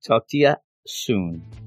talk to you soon.